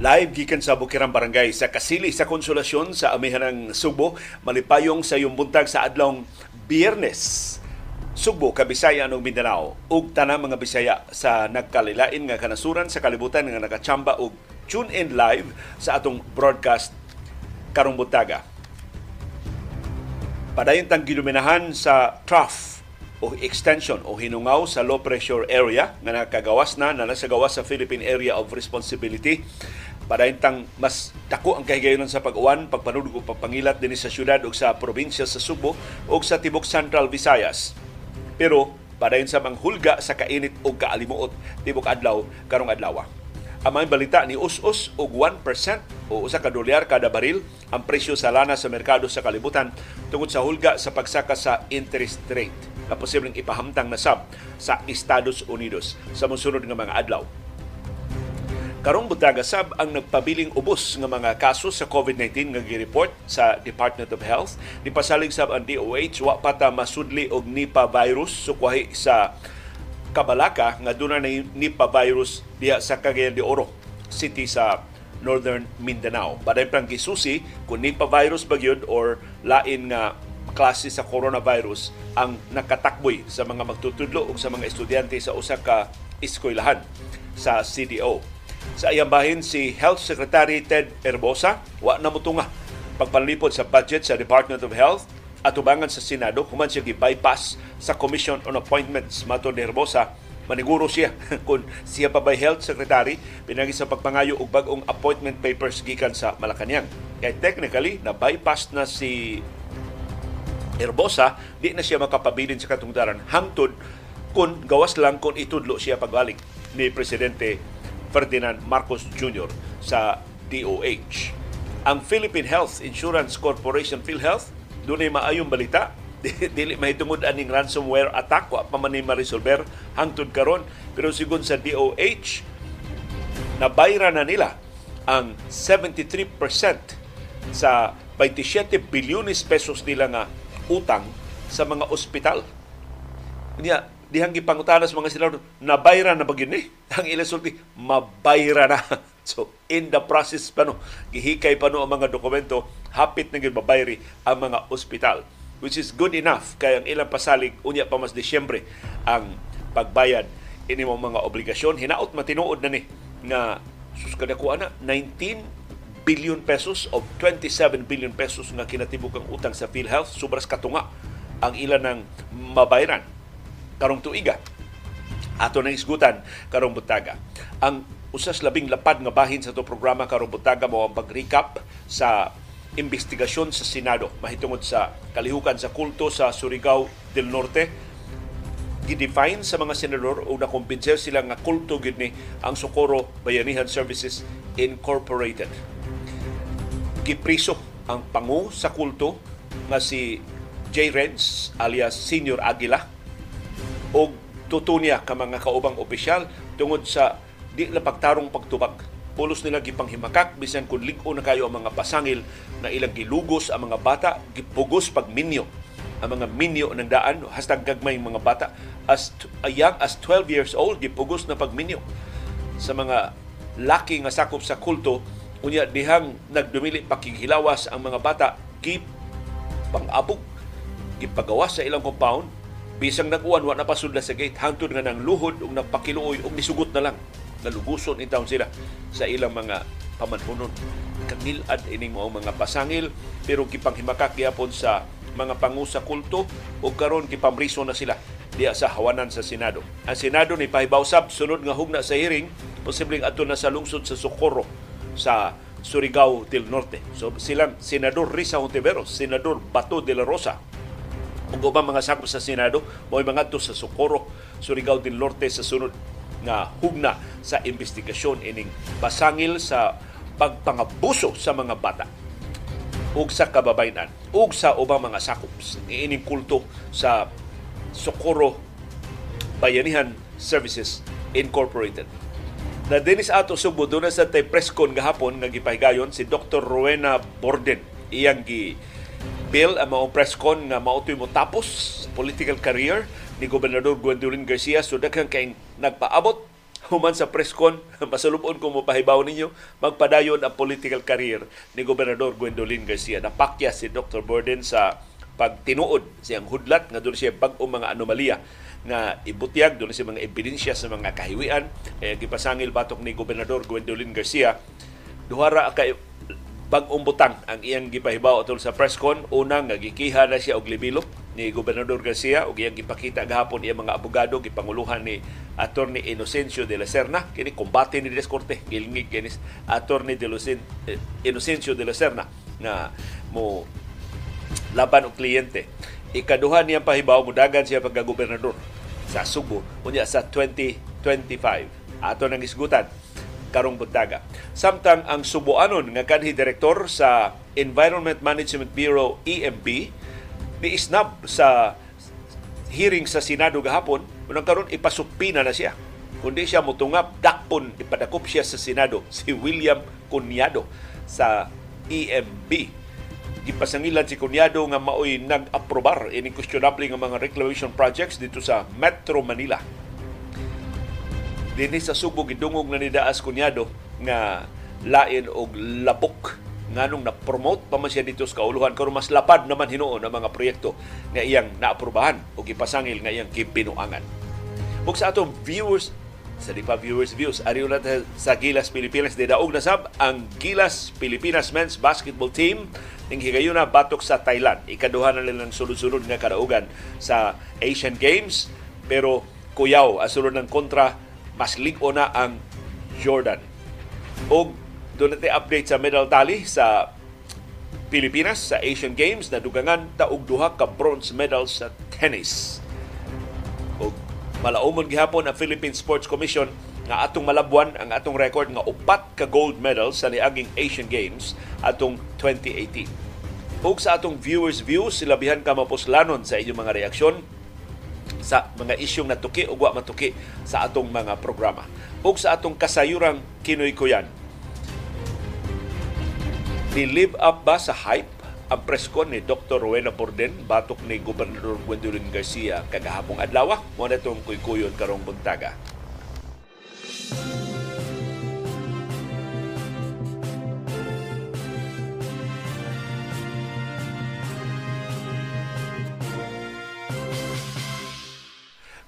Live gikan sa Bukirang Barangay sa Kasili sa Konsolasyon sa amihan ng Subo, malipayong sa yung buntag sa adlong Biyernes. Subo, Kabisaya ug Mindanao ug tanang mga Bisaya sa nagkalilain nga kanasuran sa kalibutan nga nakachamba og tune in live sa atong broadcast karong buntaga. Padayon tang giluminahan sa trough o extension o hinungaw sa low pressure area nga nakagawas na na nasa gawas sa Philippine Area of Responsibility Padayntang mas dako ang kahigayonon sa pag-uwan, pagpanulog o pagpangilat din sa syudad o sa probinsya sa Subo o sa Tibok Central Visayas. Pero padayon sa manghulga sa kainit o kaalimuot tibok adlaw karong adlaw. Ang mga balita ni us-us og 1% o usa ka dolyar kada baril ang presyo sa lana sa merkado sa kalibutan tungod sa hulga sa pagsaka sa interest rate na posibleng ipahamtang na sab sa Estados Unidos sa mosunod nga mga adlaw. Karong butaga sab ang nagpabiling ubos nga mga kaso sa COVID-19 nga gi-report sa Department of Health. Nipasalig sab ang DOH wa pata masudli og Nipah virus sukwahi sa Kabalaka nga duna na Nipah virus diha sa Cagayan de Oro City sa Northern Mindanao. Paday pang gisusi kung Nipah virus ba gyud or lain nga klase sa coronavirus ang nakatakboy sa mga magtutudlo ug sa mga estudyante sa usa ka eskwelahan sa CDO. Sa iyang bahin si Health Secretary Ted Herbosa, wa na mutunga. Pagpanlipod sa budget sa Department of Health at ubangan sa Senado human siya gi-bypass sa Commission on Appointments. Mato ni Herbosa maniguro siya kung siya pa ba health secretary pinagi sa pagpangayo og bag-ong appointment papers gikan sa Malacañang. Kay technically na bypass na si Herbosa, di na siya makapabilin sa katungdaran. Hangtod kung gawas lang kung itudlo siya pagbalik ni Presidente Ferdinand Marcos Jr. sa DOH. Ang Philippine Health Insurance Corporation PhilHealth doon ay maayong balita dili mahitungod aning ransomware attack wa pa man ma-resolver hangtod karon pero sigon sa DOH nabayra na nila ang 73% sa 27 bilyones pesos nila nga utang sa mga ospital. Niya, dihang gipangutana sa mga senador, nabayra na ba ni? Ang ilasulti, mabayra na. So, in the process pa no, gihikay pa no ang mga dokumento, hapit na mabayri ang mga ospital. Which is good enough, kaya ang ilang pasalig, unya pa mas Disyembre, ang pagbayad ini mo mga obligasyon. Hinaot matinuod na ni nga sus kadakuha na 19 billion pesos of 27 billion pesos nga kinatibuk ang utang sa PhilHealth subras katunga ang ilan ng mabayran karong tuiga ato nang isgutan karong butaga. Ang usas labing lapad nga bahin sa to programa karong butaga mo ang pag-recap sa investigasyon sa Senado mahitungod sa kalihukan sa kulto sa Surigao del Norte gidefine sa mga senador o nakumbinser sila nga kulto gid ni ang Socorro Bayanihan Services Incorporated. Gipriso ang pangu sa kulto nga si J. Renz alias Senior Aguila o tutunya ka mga kaubang opisyal tungod sa di na pagtarong pagtubag. Pulos nila gipanghimakak bisan kung lig na kayo ang mga pasangil na ilang gilugos ang mga bata, gipugos pag minyo ang mga minyo ng daan hastang gagmay mga bata as a young as 12 years old gipugos na pag minyo sa mga laki nga sakop sa kulto unya dihang nagdumili pakighilawas ang mga bata gip pang-abog gipagawas sa ilang compound bisang nag-uwan wa napasudla sa gate hangtod nga nang luhod ug nagpakiluoy ug nisugot na lang naluguson in town sila sa ilang mga pamanhunon kanilad ining mga pasangil pero gipanghimakak gyapon sa mga pangu sa kulto ug karon gipamriso na sila diya sa hawanan sa Senado. Ang Senado ni pahibaw sab sunod nga hugna sa hearing posibleng ato na sa lungsod sa Socorro sa Surigao del Norte. So silang Senador Risa Hontiveros, Senador Bato de la Rosa, ug ubang mga sakop sa Senado mo'y mga sa Socorro, Surigao del Norte sa sunod nga hugna sa investigasyon ining pasangil sa pagpangabuso sa mga bata ug sa kababayan ug sa ubang mga sakop ining kulto sa Socorro Bayanihan Services Incorporated. Na dinis ato Subo doon sa tay preskon gahapon nga gipahigayon si Dr. Rowena Borden iyang gi bill ang mga preskon nga mautoy mo tapos political career ni Gobernador Gwendolyn Garcia so daghang kay nagpaabot human sa preskon, masulubon ko mo pahibaw ninyo, magpadayon ang political career ni Gobernador Gwendolyn Garcia. Napakya si Dr. Borden sa pagtinuod siyang hudlat nga doon siya bag-o mga anomalya nga ibutyag doon siya mga ebidensya sa mga kahiwian eh gipasangil batok ni Gobernador Gwendolyn Garcia duhara kay bag-ong butang ang iyang gipahibaw atol sa presscon. Unang nga gikiha na siya og libilo ni Gobernador Garcia ug iyang gipakita gahapon iyang mga abogado gipanguluhan ni Attorney Inocencio de la Serna. Kini kombate ni Descorte. Gilingig kini Attorney de Lucen, eh, Inocencio de la Serna na mo laban og kliyente. Ikaduha niyang pahibaw mudagan siya pagka gobernador sa Subo. Unya sa 2025 ato nang isgutan karong buntaga. Samtang ang Subuanon nga kanhi direktor sa Environment Management Bureau EMB ni isnab sa hearing sa Senado gahapon, unang karon ipasupina na siya. Kundi siya mutungap, dakpon, ipadakop siya sa Senado, si William Cunyado sa EMB. Gipasangilan si Cunyado nga maoy nag-aprobar ini questionable nga mga reclamation projects dito sa Metro Manila. Dini sa Subo gidungog na ni Daas Cunyado nga lain og labok nganong na-promote pa man siya dito sa kauluhan karon mas lapad naman hinuon ang mga proyekto nga iyang naaprubahan o gipasangil nga iyang kipinuangan. Ug sa atong viewers sa di pa viewers views ari na sa Gilas Pilipinas di daog na sab ang Gilas Pilipinas men's basketball team ning higayuna batok sa Thailand. Ikaduha na nilang sulod-sulod nga kadaugan sa Asian Games pero kuyaw asulod ng kontra mas ligo na ang Jordan. Og doon update sa medal tally sa Pilipinas sa Asian Games na dugangan taog duha ka bronze medals sa tennis. Og malaumon gihapon ang Philippine Sports Commission nga atong malabuan ang atong record nga upat ka gold medals sa niaging Asian Games atong 2018. Ug sa atong viewers views, silabihan ka mapuslanon sa inyong mga reaksyon sa mga isyong natuki o wa matuki sa atong mga programa. Ug sa atong kasayurang kinoy kuyan, Ni-live up ba sa hype ang preskon ni Dr. Rowena Porden batok ni Gobernador Gwendolyn Garcia kagahapong adlaw mo na itong kuykuyon karong buntaga.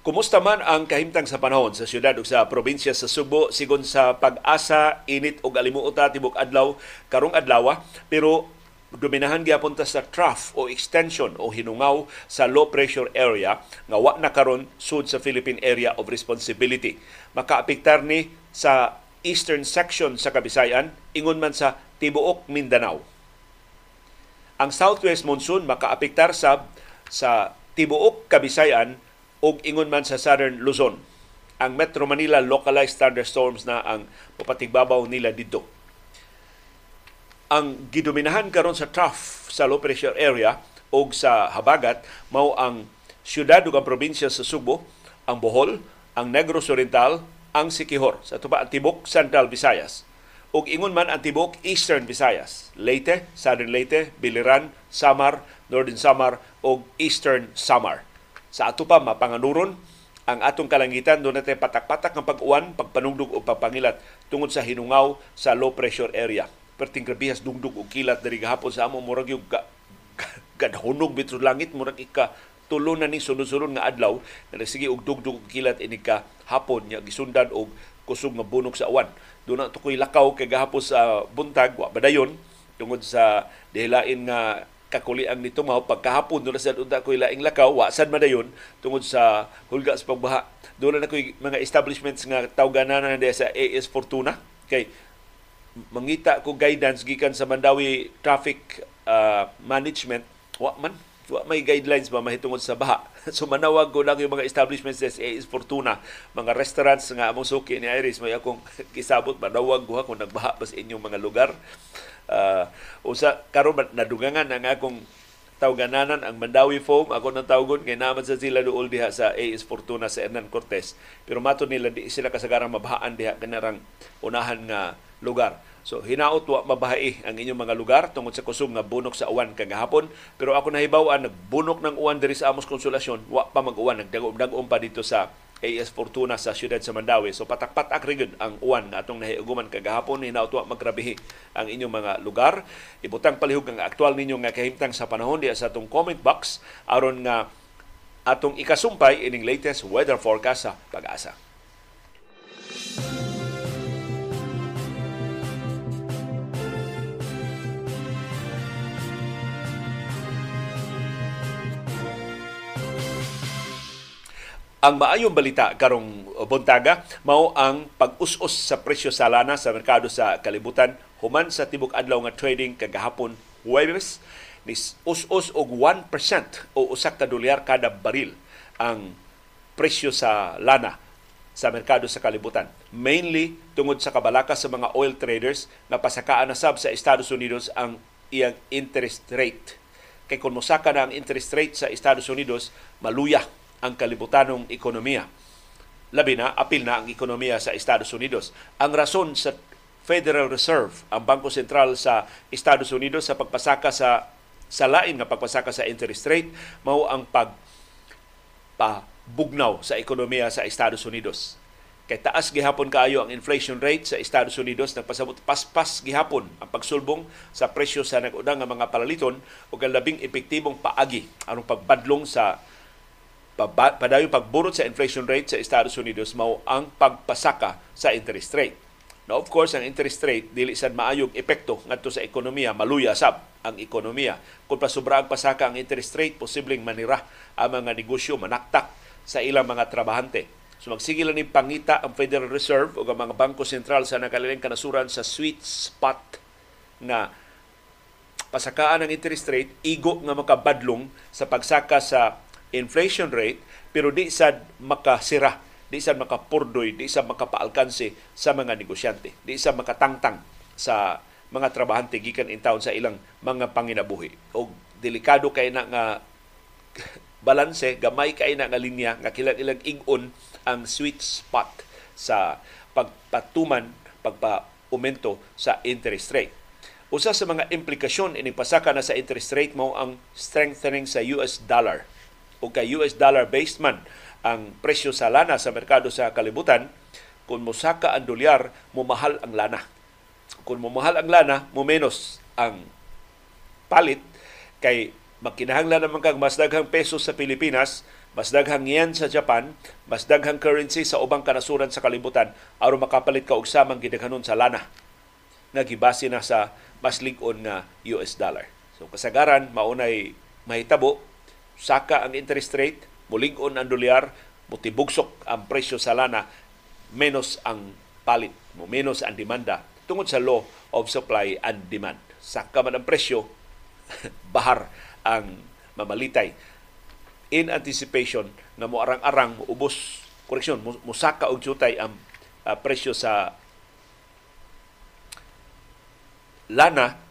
Kumusta man ang kahimtang sa panahon sa syudad ug sa probinsya sa Subo sigon sa pag-asa, init ug alimuota tibok adlaw karong adlaw pero dominahan gyapon ta sa trough o extension o hinungaw sa low pressure area nga wa na karon sud sa Philippine Area of Responsibility. Makaapektar ni sa eastern section sa Kabisayan ingon man sa tibuok Mindanao. Ang southwest monsoon makaapektar sa sa tibuok Kabisayan ug ingon man sa Southern Luzon. Ang Metro Manila localized thunderstorms na ang papatigbabaw nila dito. Ang gidominahan karon sa trough sa low pressure area o sa habagat mao ang syudad ug ang probinsya sa Subo, ang Bohol, ang Negros Oriental, ang Siquijor sa tuba ang tibok Central Visayas ug ingon man ang tibok Eastern Visayas, Leyte, Southern Leyte, Biliran, Samar, Northern Samar ug Eastern Samar sa ato pa mapanganuron ang atong kalangitan doon natin patak-patak ng pag-uwan, pagpanugdog o pagpangilat tungod sa hinungaw sa low pressure area. Perting grabihas dungdog o kilat dari gahapon sa amo murag yung gadhunog bitro langit murag ika tulo na ni sunod-sunod nga adlaw na sige og dugdog og kilat ini ka hapon nya gisundan og kusog nga bunok sa awan. Doon na tukoy lakaw kay gahapon sa buntag wa badayon tungod sa dihilain nga kakuliang nito mao pagkahapon doon sa unta ko laing lakaw wasan madayon tungod sa hulga sa pagbaha. Doon na ko mga establishments nga tawganan na sa AS Fortuna. Kay mangita ko guidance gikan sa Mandawi Traffic uh, Management. Wa man wa may guidelines ba mahitungod sa baha? So manawag ko lang yung mga establishments sa AS Fortuna. Mga restaurants nga among suki ni Iris may akong kisabot manawag ko kung nagbaha ba sa inyong mga lugar uh, usa karon nadugangan ang akong tawgananan ang Mandawi Foam. Ako nang tawgon kay naman sa sila duol diha sa AS Fortuna sa Hernan Cortez pero mato nila di sila kasagarang mabahaan diha kanarang unahan nga lugar So hinaot wa mabahay ang inyong mga lugar tungod sa kusog nga bunok sa uwan kagahapon pero ako nahibaw-an nagbunok ng uwan diri sa Amos Konsolasyon wa pa mag-uwan nagdagom-dagom pa dito sa AS Fortuna sa siyudad sa Mandawi. So patak-patak rin ang uwan na atong nahiuguman kagahapon hinautwa magrabihi ang inyong mga lugar. Ibutang palihog ang aktual ninyo nga kahimtang sa panahon diya sa atong comment box aron nga atong ikasumpay ining latest weather forecast sa pag-asa. Ang maayong balita karong buntaga mao ang pag-us-us sa presyo sa lana sa merkado sa kalibutan human sa tibok adlaw nga trading kagahapon Huwebes ni us-us og 1% o usak ka dolyar kada baril ang presyo sa lana sa merkado sa kalibutan. Mainly tungod sa kabalaka sa mga oil traders na pasakaan na sab sa Estados Unidos ang iyang interest rate. Kay kung mosaka na ang interest rate sa Estados Unidos, maluya ang kalibutanong ekonomiya. Labi na, apil na ang ekonomiya sa Estados Unidos. Ang rason sa Federal Reserve, ang Bangko Sentral sa Estados Unidos sa pagpasaka sa sa lain nga pagpasaka sa interest rate mao ang pag pabugnaw sa ekonomiya sa Estados Unidos. Kay taas gihapon kaayo ang inflation rate sa Estados Unidos nagpasabot paspas gihapon ang pagsulbong sa presyo sa nag-unang nga mga palaliton ug ang labing epektibong paagi aron pagbadlong sa padayon pagburot sa inflation rate sa Estados Unidos mao ang pagpasaka sa interest rate. Now of course ang interest rate dili sad maayong epekto ngadto sa ekonomiya, maluya sab ang ekonomiya. Kung pasubra ang pasaka ang interest rate, posibleng manira ang mga negosyo manaktak sa ilang mga trabahante. So magsigil ni pangita ang Federal Reserve o ang mga bangko sentral sa nakaliling kanasuran sa sweet spot na pasakaan ang interest rate, igo nga makabadlong sa pagsaka sa inflation rate pero di sad makasira di sad makapurdoy di sad makapaalkanse sa mga negosyante di sad makatangtang sa mga trabahante gikan in town sa ilang mga panginabuhi. O delikado kay na nga balanse gamay kay na nga linya nga kilang ilang ig-on ang sweet spot sa pagpatuman pagpa-aumento sa interest rate. Usa sa mga implikasyon ini pasaka na sa interest rate mo ang strengthening sa US dollar o kay US dollar based man ang presyo sa lana sa merkado sa kalibutan, kung mosaka ang dolyar, mumahal ang lana. Kung mumahal ang lana, mumenos ang palit kay makinahanglan naman kang mas daghang peso sa Pilipinas, mas daghang yen sa Japan, mas daghang currency sa ubang kanasuran sa kalibutan aron makapalit ka og samang gidaghanon sa lana nga gibase na sa mas lig-on nga US dollar. So kasagaran maunay mahitabo saka ang interest rate, mulig-on ang dolyar, mutibugsok ang presyo sa lana, menos ang palit, menos ang demanda tungod sa law of supply and demand. Saka man ang presyo, bahar ang mamalitay in anticipation na mo arang-arang ubos koreksyon musaka og jutay ang uh, presyo sa lana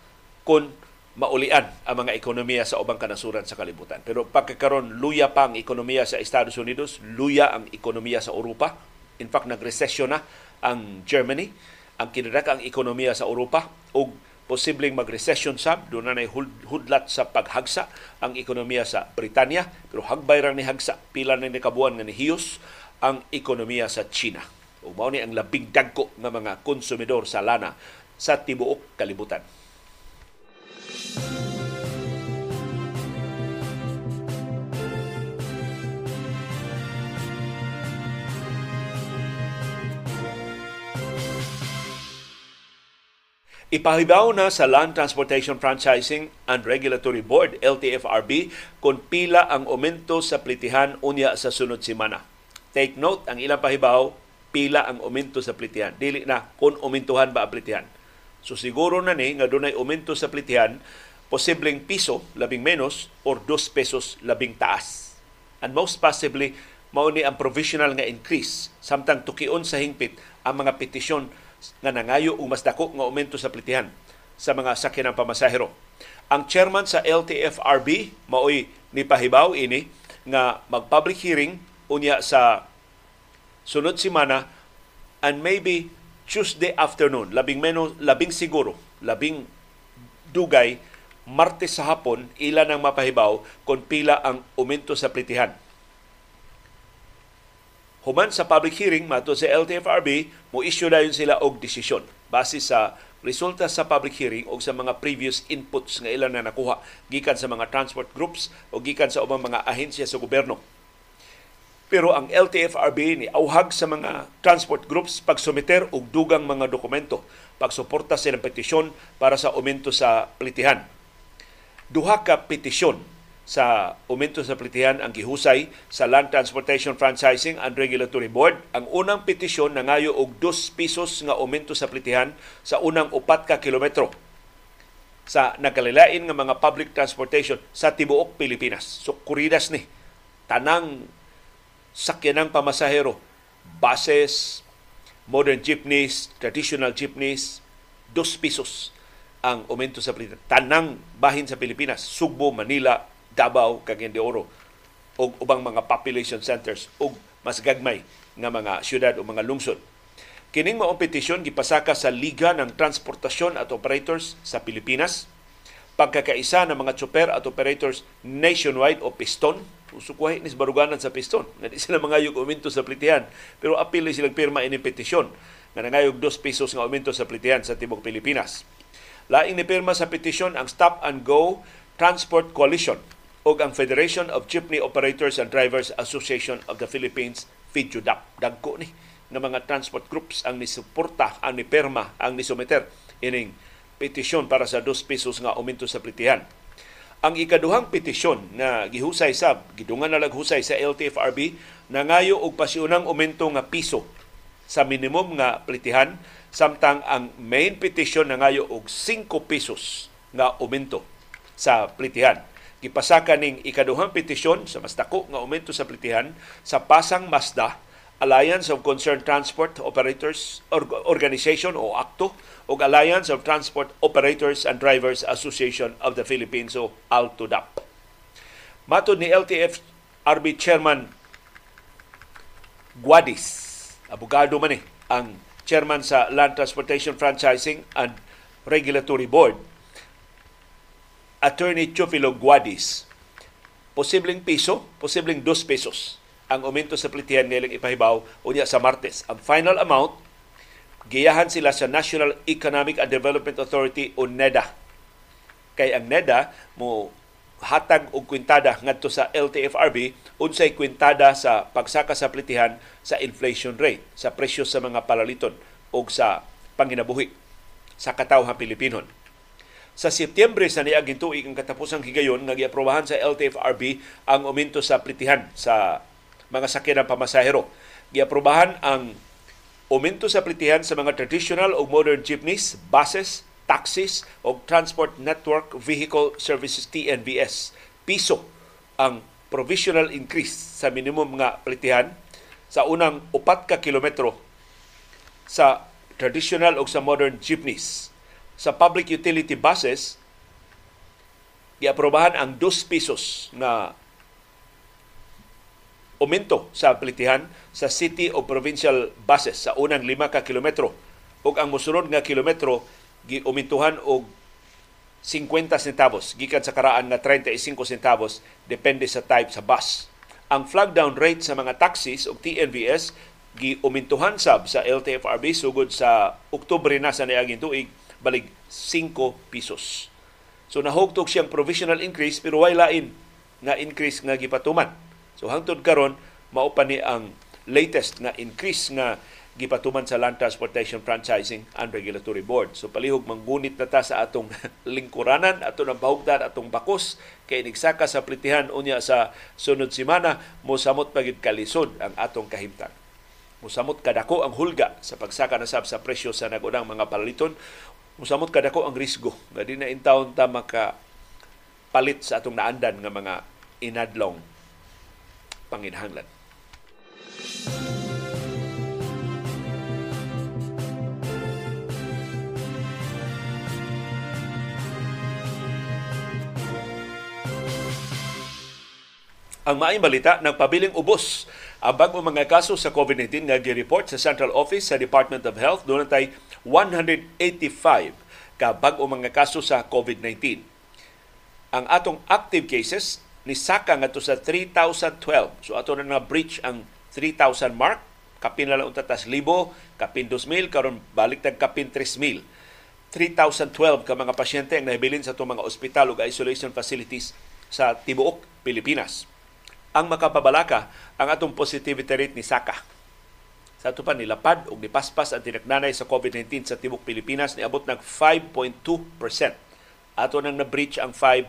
kung maulian ang mga ekonomiya sa ubang kanasuran sa kalibutan. Pero pagkakaroon, luya pa ang ekonomiya sa Estados Unidos, luya ang ekonomiya sa Europa. In fact, nagresesyon na ang Germany, ang kinadak ang ekonomiya sa Europa o posibleng mag-recession sab doon na hudlat sa paghagsa ang ekonomiya sa Britanya pero hagbay ra ni hagsa pila na ni kabuan nga nihiyos ang ekonomiya sa China ug mao ni ang labing dagko nga mga konsumidor sa lana sa tibuok kalibutan. Ipahibaw na sa Land Transportation Franchising and Regulatory Board, LTFRB, kung pila ang aumento sa plitihan unya sa sunod semana. Take note, ang ilang pahibaw, pila ang aumento sa plitihan. Dili na kung umintuhan ba ang plitihan. So siguro na ni nga dunay aumento sa plitihan, posibleng piso labing menos or 2 pesos labing taas. And most possibly mao ni ang provisional nga increase samtang tukion sa hingpit ang mga petisyon nga nangayo og mas dako nga aumento sa plitihan sa mga sakyanan pamasahero. Ang chairman sa LTFRB maoy ni pahibaw ini nga mag-public hearing unya sa sunod semana and maybe Tuesday afternoon, labing menos, labing siguro, labing dugay, Martes sa hapon, ilan ang mapahibaw kung pila ang aumento sa plitihan Human sa public hearing, mato sa LTFRB, mo issue na yun sila og desisyon base sa resulta sa public hearing o sa mga previous inputs nga ilan na nakuha gikan sa mga transport groups o gikan sa ubang mga ahensya sa gobyerno. Pero ang LTFRB ni auhag sa mga transport groups pagsumiter og dugang mga dokumento pagsuporta sa petisyon para sa aumento sa plitihan. Duha ka petisyon sa aumento sa plitihan ang gihusay sa Land Transportation Franchising and Regulatory Board. Ang unang petisyon nangayo og 2 pesos nga aumento sa plitihan sa unang upat ka kilometro sa nagkalilain nga mga public transportation sa tibuok Pilipinas. So kuridas ni tanang sakyanang pamasahero, buses, modern jeepneys, traditional jeepneys, 2 pesos ang aumento sa plitihan. Tanang bahin sa Pilipinas, Sugbo, Manila, Davao, Cagayan de Oro o ubang mga population centers ug mas gagmay nga mga syudad o mga lungsod. Kining maong petisyon gipasaka sa Liga ng Transportasyon at Operators sa Pilipinas, pagkakaisa ng mga chopper at operators nationwide o piston, usukuhay ni baruganan sa piston. Nga di sila mga yung uminto sa plitihan. Pero apil silang pirma ini petisyon nga nangayog 2 pesos nga uminto sa plitihan sa Timog Pilipinas. Laing ni pirma sa petisyon ang Stop and Go Transport Coalition o ang Federation of Jeepney Operators and Drivers Association of the Philippines, FIDUDAP. Dagko ni ng mga transport groups ang nisuporta, ang ni perma, ang nisumiter ining petisyon para sa 2 pesos nga aumento sa plitihan. Ang ikaduhang petisyon na gihusay sab, gidungan na laghusay sa LTFRB, nangayo og pasiunang aumento nga piso sa minimum nga plitihan samtang ang main petition nangayo og 5 pesos nga aumento sa plitihan gipasaka ning ikaduhang petisyon sa mas dako nga aumento sa plitihan sa Pasang Masda Alliance of Concerned Transport Operators Organization o ACTO o Alliance of Transport Operators and Drivers Association of the Philippines o ALTODAP. Matod ni LTF RB Chairman Guadis, abogado man eh, ang chairman sa Land Transportation Franchising and Regulatory Board Attorney Chufilo Guadis, posibleng piso, posibleng 2 pesos ang aumento sa plitihan nilang ipahibaw unya sa Martes. Ang final amount, giyahan sila sa National Economic and Development Authority o NEDA. Kay ang NEDA mo hatag og kwintada ngadto sa LTFRB unsay kwintada sa pagsaka sa plitihan sa inflation rate, sa presyo sa mga palaliton o sa panginabuhi sa katawhan Pilipinon sa Setyembre sa niaging tuig ang katapusang higayon nga giaprobahan sa LTFRB ang uminto sa plitihan sa mga sakyanan pamasahero. Giaprobahan ang uminto sa plitihan sa mga traditional o modern jeepneys, buses, taxis o Transport Network Vehicle Services TNVS. Piso ang provisional increase sa minimum nga plitihan sa unang upat ka kilometro sa traditional o sa modern jeepneys sa public utility buses, giaprobahan ang 2 pesos na umento sa plitihan sa city o provincial buses sa unang 5 ka kilometro ug ang mosunod nga kilometro giumintuhan og 50 centavos gikan sa karaan nga 35 centavos depende sa type sa bus. Ang flag down rate sa mga taxis o TNVS giumintuhan sab sa LTFRB sugod sa Oktubre na sa niaging tuig balig 5 pesos. So nahugtog siyang provisional increase pero way lain nga increase nga gipatuman. So hangtod karon mao pa ni ang latest nga increase nga gipatuman sa Land Transportation Franchising and Regulatory Board. So palihog manggunit na ta sa atong lingkuranan, atong nabahugdan, atong bakos, kay nigsaka sa plitihan unya sa sunod semana, mo samot pagid kalisod ang atong kahimtang. Musamot kadako ang hulga sa pagsaka na sab sa presyo sa nagunang mga palaliton musamot kadako ang risgo nga di na intawon ta maka palit sa atong naandan nga mga inadlong panginhanglan. Ang maayong balita, nagpabiling ubos ang bagong mga kaso sa COVID-19 nga gi-report sa Central Office sa Department of Health. Doon tay 185 ka bag-o mga kaso sa COVID-19. Ang atong active cases ni saka ngadto sa 3,012. So ato na na breach ang 3,000 mark, kapin na lang utatas libo, kapin 2,000, karon balik tag kapin 3,000. 3,012 ka mga pasyente ang nahibilin sa itong mga ospital ug isolation facilities sa tibuok Pilipinas. Ang makapabalaka ang atong positivity rate ni Saka. Sa ito pa nilapad ug nipaspas ang tinaknanay sa COVID-19 sa tibuok Pilipinas niabot ng 5.2%. Ato nang na-breach ang 5%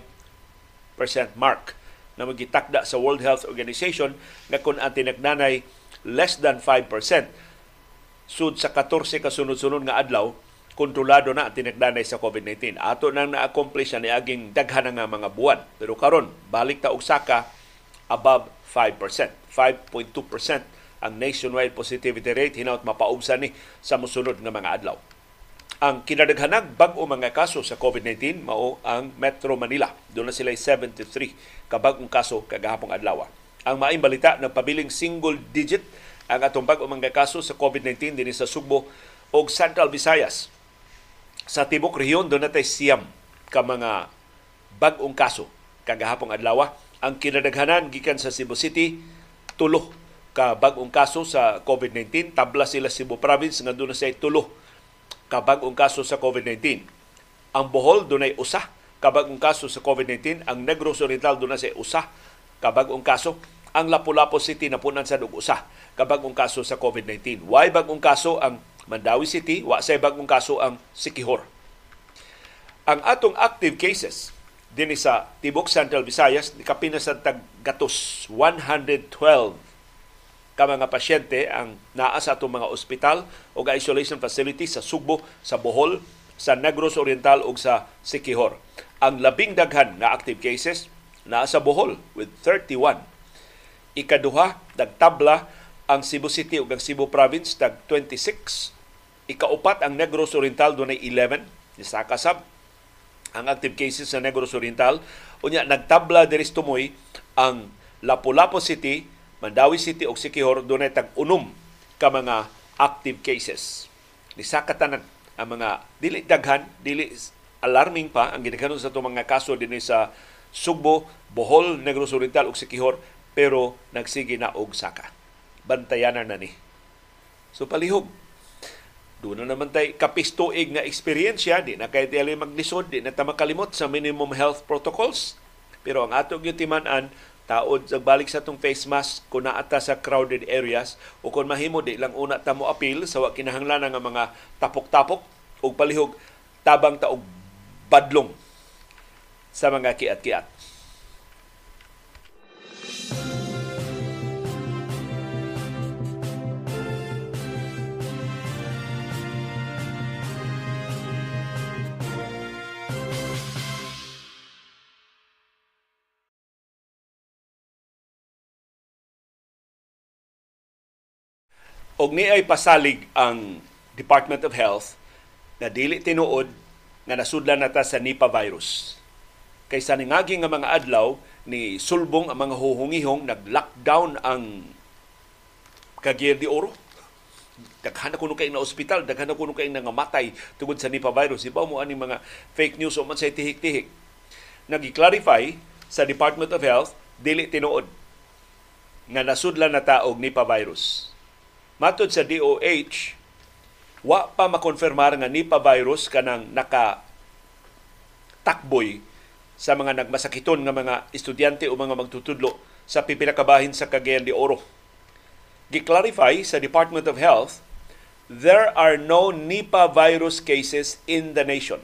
mark na magitakda sa World Health Organization na kung ang tinagnanay less than 5%, sud sa 14 kasunod-sunod nga adlaw, kontrolado na ang tinagdanay sa COVID-19. Ato nang na-accomplish na niaging daghan nga mga buwan. Pero karon balik ta og saka above 5%. 5.2% ang nationwide positivity rate hinaut mapaubsan ni sa mosunod nga mga adlaw. Ang kinadaghanag bag-o mga kaso sa COVID-19 mao ang Metro Manila. Doon na sila 73 kabag-ong kaso kagahapong adlaw. Ang maayong balita nagpabiling single digit ang atong bag-o mga kaso sa COVID-19 dinhi sa Sugbo o Central Visayas sa tibok rehiyon doon natay siyam ka mga bag-ong kaso kagahapong adlaw ang kinadaghanan gikan sa Cebu City tulo ka bag-ong kaso sa COVID-19 tabla sila Cebu province nga doon na say tulo ka bag-ong kaso sa COVID-19 ang Bohol dunay usa. Ka bag-ong kaso sa COVID-19 ang Negros Oriental na say usa. Ka bag-ong kaso. Ang Lapu-Lapu City napunan sa dug usa. Ka bag-ong kaso sa COVID-19 why bag-ong kaso ang Mandawi City, wa say bagong kaso ang Sikihor. Ang atong active cases din sa Tibok Central Visayas, kapina sa taggatos 112 ka mga pasyente ang naa sa atong mga ospital o isolation facility sa Sugbo, sa Bohol, sa Negros Oriental ug sa Sikihor. Ang labing daghan na active cases naa sa Bohol with 31. Ikaduha, nagtabla ang Cebu City ug ang Cebu Province tag 26 Ikaupat ang Negros Oriental dunay 11 ni Sakasab ang active cases sa Negros Oriental. Unya nagtabla diri tumoy ang Lapu-Lapu City, Mandawi City ug Siquijor dunay tag unom ka mga active cases. Ni sakatanan ang mga dili daghan, dili alarming pa ang ginikanon sa itong mga kaso dinhi sa Sugbo, Bohol, Negros Oriental ug Siquijor pero nagsige na og saka. Bantayanan na ni. So palihog doon na naman tayo kapistoig nga eksperyensya, di na kayo tayo maglisod, di na tayo makalimot sa minimum health protocols. Pero ang atong yung timanan, taod sa balik sa itong face mask kung naata sa crowded areas o kung mahimo di lang una ta mo appeal sa wa kinahanglan nga mga tapok-tapok o palihog tabang taog badlong sa mga kiat-kiat. Og ni ay pasalig ang Department of Health na dili tinuod nga nasudlan nata sa Nipah virus. Kaysa ningagi nga mga adlaw ni sulbong ang mga huhungihong nag-lockdown ang Cagayan de Oro. Daghan kuno kay na ospital, daghan kuno kay nangamatay tungod sa Nipah virus. Iba mo ani mga fake news o man sa tihik-tihik. Nagi-clarify sa Department of Health dili tinuod nga nasudlan na taog Nipah virus Matod sa DOH, wa pa makonfirmar nga Nipah virus kanang naka takboy sa mga nagmasakiton nga mga estudyante o mga magtutudlo sa pipinakabahin sa Cagayan de Oro. Gi-clarify sa Department of Health, there are no Nipah virus cases in the nation.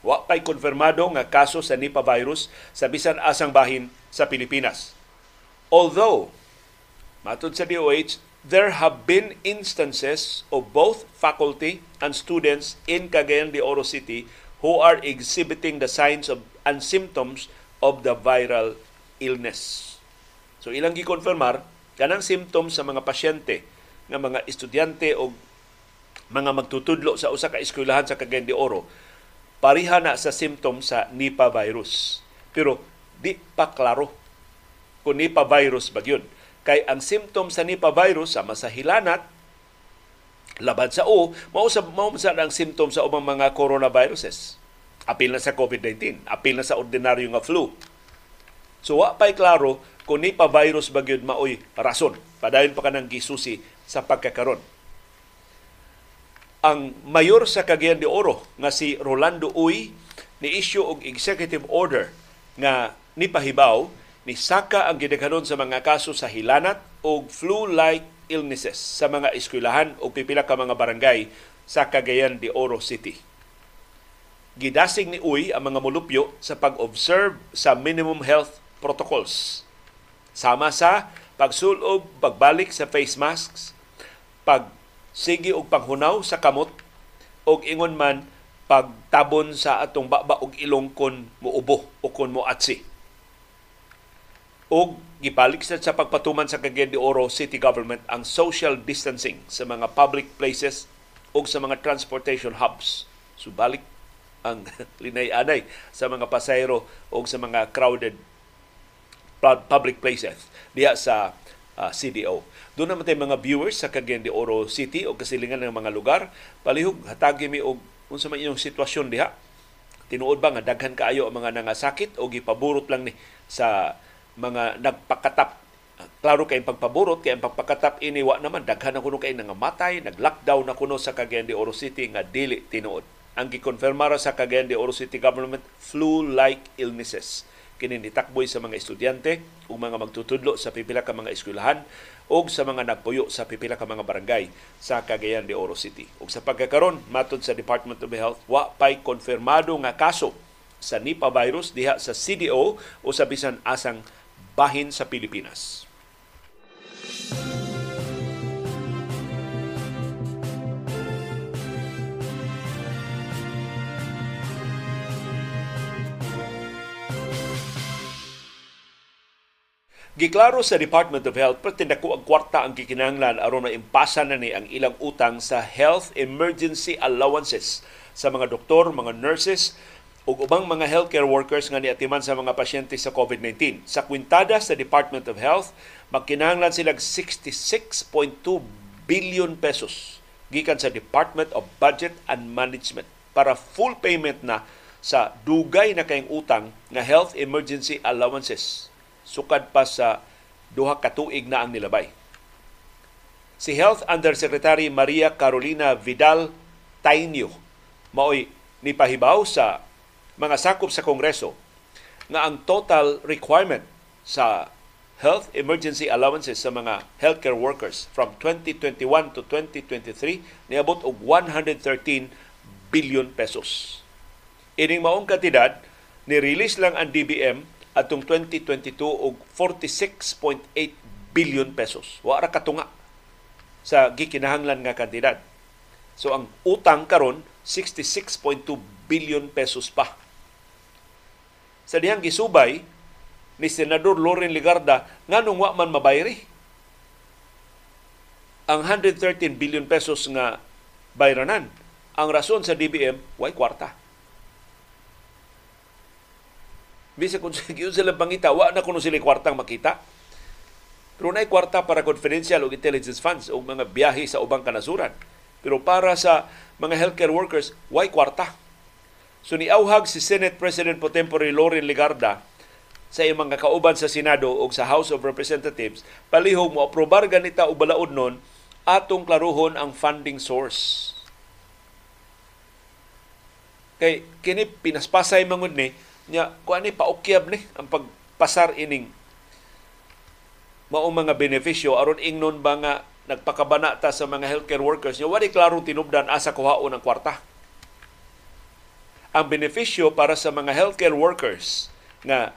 Wa pa'y konfirmado nga kaso sa Nipah virus sa bisan asang bahin sa Pilipinas. Although, matod sa DOH, there have been instances of both faculty and students in Cagayan de Oro City who are exhibiting the signs of and symptoms of the viral illness. So ilang gikonfirmar kanang symptoms sa mga pasyente nga mga estudyante o mga magtutudlo sa usa ka eskwelahan sa Cagayan de Oro pariha na sa symptoms sa Nipah virus. Pero di pa klaro kung Nipah virus ba yun kay ang symptoms sa Nipah virus sa masahilanat labad sa O, mao sa mao sa ang symptoms sa ubang mga coronaviruses. Apil na sa COVID-19, apil na sa ordinaryo nga flu. So wa pay klaro kung ni pa virus ba gyud maoy rason padayon pa kanang gisusi sa pagkakaron ang mayor sa Cagayan de Oro nga si Rolando Uy ni issue og executive order nga ni pahibaw ni saka ang gidaghanon sa mga kaso sa hilanat o flu-like illnesses sa mga eskwelahan o pipila ka mga barangay sa Cagayan de Oro City. Gidasig ni Uy ang mga mulupyo sa pag-observe sa minimum health protocols. Sama sa pagsulob, pagbalik sa face masks, pag sige og panghunaw sa kamot og ingon man pagtabon sa atong baba og ilong kon muubo o kon moatsi og gipalik sa pagpatuman sa Cagayan de Oro City Government ang social distancing sa mga public places o sa mga transportation hubs. Subalik ang linay-anay sa mga pasayro o sa mga crowded public places diya sa uh, ah, CDO. Doon naman tayo mga viewers sa Cagayan de Oro City o kasilingan ng mga lugar. Palihog, hatagi mi og unsa man inyong sitwasyon diha. Tinuod ba nga daghan kaayo ang mga nangasakit o gipaburot lang ni sa mga nagpakatap. Klaro kay pagpaborot kay ang pagpakatap iniwa naman daghan na kuno kay nangamatay nag-lockdown na kuno sa Cagayan de Oro City nga dili tinuod. Ang gikonfirmara sa Cagayan de Oro City government flu-like illnesses. Kini nitakboy sa mga estudyante ug mga magtutudlo sa pipila ka mga eskwelahan ug sa mga nagpuyo sa pipila ka mga barangay sa Cagayan de Oro City. Ug sa pagkakaron matod sa Department of Health wa pay konfirmado nga kaso sa Nipah virus diha sa CDO o sa bisan asang bahin sa Pilipinas. Giklaro sa Department of Health perti dako ang kwarta ang gikinahanglan aron maimpasan na ni ang ilang utang sa health emergency allowances sa mga doktor, mga nurses ug ubang mga healthcare workers nga niatiman sa mga pasyente sa COVID-19. Sa kwintada sa Department of Health, magkinahanglan sila 66.2 billion pesos gikan sa Department of Budget and Management para full payment na sa dugay na kayong utang nga health emergency allowances sukad pa sa duha ka tuig na ang nilabay. Si Health Undersecretary Maria Carolina Vidal Tainio maoy nipahibaw sa mga sakop sa Kongreso nga ang total requirement sa health emergency allowances sa mga healthcare workers from 2021 to 2023 niabot og 113 billion pesos. Ining maong kantidad ni-release lang ang DBM atong 2022 og 46.8 billion pesos. Wa ra katunga sa gikinahanglan nga kantidad. So ang utang karon 66.2 billion pesos pa sa dihang gisubay ni Senador Loren Ligarda nganong wa man mabayri ang 113 billion pesos nga bayranan. Ang rason sa DBM, way kwarta. Bisa kung yun sila pangita, wa na kuno sila kwartang makita. Pero na kwarta para confidential o intelligence funds o mga biyahe sa ubang kanasuran. Pero para sa mga healthcare workers, way kwarta. So niauhag si Senate President Pro Tempore Loren Ligarda sa iyang mga kauban sa Senado o sa House of Representatives. Palihog mo aprobar ganita o balaod nun atong klaruhon ang funding source. Kay kini pinaspasay mangud ni nya kuan ni paukyab ni ang pagpasar ining mao mga benepisyo. Aron ingnon ba nga nagpakabana ta sa mga healthcare workers nya wali klarong tinubdan asa kuhaon ang kwarta ang benepisyo para sa mga healthcare workers nga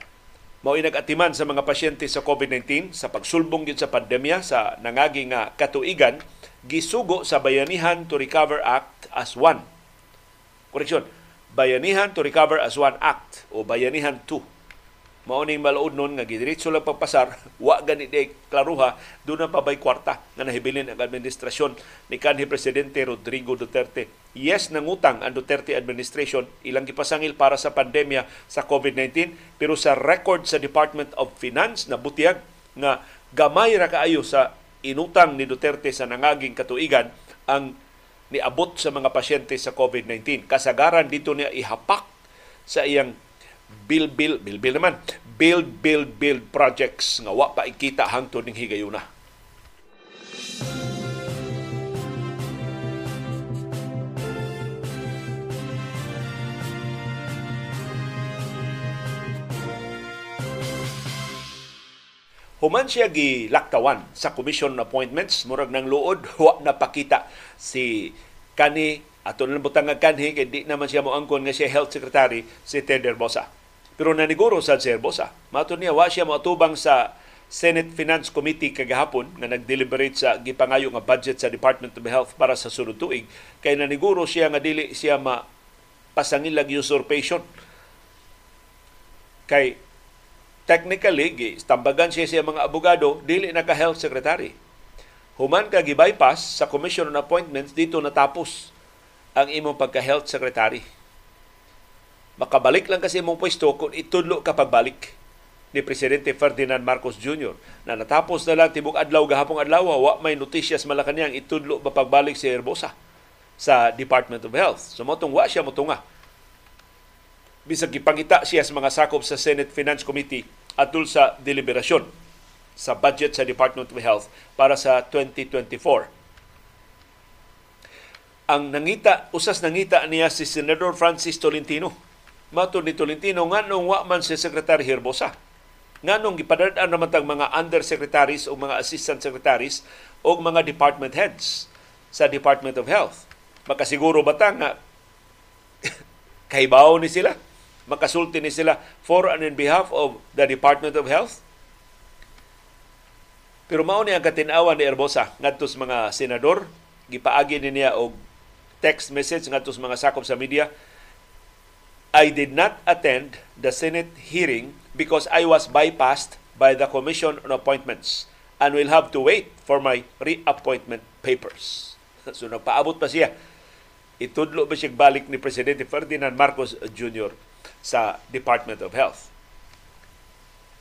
mao nag-atiman sa mga pasyente sa COVID-19 sa pagsulbong gyud sa pandemya sa nangagi nga katuigan gisugo sa Bayanihan to Recover Act as one. Koreksyon, Bayanihan to Recover as One Act o Bayanihan 2 mao ning maluod nun nga gidiretso lang pagpasar wa gani di klaruha do na pabay kwarta nga nahibilin ang administrasyon ni kanhi presidente Rodrigo Duterte. Yes nangutang ang Duterte administration ilang gipasangil para sa pandemya sa COVID-19 pero sa record sa Department of Finance na butiyag nga gamay ra kaayo sa inutang ni Duterte sa nangaging katuigan ang niabot sa mga pasyente sa COVID-19 kasagaran dito niya ihapak sa iyang bilbil bilbil naman build, build, build projects nga wa pa ikita hangtod ning higayuna. Human siya gilaktawan sa commission appointments, murag ng luod, wa napakita si kani ato na butang nga kanhi kay di naman siya moangkon nga siya health secretary si Ted Herbosa. Pero naniguro sa si Herbosa. Mato niya wa siya moatubang sa Senate Finance Committee kagahapon nga nag-deliberate sa gipangayo nga budget sa Department of Health para sa sunod tuig kay naniguro siya nga dili siya ma pasangilag usurpation kay technically tambagan siya sa mga abogado dili na ka health secretary human ka gi-bypass sa commission on appointments dito natapos ang imong pagka health secretary makabalik lang kasi imong pwesto kung itudlo ka pagbalik ni Presidente Ferdinand Marcos Jr. na natapos na lang tibok adlaw gahapong adlaw wa may notisyas Malacanang itudlo ba pagbalik si Herbosa sa Department of Health. So motong wa siya motunga bisag gipangita siya sa mga sakop sa Senate Finance Committee atul sa deliberasyon sa budget sa Department of Health para sa 2024. Ang nangita, usas nangita niya si Senador Francis Tolentino. Mato ni Tolentino nga nung wa man si Secretary Herbosa. Nga nung gipadadaan naman tag mga undersecretaries o mga assistant secretaries o mga department heads sa Department of Health. Makasiguro ba ta nga kahibaw ni sila makasulti ni sila for and in behalf of the Department of Health. Pero mao ni ang katinawan ni Herbosa ngadto sa mga senador, gipaagi ni niya og text message ngadto sa mga sakop sa media. I did not attend the Senate hearing because I was bypassed by the Commission on Appointments and will have to wait for my reappointment papers. So nagpaabot pa siya. Itudlo ba siya balik ni Presidente Ferdinand Marcos Jr sa Department of Health.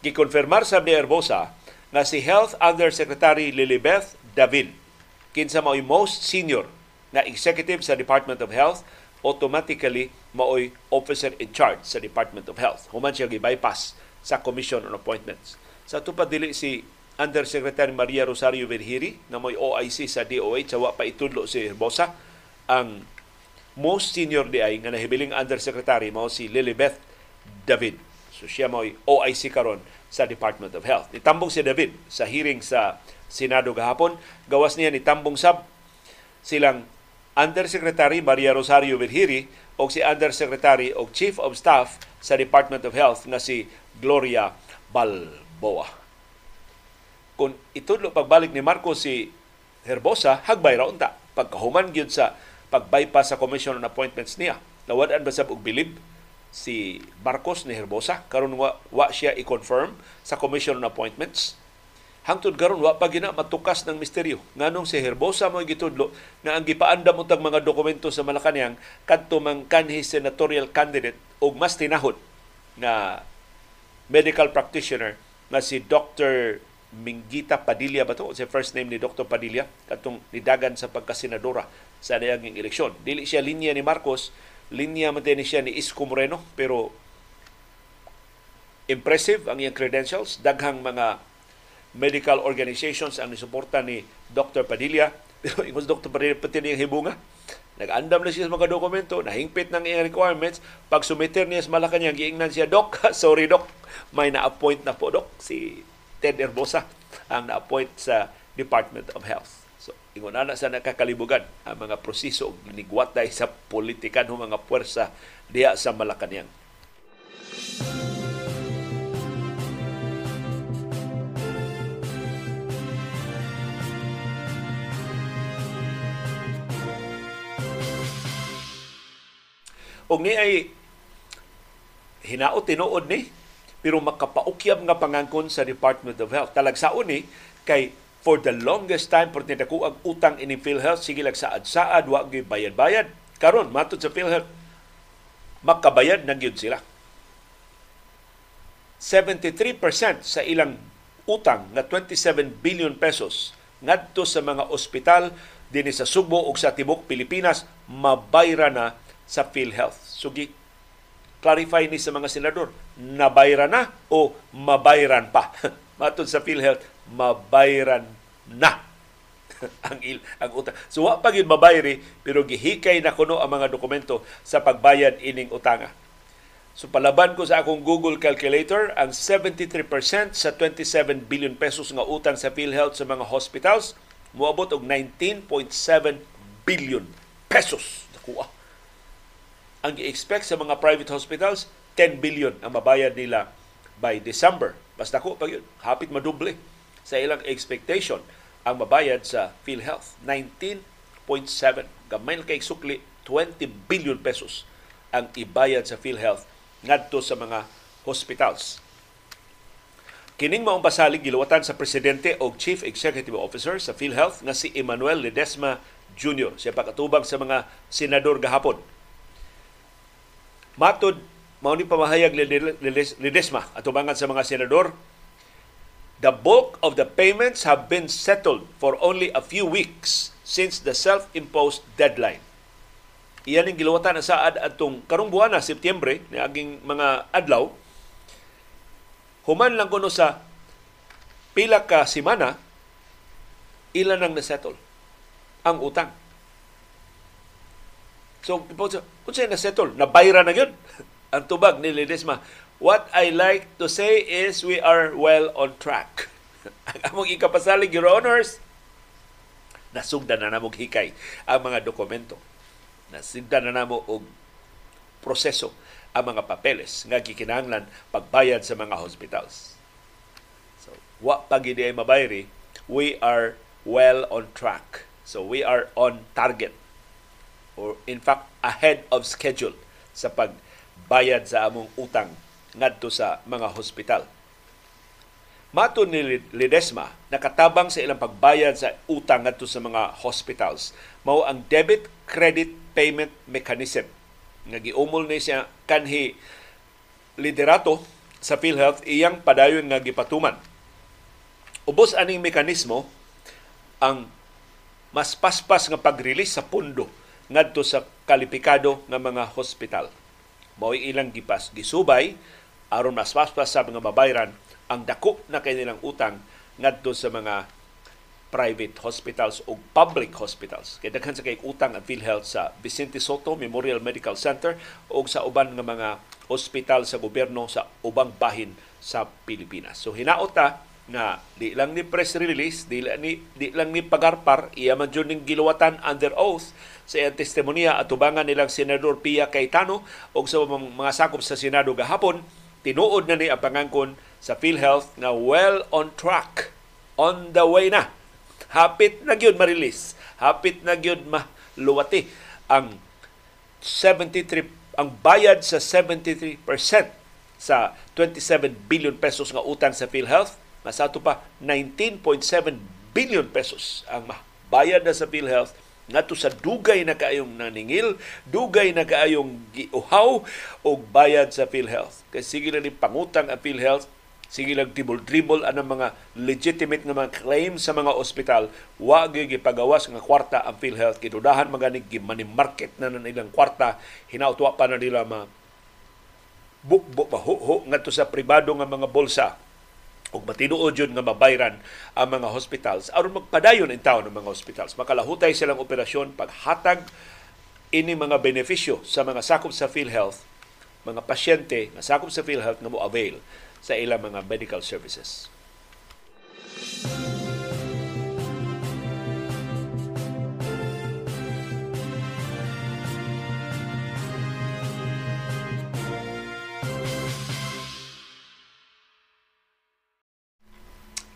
Gikonfirmar sa ni Herbosa nga si Health Undersecretary Lilibeth David kinsa mao'y most senior na executive sa Department of Health automatically mao'y officer in charge sa Department of Health. Human siya gi-bypass sa Commission on Appointments. Sa tupad dili si Undersecretary Maria Rosario Verhiri na may OIC sa DOH sa pa itudlo si Herbosa ang most senior di nga nahibiling undersecretary mao si Lilibeth David. So siya mo OIC karon sa Department of Health. Nitambong si David sa hearing sa Senado gahapon, gawas niya ni tambong sab silang Undersecretary Maria Rosario Virhiri o si Undersecretary o Chief of Staff sa Department of Health nga si Gloria Balboa. Kung itudlo pagbalik ni Marcos si Herbosa, hagbay ra unta. Pagkahuman gyud sa pag-bypass sa Commission on Appointments niya. Nawadaan ba sa bilib si Marcos ni Herbosa karon wa, wa siya i-confirm sa Commission on Appointments. Hangtod karon wa pa gina matukas ng misteryo nganong si Herbosa mo gitudlo nga ang gipaandam untag mga dokumento sa Malacañang kadto mang kanhi senatorial candidate og mas tinahod na medical practitioner na si Dr. Mingita Padilla ba to? Si first name ni Dr. Padilla katong nidagan sa pagkasenadora sa nayaging eleksyon. Dili siya linya ni Marcos, linya man siya ni Isko Moreno pero impressive ang iyang credentials, daghang mga medical organizations ang nisuporta ni Dr. Padilla. Ingos Dr. Padilla pati niyang hibunga. Nag-andam na siya sa mga dokumento, nahingpit ng iyang requirements. Pag sumiter niya sa Malacanang, giingnan siya, Dok, sorry Dok, may na-appoint na po, Dok, si Ted Herbosa ang na-appoint sa Department of Health. So, ingon na sa nakakalibugan ang mga proseso nigwatay sa politikan ng mga puwersa diya sa Malacanang. Og ni ay hinaot tinuod ni pero makapaukyab nga pangangkon sa Department of Health. Talagsaon ni kay for the longest time por ko ang utang ini PhilHealth sige lang saad wa gyud bayad-bayad. Karon matud sa PhilHealth makabayad na gyud sila. 73% sa ilang utang nga 27 billion pesos ngadto sa mga ospital dinhi sa Sugbo ug sa tibok Pilipinas mabayra na sa PhilHealth. So clarify ni sa mga senador, nabayran na o mabayran pa. Matod sa PhilHealth, mabayran na ang il, ang utang. So wa pa gyud mabayri pero gihikay na kuno ang mga dokumento sa pagbayad ining utanga. So palaban ko sa akong Google calculator, ang 73% sa 27 billion pesos nga utang sa PhilHealth sa mga hospitals moabot og 19.7 billion pesos. Nakuha. Ang i-expect sa mga private hospitals, 10 billion ang mabayad nila by December. Basta ko pag yun, hapit maduble sa ilang expectation ang mabayad sa PhilHealth. 19.7. Gamay kay sukli, 20 billion pesos ang ibayad sa PhilHealth ngadto sa mga hospitals. Kining maong pasalig giluwatan sa presidente o chief executive officer sa PhilHealth nga si Emmanuel Ledesma Jr. Siya pagkatubang sa mga senador gahapon. Matod mao ni pamahayag Ledesma atubangan sa mga senador. The bulk of the payments have been settled for only a few weeks since the self-imposed deadline. Iyan ang giluwatan na saad atong karong buwan na Setyembre ni aging mga adlaw. Human lang kuno sa pila ka semana ilan nang nasettle? Ang utang. So, kung sa'yo nasettle, nabayra na yun. ang tubag ni Ledesma. What I like to say is we are well on track. ang among ikapasalig, Your Honors, nasugdan na namog hikay ang mga dokumento nasigdan na namo og proseso ang mga papeles nga gikinahanglan pagbayad sa mga hospitals. So, wa pa gid ay mabayri, we are well on track. So we are on target or in fact ahead of schedule sa pagbayad sa among utang ngadto sa mga hospital. Mato ni Ledesma, nakatabang sa ilang pagbayad sa utang ngadto sa mga hospitals. Mao ang debit credit payment mechanism nga giumol ni siya kanhi liderato sa PhilHealth iyang padayon nga gipatuman. Ubos aning mekanismo ang mas paspas nga pag-release sa pundo ngadto sa kalipikado nga mga hospital. Mao ilang gipas gisubay aron mas paspas sa mga mabayran ang dako na kanilang utang ngadto sa mga private hospitals o public hospitals. Kaya daghan sa kay utang ang PhilHealth sa Vicente Soto Memorial Medical Center o sa uban nga mga hospital sa gobyerno sa ubang bahin sa Pilipinas. So hinaot ta na di lang ni press release, di lang ni, di lang ni pagarpar, iya man dyan giluwatan under oath sa iyang testimonya at tubangan nilang Senador Pia Cayetano o sa mga sakop sa Senado gahapon, tinuod na ni ang pangangkon sa PhilHealth na well on track, on the way na. Hapit na gyud ma-release. Hapit na gyud maluwati ang 73 ang bayad sa 73% sa 27 billion pesos nga utang sa PhilHealth. Mas ato pa 19.7 billion pesos ang bayad na sa PhilHealth. Ngadto sa dugay na kaayong naningil, dugay na kaayong giuhaw og bayad sa PhilHealth. Kay sige na ni pangutang ang PhilHealth sige lang dribble-dribble ang mga legitimate nga mga claim sa mga ospital. Wa gipagawas nga kwarta ang PhilHealth. Kidudahan maganig market na ng ilang kwarta. Hinautwa pa na nila ma bukbo mahuho ngadto sa pribado nga mga bolsa ug matinuod yun nga mabayran ang mga hospitals aron magpadayon in town ang mga hospitals makalahutay silang operasyon paghatag ini mga benepisyo sa mga sakop sa PhilHealth mga pasyente nga sakop sa PhilHealth nga mo avail sa ilang mga medical services.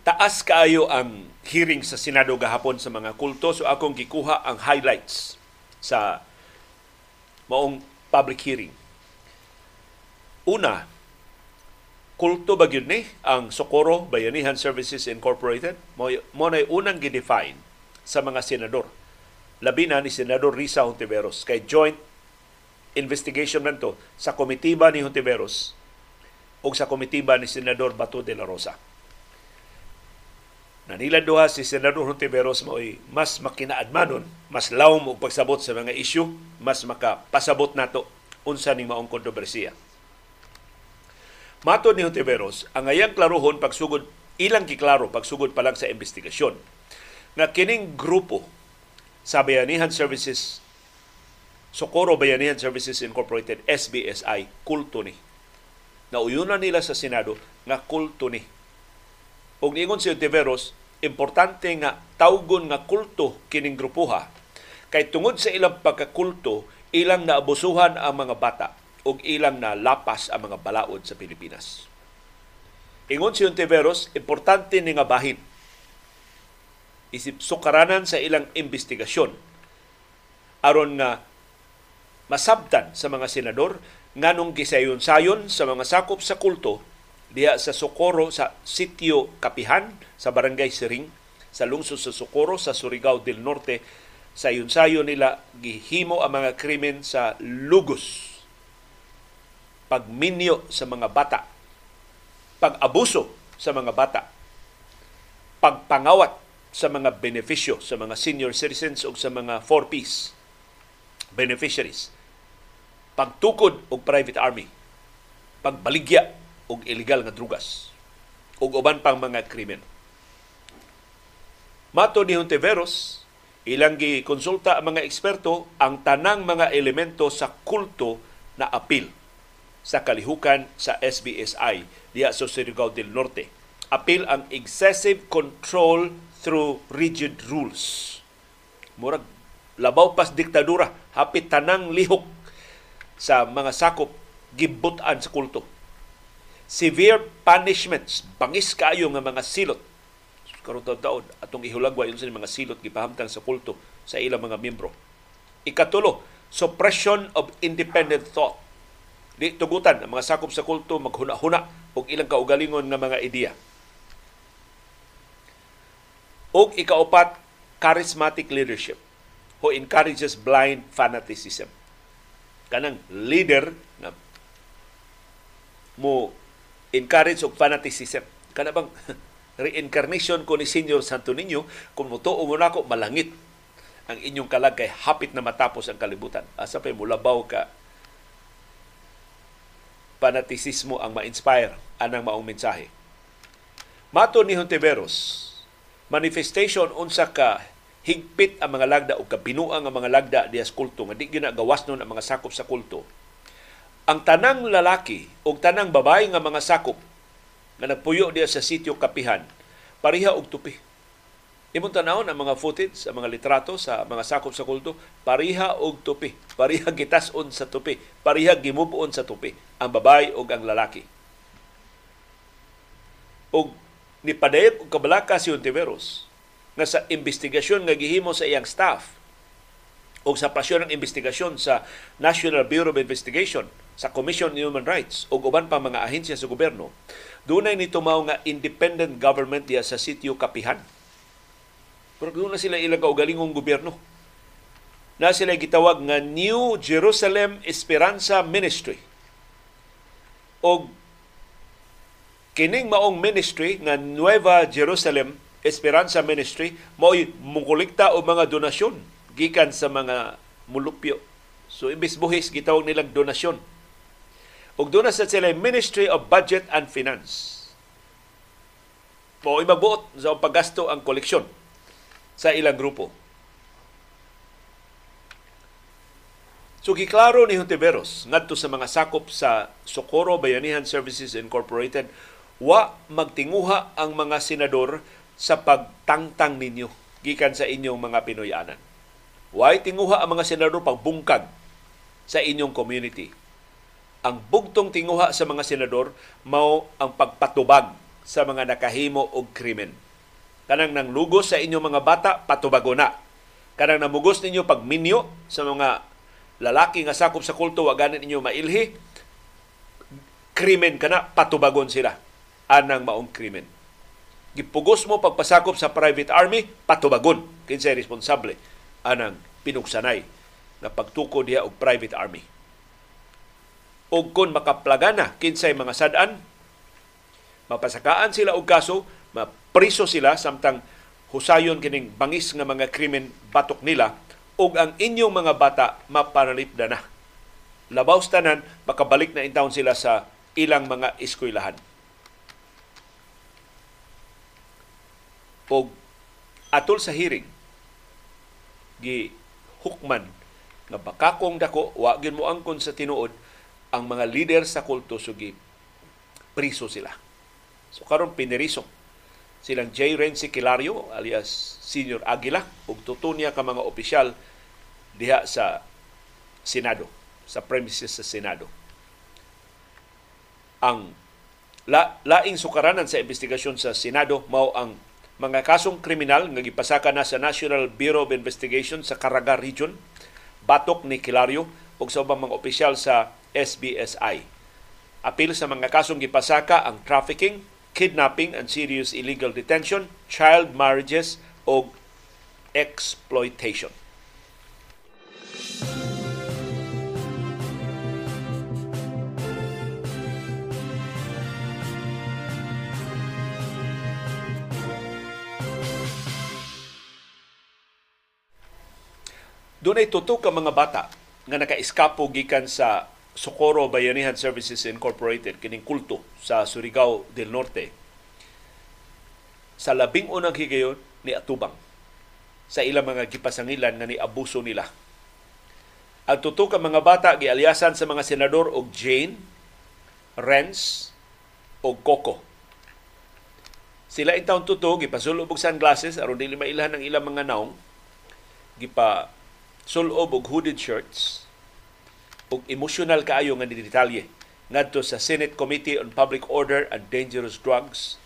Taas kaayo ang hearing sa Senado gahapon sa mga kulto. So akong gikuha ang highlights sa maong public hearing. Una, kulto ba gyud ni? Ang Socorro Bayanihan Services Incorporated. Mo mo nay unang gidefine sa mga senador. Labi na ni senador Risa Hontiveros. Kay joint investigation man to sa komitiba ni Hontiveros o sa komitiba ni senador Bato de la Rosa Nanila duha si Senador Hontiveros mo mas makinaadmanon, mas lawom og pagsabot sa mga isyu, mas makapasabot nato. Unsa ning maong kontrobersiya? Mato ni Hontiveros, ang ayang klarohon pagsugod ilang giklaro pagsugod pa lang sa investigasyon. Nga kining grupo sa Bayanihan Services Socorro Bayanihan Services Incorporated SBSI kulto ni. Nauyunan nila sa Senado nga kulto ni og niingon si Hontiveros importante nga tawgon nga kulto kining grupuha kay tungod sa ilang pagkakulto ilang naabusuhan ang mga bata ug ilang na lapas ang mga balaod sa Pilipinas. Ingon si Ontiveros, importante ni nga bahin isip sukaranan sa ilang investigasyon aron nga masabtan sa mga senador nganong gisayon-sayon sa mga sakop sa kulto diha sa Socorro sa sitio Kapihan sa Barangay Siring sa lungsod sa Socorro sa Surigao del Norte sa yunsayo nila gihimo ang mga krimen sa lugos pagminyo sa mga bata, pag-abuso sa mga bata, pagpangawat sa mga benepisyo sa mga senior citizens o sa mga 4Ps beneficiaries, pagtukod og private army, pagbaligya og illegal nga drugas ug uban pang mga krimen. Mato ni Hontiveros, ilang gi konsulta ang mga eksperto ang tanang mga elemento sa kulto na apil sa kalihukan sa SBSI diya sa Surigao del Norte. Apil ang excessive control through rigid rules. Murag labaw pas diktadura, hapit tanang lihok sa mga sakop gibutan sa kulto. Severe punishments, bangis kaayo nga mga silot. Karon taon atong ihulagwa yun sa mga silot gipahamtang sa kulto sa ilang mga membro. Ikatulo, suppression of independent thought Di tugutan ang mga sakop sa kulto maghuna-huna og ilang kaugalingon nga mga ideya. Og ikaupat, charismatic leadership who encourages blind fanaticism. Kanang leader na mo encourage og fanaticism. Kana bang reincarnation ko ni Senyor Santo Niño kung mutuo mo na ako malangit ang inyong kalag kay hapit na matapos ang kalibutan. Asa pa mulabaw ka fanatisismo ang ma-inspire anang maong mensahe. Mato ni Hontiveros, manifestation unsa ka higpit ang mga lagda o kabinuang ang mga lagda diya sa kulto nga di ginagawas nun ang mga sakop sa kulto. Ang tanang lalaki o tanang babae nga mga sakop nga nagpuyo diya sa sitio Kapihan, pariha og tupi Imong tanawon ang mga footage, ang mga litrato sa mga sakop sa kulto, pariha og tupi. Pariha gitason sa tupi. Pariha gimubuon sa tupi. Ang babae og ang lalaki. Og ni padayag og kabalaka si Ontiveros nga sa investigasyon nga gihimo sa iyang staff o sa pasyon ng investigasyon sa National Bureau of Investigation, sa Commission on Human Rights o uban pa mga ahensya sa gobyerno, dunay ni tumaw nga independent government diya sa sitio Kapihan pero doon na sila ilang kaugalingong gobyerno. Na sila gitawag nga New Jerusalem Esperanza Ministry. O kining maong ministry nga Nueva Jerusalem Esperanza Ministry mo'y mukulikta o mga donasyon gikan sa mga mulupyo. So imbis buhis gitawag nilang donasyon. Og doon sa sila Ministry of Budget and Finance. Mo imabuot sa paggasto ang koleksyon sa ilang grupo. So giklaro ni Hontiveros ngadto sa mga sakop sa Socorro Bayanihan Services Incorporated wa magtinguha ang mga senador sa pagtangtang ninyo gikan sa inyong mga Pinoyanan. Wa tinguha ang mga senador pagbungkag sa inyong community. Ang bugtong tinguha sa mga senador mao ang pagpatubag sa mga nakahimo og krimen. Kanang nang lugos sa inyong mga bata patubago na. Kanang namugos ninyo pagminyo sa mga lalaki nga sakop sa kulto wa ganin ninyo mailhi krimen kana patubagon sila anang maong krimen. Gipugos mo pagpasakop sa private army patubagon. Kinsay responsable anang pinugsanay nga pagtuko diha og private army ug kon makaplagana kinsay mga sad-an mapasakaan sila og kaso mapriso sila samtang husayon kining bangis nga mga krimen batok nila ug ang inyong mga bata mapanalipda na. Labaw tanan makabalik na intawon sila sa ilang mga eskwelahan. O atol sa hearing, gi hukman nga bakakong dako wa gyud mo angkon sa tinuod ang mga leader sa kulto sugi priso sila. So karon piniriso silang J. Renzi Kilario alias Senior Aguila ug tutunya ka mga opisyal diha sa Senado, sa premises sa Senado. Ang la, laing sukaranan sa investigasyon sa Senado mao ang mga kasong kriminal nga gipasaka na sa National Bureau of Investigation sa Caraga Region, batok ni Kilario ug sa ubang mga opisyal sa SBSI. Apil sa mga kasong gipasaka ang trafficking, kidnapping and serious illegal detention, child marriages o exploitation. Doon ay tutok ka mga bata nga naka-eskapo gikan sa Socorro Bayanihan Services Incorporated kining kulto sa Surigao del Norte sa labing unang higayon ni Atubang sa ilang mga gipasangilan nga ni abuso nila. Ang tutok ka mga bata gialyasan sa mga senador og Jane, Renz og Coco. Sila intawon tuto gipasulog og sunglasses aron dili mailahan ang ilang mga naong gipa sulob og hooded shirts ug emotional kaayo nga detalye ngadto sa Senate Committee on Public Order and Dangerous Drugs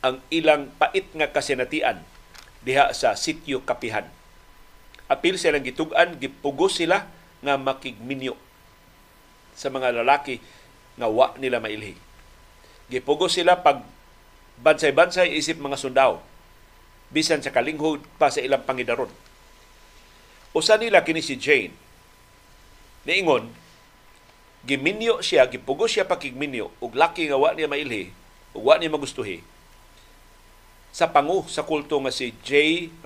ang ilang pait nga kasenatian diha sa sitio Kapihan. Apil silang gitug-an, gipugos sila nga makigminyo sa mga lalaki nga wa nila mailhi. Gipugos sila pag bansay-bansay isip mga sundao bisan sa kalinghod pa sa ilang pangidaron Usa nila kini si Jane. Niingon, giminyo siya, gipugos siya pakigminyo, ug laki nga wa niya mailhi, ug wa niya magustuhi, sa pangu sa kulto nga si J.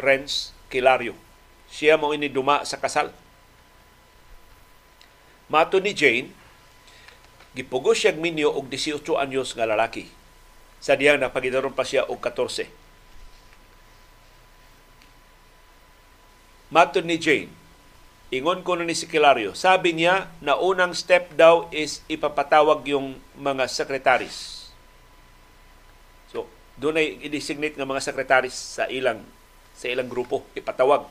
Renz Kilario. Siya mo ini duma sa kasal. Mato ni Jane, gipugos siya minyo og 18 anyos nga lalaki. Sa diyang napagidaron pa siya og 14 Matod ni Jane, ingon ko ni si Kilario, sabi niya na unang step daw is ipapatawag yung mga sekretaris. So, doon ay i-designate ng mga sekretaris sa ilang sa ilang grupo, ipatawag.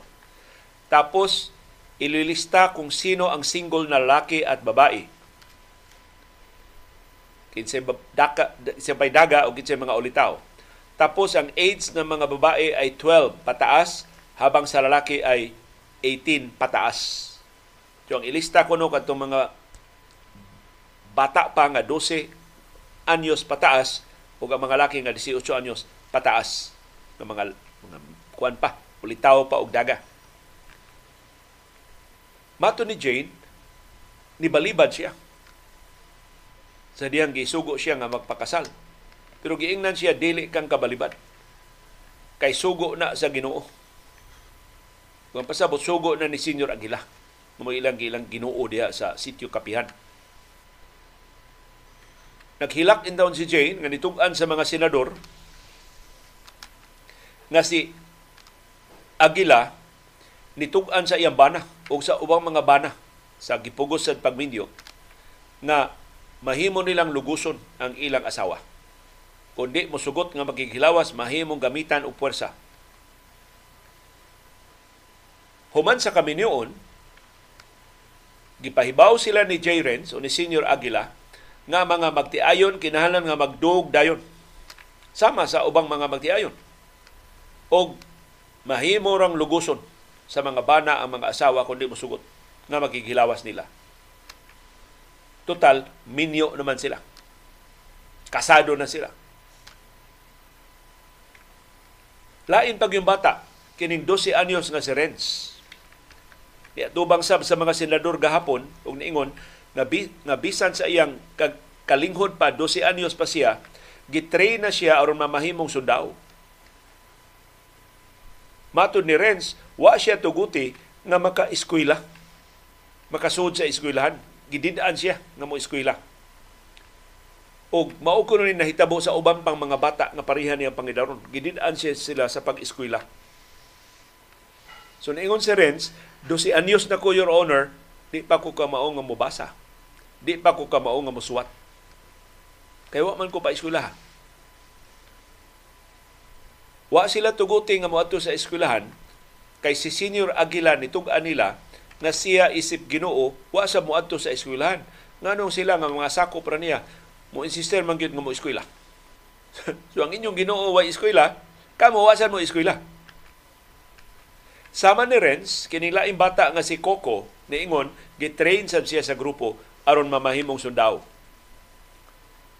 Tapos, ililista kung sino ang single na lalaki at babae. Kinsay daka, kinsay daga o kinsay mga ulitaw. Tapos, ang age ng mga babae ay 12 pataas habang sa lalaki ay 18 pataas. So ang ilista ko no kadtong mga bata pa nga 12 anyos pataas ug ang mga lalaki nga 18 anyos pataas ng mga mga kuan pa, ulitaw pa og daga. Mato ni Jane, nibalibad siya. Sa diyang gisugo siya nga magpakasal. Pero giingnan siya dili kang kabalibad. Kay sugo na sa Ginoo kung pasabot, sugo na ni Senior Aguila. Mga ilang ilang ginoo diha sa sitio Kapihan. Naghilak in down si Jane nga nitugan sa mga senador nga si Aguila nitugan sa iyang bana o sa ubang mga bana sa gipugos sa pagminyo nga mahimo nilang luguson ang ilang asawa. Kundi mosugot nga magkikilawas, mahimong gamitan og puwersa Human sa kaminyoon, gipahibaw sila ni J. Renz o ni Senior Aguila nga mga magtiayon kinahanglan nga magdug dayon sama sa ubang mga magtiayon og mahimo rang luguson sa mga bana ang mga asawa kundi mosugot nga magigilawas nila. Total, minyo naman sila. Kasado na sila. Lain pag yung bata, kining 12 anyos nga si Renz, tubang sab sa mga senador gahapon ug niingon nga, bi, nga bisan sa iyang kag, kalinghod pa 12 anyos pa siya gitrain na siya aron mamahimong sundao. Matod ni Renz, wa siya tuguti nga maka-eskwela. Makasud sa eskwelahan. Gididaan siya nga mo eskwela. o mao ko ni nahitabo sa uban pang mga bata nga pareha niya pangidaron. Gididaan siya sila sa pag-eskwela. So niingon si Renz, do si anyos na ko, Your Honor, di pa ko kamao nga mubasa. Di pa ko kamao nga musuwat. Kaya wa man ko pa eskwelahan. Wa sila tuguti nga moadto sa eskwelahan kay si Senior Aguila nitug-an nila nga siya isip Ginoo wa sa moadto sa eskwelahan. Nganong sila nga mga sakop ra niya mo insister man gyud nga mo eskwela. so ang inyong Ginoo wa eskwela, kamo wa mo eskwela. Sama ni Renz, kining laing bata nga si Coco, niingon, gitrain sab siya sa grupo aron mamahimong sundao.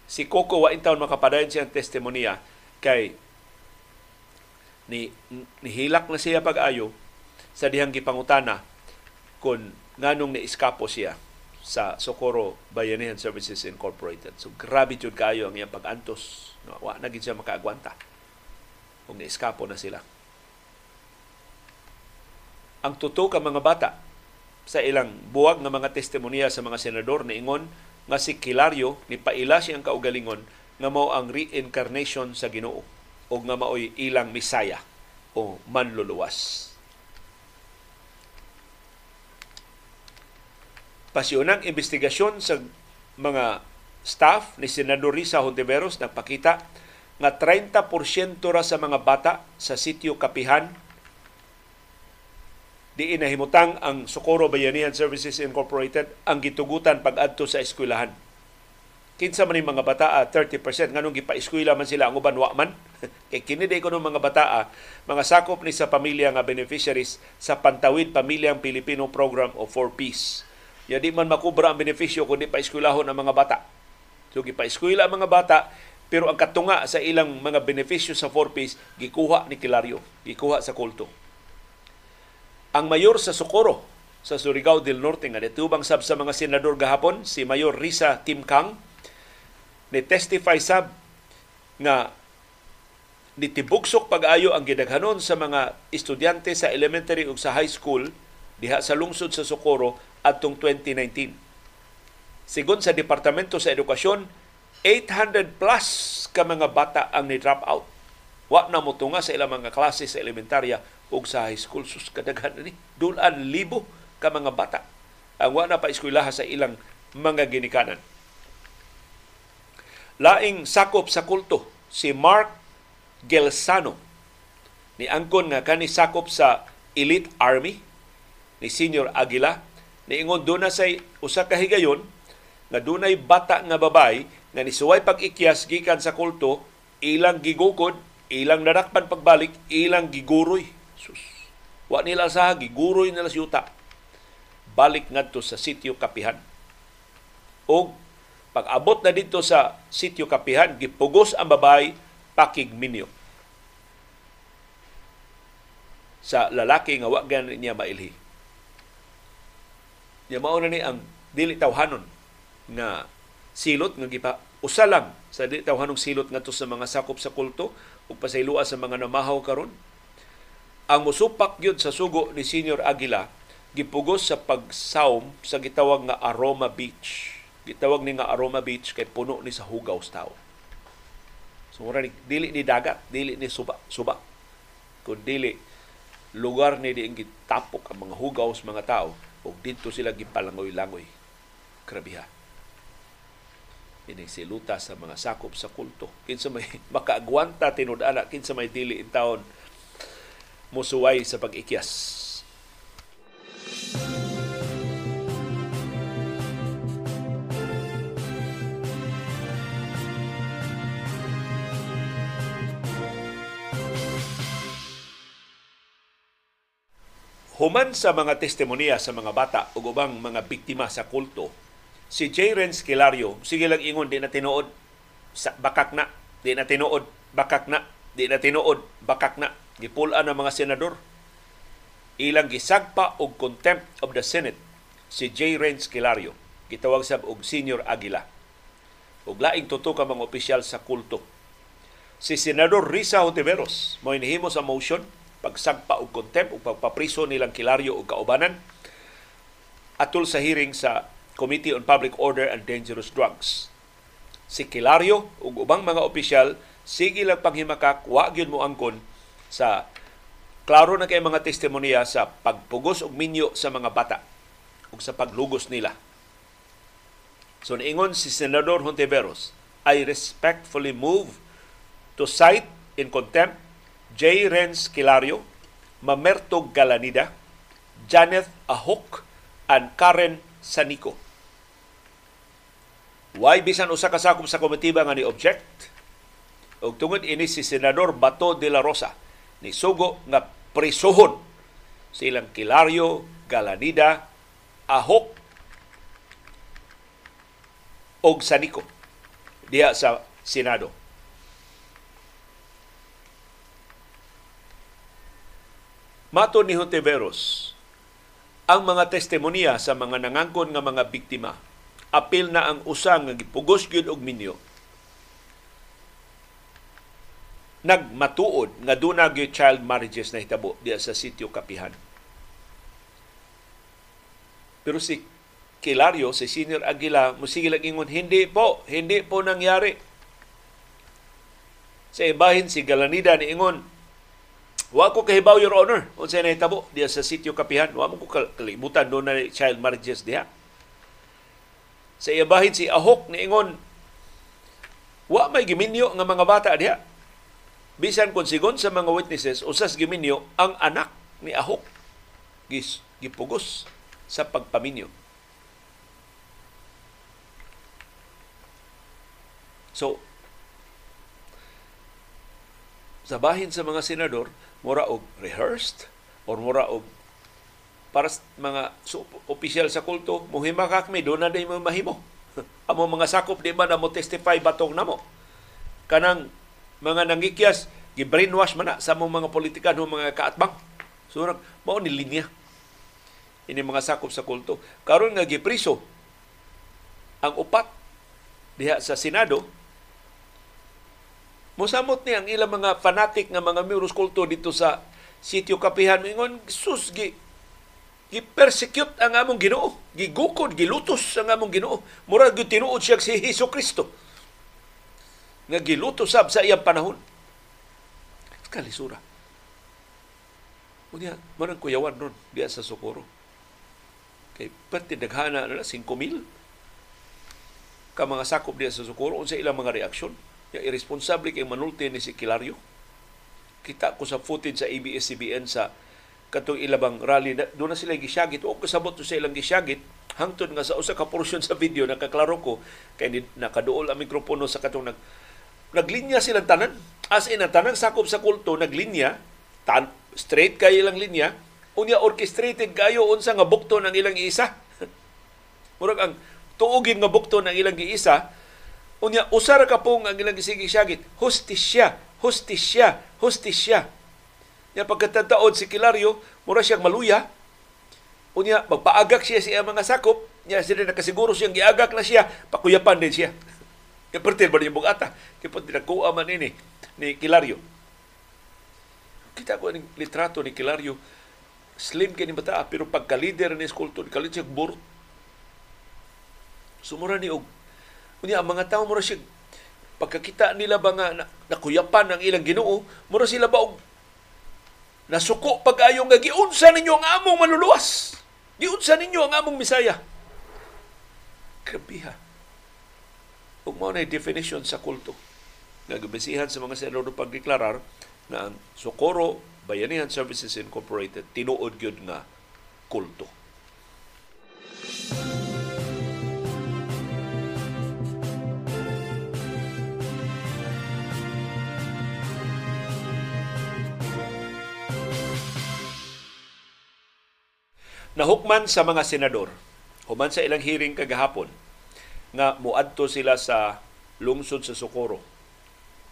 Si Coco wa intawon makapadayon siyang testimonya kay ni nihilak na siya pag-ayo sa dihang gipangutana kung nganong ni-eskapo siya sa Socorro Bayanihan Services Incorporated. So grabe jud kayo ang iyang pag-antos. No, wa na gid siya makaagwanta. Kung ni-eskapo na sila. Ang tuto ka mga bata sa ilang buwag nga mga testimonya sa mga senador ni ingon nga si Kilario ni paila siyang kaugalingon nga mao ang reincarnation sa Ginoo o nga maoy ilang misaya o manluluwas. Pasyonang investigasyon sa mga staff ni Senador Risa Hontiveros nagpakita nga 30% ra sa mga bata sa sitio Kapihan di inahimutang ang Socorro Bayanihan Services Incorporated ang gitugutan pag-adto sa eskwelahan. Kinsa man mga bata 30% nganong gipa-eskwela man sila ang uban wa man. Kay kini day kuno mga bata mga sakop ni sa pamilya nga beneficiaries sa Pantawid Pamilyang Pilipino Program of 4 Peace. Ya di man makubra ang benepisyo kundi pa eskwelahon ang mga bata. So gipa-eskwela ang mga bata pero ang katunga sa ilang mga benepisyo sa 4 Peace gikuha ni Kilario gikuha sa kulto ang mayor sa Socorro sa Surigao del Norte nga ditubang sab sa mga senador gahapon si Mayor Risa Tim Kang ni testify sab nga nitibugsok pag-ayo ang gidaghanon sa mga estudyante sa elementary ug sa high school diha sa lungsod sa Socorro adtong 2019. Sigon sa Departamento sa Edukasyon, 800 plus ka mga bata ang ni-drop out. Wa na mo sa ilang mga klase sa elementarya ug sa high school. Sus, kadaghan ni. Dulan libo ka mga bata ang wa na pa eskwelaha sa ilang mga ginikanan. Laing sakop sa kulto si Mark Gelsano ni angkon nga kani sakop sa Elite Army ni Senior Aguila niingon do na say usa ka higayon nga dunay bata nga babay nga nisuway pag-ikyas gikan sa kulto ilang gigukod ilang narakpan pagbalik ilang giguroy. Sus. Wa nila sa giguroy nila yuta balik ngadto sa sitio kapihan. Og pag abot na dito sa sitio Kapihan, gipugos ang babay pakigminyo. Sa lalaki nga wa niya mailhi. Niya mao na ni ang dili tawhanon nga silot nga gipa usa lang sa dili tawhanong silot ngadto sa mga sakop sa kulto ug pasaylua sa mga namahaw karon. Ang musupak gyud sa sugo ni Senior Aguila gipugos sa pagsaom sa gitawag nga Aroma Beach gitawag ni nga Aroma Beach kay puno ni sa hugaw sa tao. So mura ni dili ni dagat, dili ni suba, suba. Kun dili lugar ni diing gitapok ang mga hugaw sa mga tao ug dito sila gipalangoy-langoy. Krabiha. Ini siluta sa mga sakop sa kulto. Kinsa may makaagwanta tinud-ana, kinsa may dili in taon musuway sa pag-ikyas. Human sa mga testimonya sa mga bata ug ubang mga biktima sa kulto, si J. Renz Kilario, sige lang ingon, di na tinuod, sa, bakak na, di na tinuod, bakak na, di na tinuod, bakak na, gipulaan ng mga senador. Ilang gisagpa og contempt of the Senate si J. Renz Kilario, gitawag sab og Senior Aguila. Ug laing tuto ka mga opisyal sa kulto. Si Senador Risa Hontiveros mo inihimo sa motion pagsagpa og contempt ug pagpapriso nilang Kilaryo og kaubanan atol sa hearing sa Committee on Public Order and Dangerous Drugs. si Kilario ug ubang mga opisyal sige lang panghimakak wa gyud mo angkon sa klaro na kay mga testimonya sa pagpugos og minyo sa mga bata ug sa paglugos nila. So niingon si Senador Hontiveros, I respectfully move to cite in contempt J. Renz Kilario, Mamerto Galanida, Janeth Ahok, and Karen Sanico. Why bisan usa ka sakop sa komitiba nga ni object? Og tungod ini si Senador Bato de la Rosa ni sugo nga prisohon silang Kilario, Galanida, Ahok og Sanico diha sa Senado. Mato ni Hontiveros, ang mga testimonya sa mga nangangkon nga mga biktima apil na ang usang nga gipugos gyud og minyo nagmatuod nga duna gyud child marriages na hitabo diya sa sitio Kapihan. Pero si Kilario, si Senior Aguila, musige lang ingon, hindi po, hindi po nangyari. Sa ibahin si Galanida ni ingon, wa ko kahibaw, Your Honor, kung sa nahitabo diya sa sitio Kapihan, wa mo ko kalimutan doon na child marriages diya. Sa ibahin si Ahok ni ingon, wa may giminyo nga mga bata diya bisan kung sigon sa mga witnesses usas giminyo ang anak ni Ahok gis gipugos sa pagpaminyo. So, sa bahin sa mga senador, mura og rehearsed or mura og para mga so, opisyal sa kulto, muhimakak mi, doon na din mo mahimo. Amo mga sakop, di ba na mo testify batong namo? Kanang mga nangikyas, gi-brainwash man na sa mga politikan o mga kaatbang. So, mao ni linya ini mga sakop sa kulto. Karon nga gipriso ang upat diha sa Senado, Musamot ni ang ilang mga fanatic nga mga miros kulto dito sa sitio Kapihan. Ingon, sus, gi, gi-persecute ang among ginoo. Gigukod, gilutos ang among ginoo. Mura, tinuod siya si Heso Kristo nga giluto sab sa iyang panahon. Kalisura. Unya, manang kuyawan ron diya sa Socorro. Kay pati daghana na 5,000 ka mga sakop diya sa Socorro unsa ilang mga reaksyon. Ya irresponsable kay manulti ni si Kilario. Kita ko sa footage sa ABS-CBN sa katong ilabang rally doon na sila gisyagit o kasabot sa ilang gisyagit hangtod nga sa usa ka portion sa video nakaklaro ko kay nakaduol ang mikropono sa katong nag naglinya silang tanan. As in, ang tanang sakop sa kulto, naglinya, tan straight kay ilang linya, unya orchestrated kayo unsa nga bukto ng ilang isa. Murag ang tuugin nga bukto ng ilang giisa, unya usar ka pong ang ilang gisigi syagit, hustisya, hustisya, hustisya. Nya pagkatataod si Kilario, mura siyang maluya, unya magpaagak siya sa mga sakop, nya sila nakasiguro siyang giagak na siya, pakuyapan din siya. Ipertil ba niya bugata? Kipot dinakuha man ini ni Kilario. Kita ko ang litrato ni Kilario. Slim kini bata, pero pagka-leader ni skulptor, kalit siya burot. Sumura ni og. Unya ang mga tao mura siya pagkakita nila ba nga nakuyapan ang ilang Ginoo, mura sila ba og nasuko pag-ayo nga giunsa ninyo ang among manluluwas. Giunsa ninyo ang among Misaya. Grabe ha. Ug mao na definition sa kulto. Nga gabisihan sa mga senador pagdeklarar na ang Socorro Bayanihan Services Incorporated tinuod gyud nga kulto. Nahukman sa mga senador, human sa ilang hearing kagahapon, nga muadto sila sa lungsod sa Socorro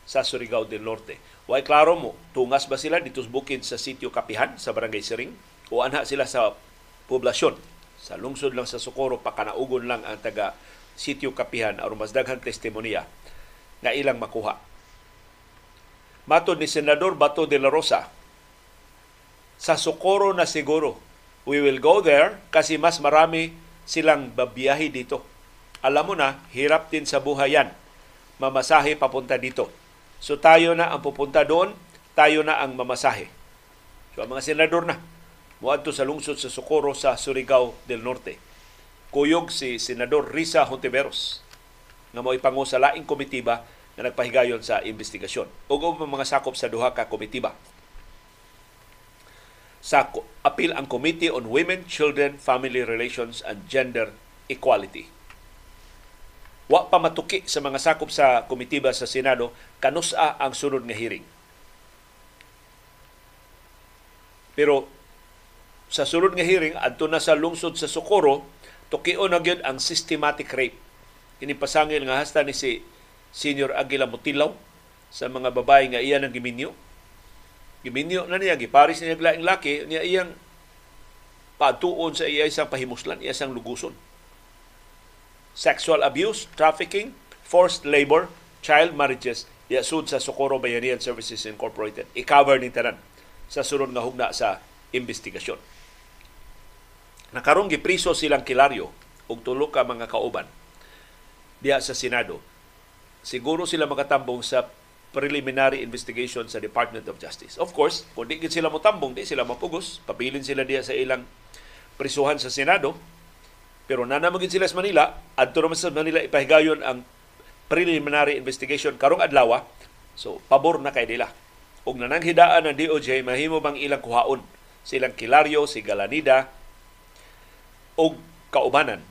sa Surigao del Norte. Way klaro mo, tungas ba sila dito bukid sa sitio Kapihan sa Barangay Siring o anha sila sa poblasyon sa lungsod lang sa Socorro pakanaugon lang ang taga sitio Kapihan aron mas daghang testimonya nga ilang makuha. Matod ni Senador Bato de la Rosa, sa Socorro na siguro, we will go there kasi mas marami silang babiyahe dito alam mo na, hirap din sa buhay yan. mamasahe papunta dito. So tayo na ang pupunta doon, tayo na ang mamasahe. So ang mga senador na, muadto sa lungsod sa Socorro sa Surigao del Norte. Kuyog si Senador Risa Hontiveros nga mo ipangu sa laing komitiba na nagpahigayon sa investigasyon. Ug mga sakop sa duha ka komitiba sa apil ang Committee on Women, Children, Family Relations and Gender Equality. Wa pa matuki sa mga sakop sa komitiba sa Senado kanusa ang sunod nga hearing. Pero sa sunod nga hearing adto na sa lungsod sa Socorro tukion na gyud ang systematic rape. Ini pasangil nga hasta ni si Senior Aguila Mutilaw sa mga babae nga iya nang giminyo Giminyo na niya, giparis niya laing laki, niya iyang patuon sa iya isang pahimuslan, iya isang luguson. Sexual abuse, trafficking, forced labor, child marriages, sud sa Socorro Bayanihan Services Incorporated. I-cover ni tanan sa sunod nga hugna sa investigasyon. Nakarong gipriso silang kilaryo og tulo ka mga kauban diya sa Senado. Siguro sila makatambong sa preliminary investigation sa Department of Justice. Of course, kung di sila motambong, di sila mapugos, papilin sila diya sa ilang prisuhan sa Senado, pero nanamagin sila sa Manila, adto naman sa Manila ipahigayon ang preliminary investigation karong adlaw, so pabor na kay nila. Ug nananghidaan ng DOJ mahimo bang ilang kuhaon silang Kilario, si Galanida og kaubanan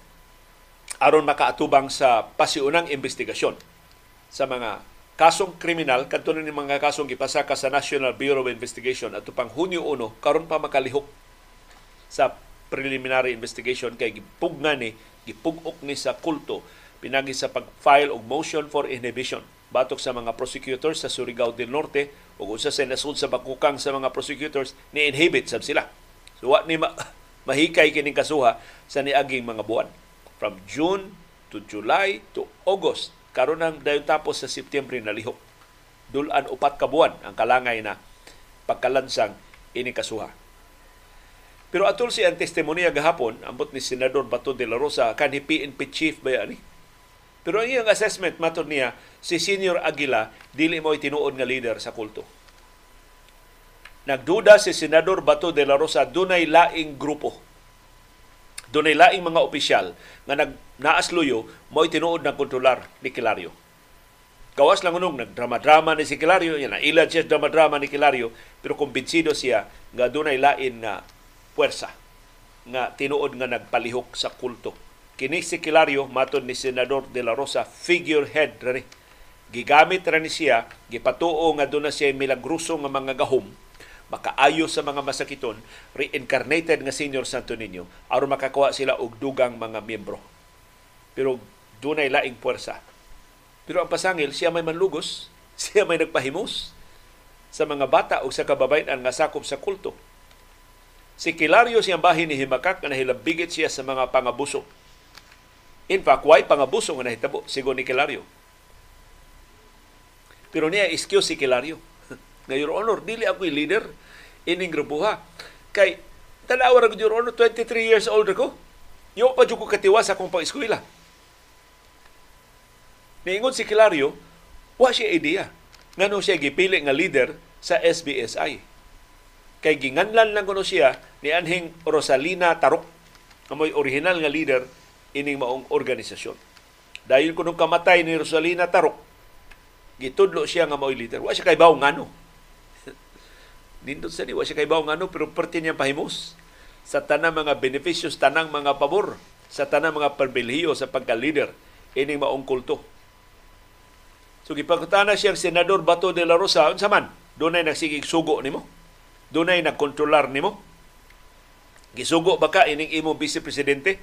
aron makaatubang sa pasiunang investigasyon sa mga kasong kriminal kadto ni mga kasong gipasaka sa National Bureau of Investigation at pang Hunyo 1 karon pa makalihok sa preliminary investigation kay gipugna ni gipugok ni sa kulto pinagi sa pag-file og motion for inhibition. Batok sa mga prosecutors sa Surigao del Norte ug usa sa nasud sa bakukang sa mga prosecutors ni inhibit sab sila. So wa ni ma- mahikay kining kasuha sa niaging mga buwan. From June to July to August karon nang dayon tapos sa September nalihok. Dulan upat ka buwan ang kalangay na pagkalansang ini kasuha. Pero atol si ang testimonya gahapon, ambot ni Senador Bato de la Rosa, kan PNP chief ba ani? Pero ang iyang assessment, matod niya, si Senior Aguila, dili mo tinuod nga leader sa kulto. Nagduda si Senador Bato de la Rosa, dunay laing grupo doon ay laing mga opisyal nga nag naasluyo mo tinuod ng kontrolar ni Kilario. Gawas lang unong nagdrama-drama ni si Kilario, yan ilad siya drama-drama ni Kilario, pero kumbinsido siya nga doon ay lain na puwersa nga tinuod nga nagpalihok sa kulto. Kini si Kilario, matod ni Senador De La Rosa, figurehead rani. Gigamit rani siya, gipatuo nga doon na siya milagruso nga mga gahom makaayo sa mga masakiton, reincarnated nga Senior Santo Niño, aron makakuha sila og dugang mga miyembro. Pero dunay laing puwersa. Pero ang pasangil, siya may manlugos, siya may nagpahimos sa mga bata o sa kababayan nga sakop sa kulto. Si Kilario siyang bahin ni Himakak na nahilabigit siya sa mga pangabuso. In fact, why pangabuso nga nahitabo, sigo ni Kilario. Pero niya excuse si Kilario nga Your Honor, dili ako leader ining grupuha. Kay tanawa ra Your Honor, 23 years old ko. Yo pa jud ko katiwas akong pang-eskwela. Niingon si Kilario, wa siya idea. Ngano siya gipili nga leader sa SBSI. Kay ginganlan lang kuno siya ni Anhing Rosalina Tarok, amoy original nga leader ining maong organisasyon. Dahil kunong kamatay ni Rosalina Tarok, gitudlo siya nga mao'y leader. Wa siya kay bawo ngano. Nindot sa ni, wa siya kay bawang ano, pero parte niya pahimos sa tanang mga beneficios, tanang mga pabor, sa tanang mga perbilhiyo sa pagka-leader ining maong kulto. So gipakutana siyang senador Bato de la Rosa, unsa man, dunay nagsigig sugo nimo? Dunay nagkontrolar nimo? Gisugo ba ka ining imong vice presidente?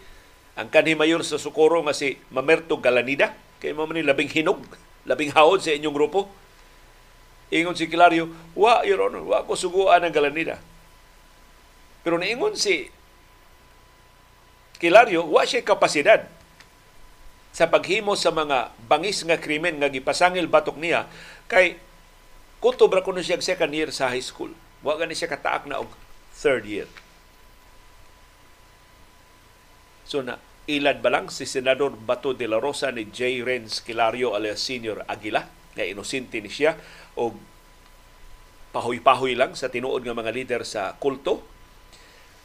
Ang kanhi mayor sa Socorro nga si Mamerto Galanida, kay mo man labing hinog, labing haod sa inyong grupo Ingon si Kilario, wa, Your Honor, wa ko suguan ang galanida. Pero naingon si Kilario, wa siya kapasidad sa paghimo sa mga bangis nga krimen nga gipasangil batok niya kay kutob ra kuno siya second year sa high school. Wa gani siya kataak na og third year. So na ilad ba lang si Senador Bato de la Rosa ni J. Renz Kilario alias Senior Aguila nga inosente ni siya o pahoy-pahoy lang sa tinuod nga mga lider sa kulto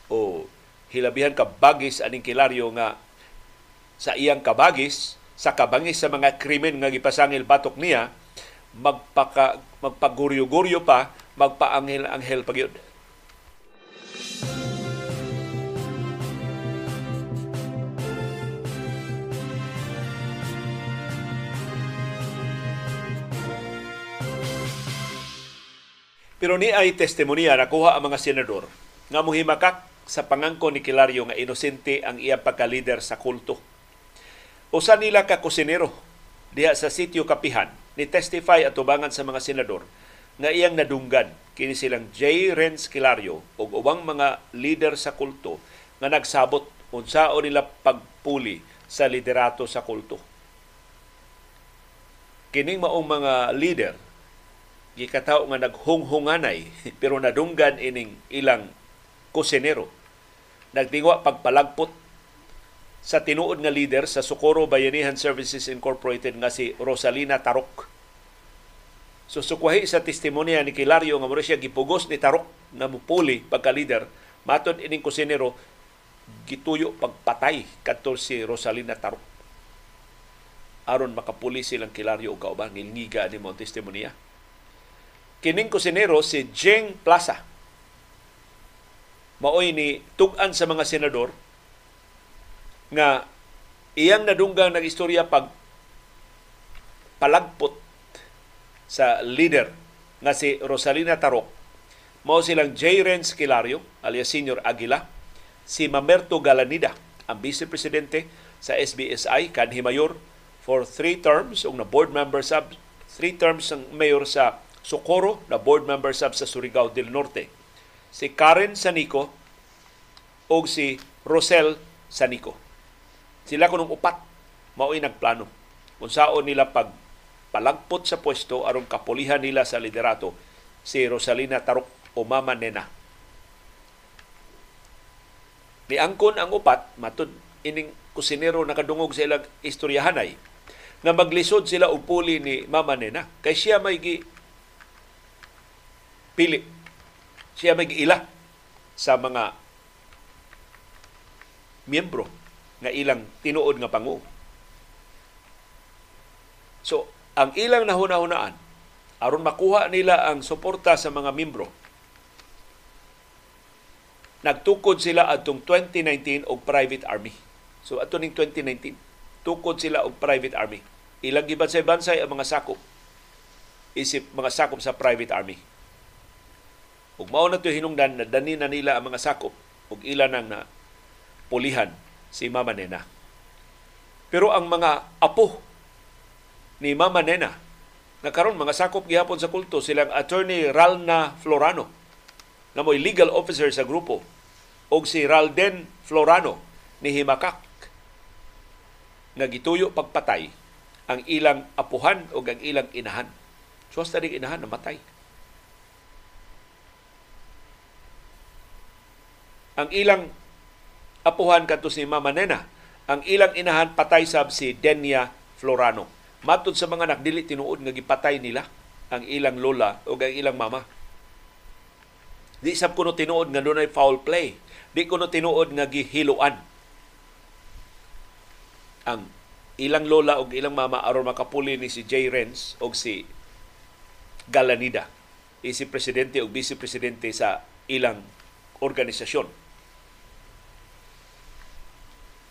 o hilabihan ka bagis aning Kilario nga sa iyang kabagis sa kabangis sa mga krimen nga gipasangil batok niya magpaka magpaguryo-guryo pa magpaanghel-anghel pagyud. Pero ni ay testimonya nakuha ang mga senador nga muhimakak sa pangangko ni Kilario nga inosente ang iyang pagka-leader sa kulto. Usa nila ka kusinero diha sa sitio Kapihan ni testify atubangan sa mga senador nga iyang nadunggan kini silang J. Renz Kilario ug ubang mga leader sa kulto nga nagsabot unsao nila pagpuli sa liderato sa kulto. Kining maong mga leader gikataw nga naghunghunganay pero nadunggan ining ilang kusinero. Nagtingwa pagpalagpot sa tinuod nga leader sa Socorro Bayanihan Services Incorporated nga si Rosalina Tarok. So sukwahi sa testimonya ni Kilario nga mura siya gipugos ni Tarok nga mupuli pagka-leader, matod ining kusinero gituyo pagpatay kadto si Rosalina Tarok aron makapuli silang Kilario ug kauban ngilngiga ni mo testimonya. Kining kusinero si Jeng Plaza. Maoy ni tugan sa mga senador nga iyang nadunggang nag-istorya pag palagpot sa leader nga si Rosalina Tarok. Mao silang J. Renz Kilario alias Senior Aguila, si Mamerto Galanida, ang vice presidente sa SBSI, kanhi mayor for three terms, ug na board member sub, three terms ang mayor sa Socorro na board member sab sa Surigao del Norte. Si Karen Sanico o si Rosel Sanico. Sila kunong upat mao'y nagplano kung saan nila pag palagpot sa pwesto aron kapulihan nila sa liderato si Rosalina Tarok o Mama Nena. Niangkon ang upat, matud ining kusinero nakadungog sa ilang istoryahanay, nga maglisod sila og ni Mama Nena. Kay siya may gi pili. Siya may ila sa mga miyembro nga ilang tinuod nga pangu. So, ang ilang nahuna-hunaan aron makuha nila ang suporta sa mga miyembro. Nagtukod sila atong 2019 og private army. So ato ning 2019, tukod sila og private army. Ilang gibansay-bansay ang mga sakop isip mga sakop sa private army. Ug mao na to hinungdan na dani na nila ang mga sakop ug ila nang na pulihan si Mama Nena. Pero ang mga apo ni Mama Nena nga karon mga sakop gihapon sa kulto silang attorney Ralna Florano na mo'y legal officer sa grupo og si Ralden Florano ni Himakak nga gituyo pagpatay ang ilang apuhan o ang ilang inahan. So, hasta inahan namatay. Ang ilang apuhan kadto si Mama Nena. Ang ilang inahan patay sab si Denya Florano. Matod sa mga nagdili tinuod nga gipatay nila ang ilang lola o ang ilang mama. Di sab kuno tinuod nga dunay foul play. Di kuno tinuod nga gihiluan ang ilang lola o ilang mama aron makapuli ni si Jay Renz o si Galanida, isi presidente o vice presidente sa ilang organisasyon.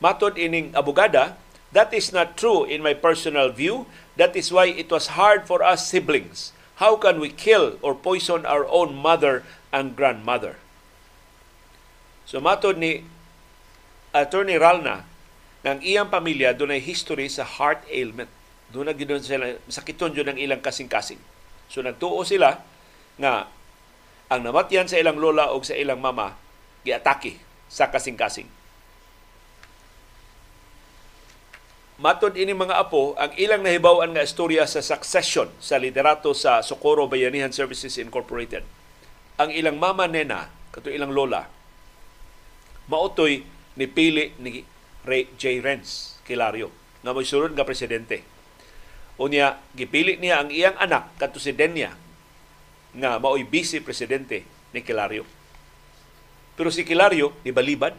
Matod ining abogada, that is not true in my personal view. That is why it was hard for us siblings. How can we kill or poison our own mother and grandmother? So matod ni Attorney Ralna, ng iyang pamilya doon ay history sa heart ailment. Doon na ginoon sila, sakiton yun ang ilang kasing-kasing. So nagtuo sila nga ang namatyan sa ilang lola o sa ilang mama giatake sa kasing-kasing. Matod ini mga apo, ang ilang nahibawan nga istorya sa succession sa liderato sa Socorro Bayanihan Services Incorporated. Ang ilang mama nena, kato ilang lola, mautoy ni pili ni Ray J. Renz Kilario nga mo'y sulod nga presidente. Unya, gipili niya ang iyang anak kadto si Denya nga mao'y vice presidente ni Kilario. Pero si Kilario nibalibad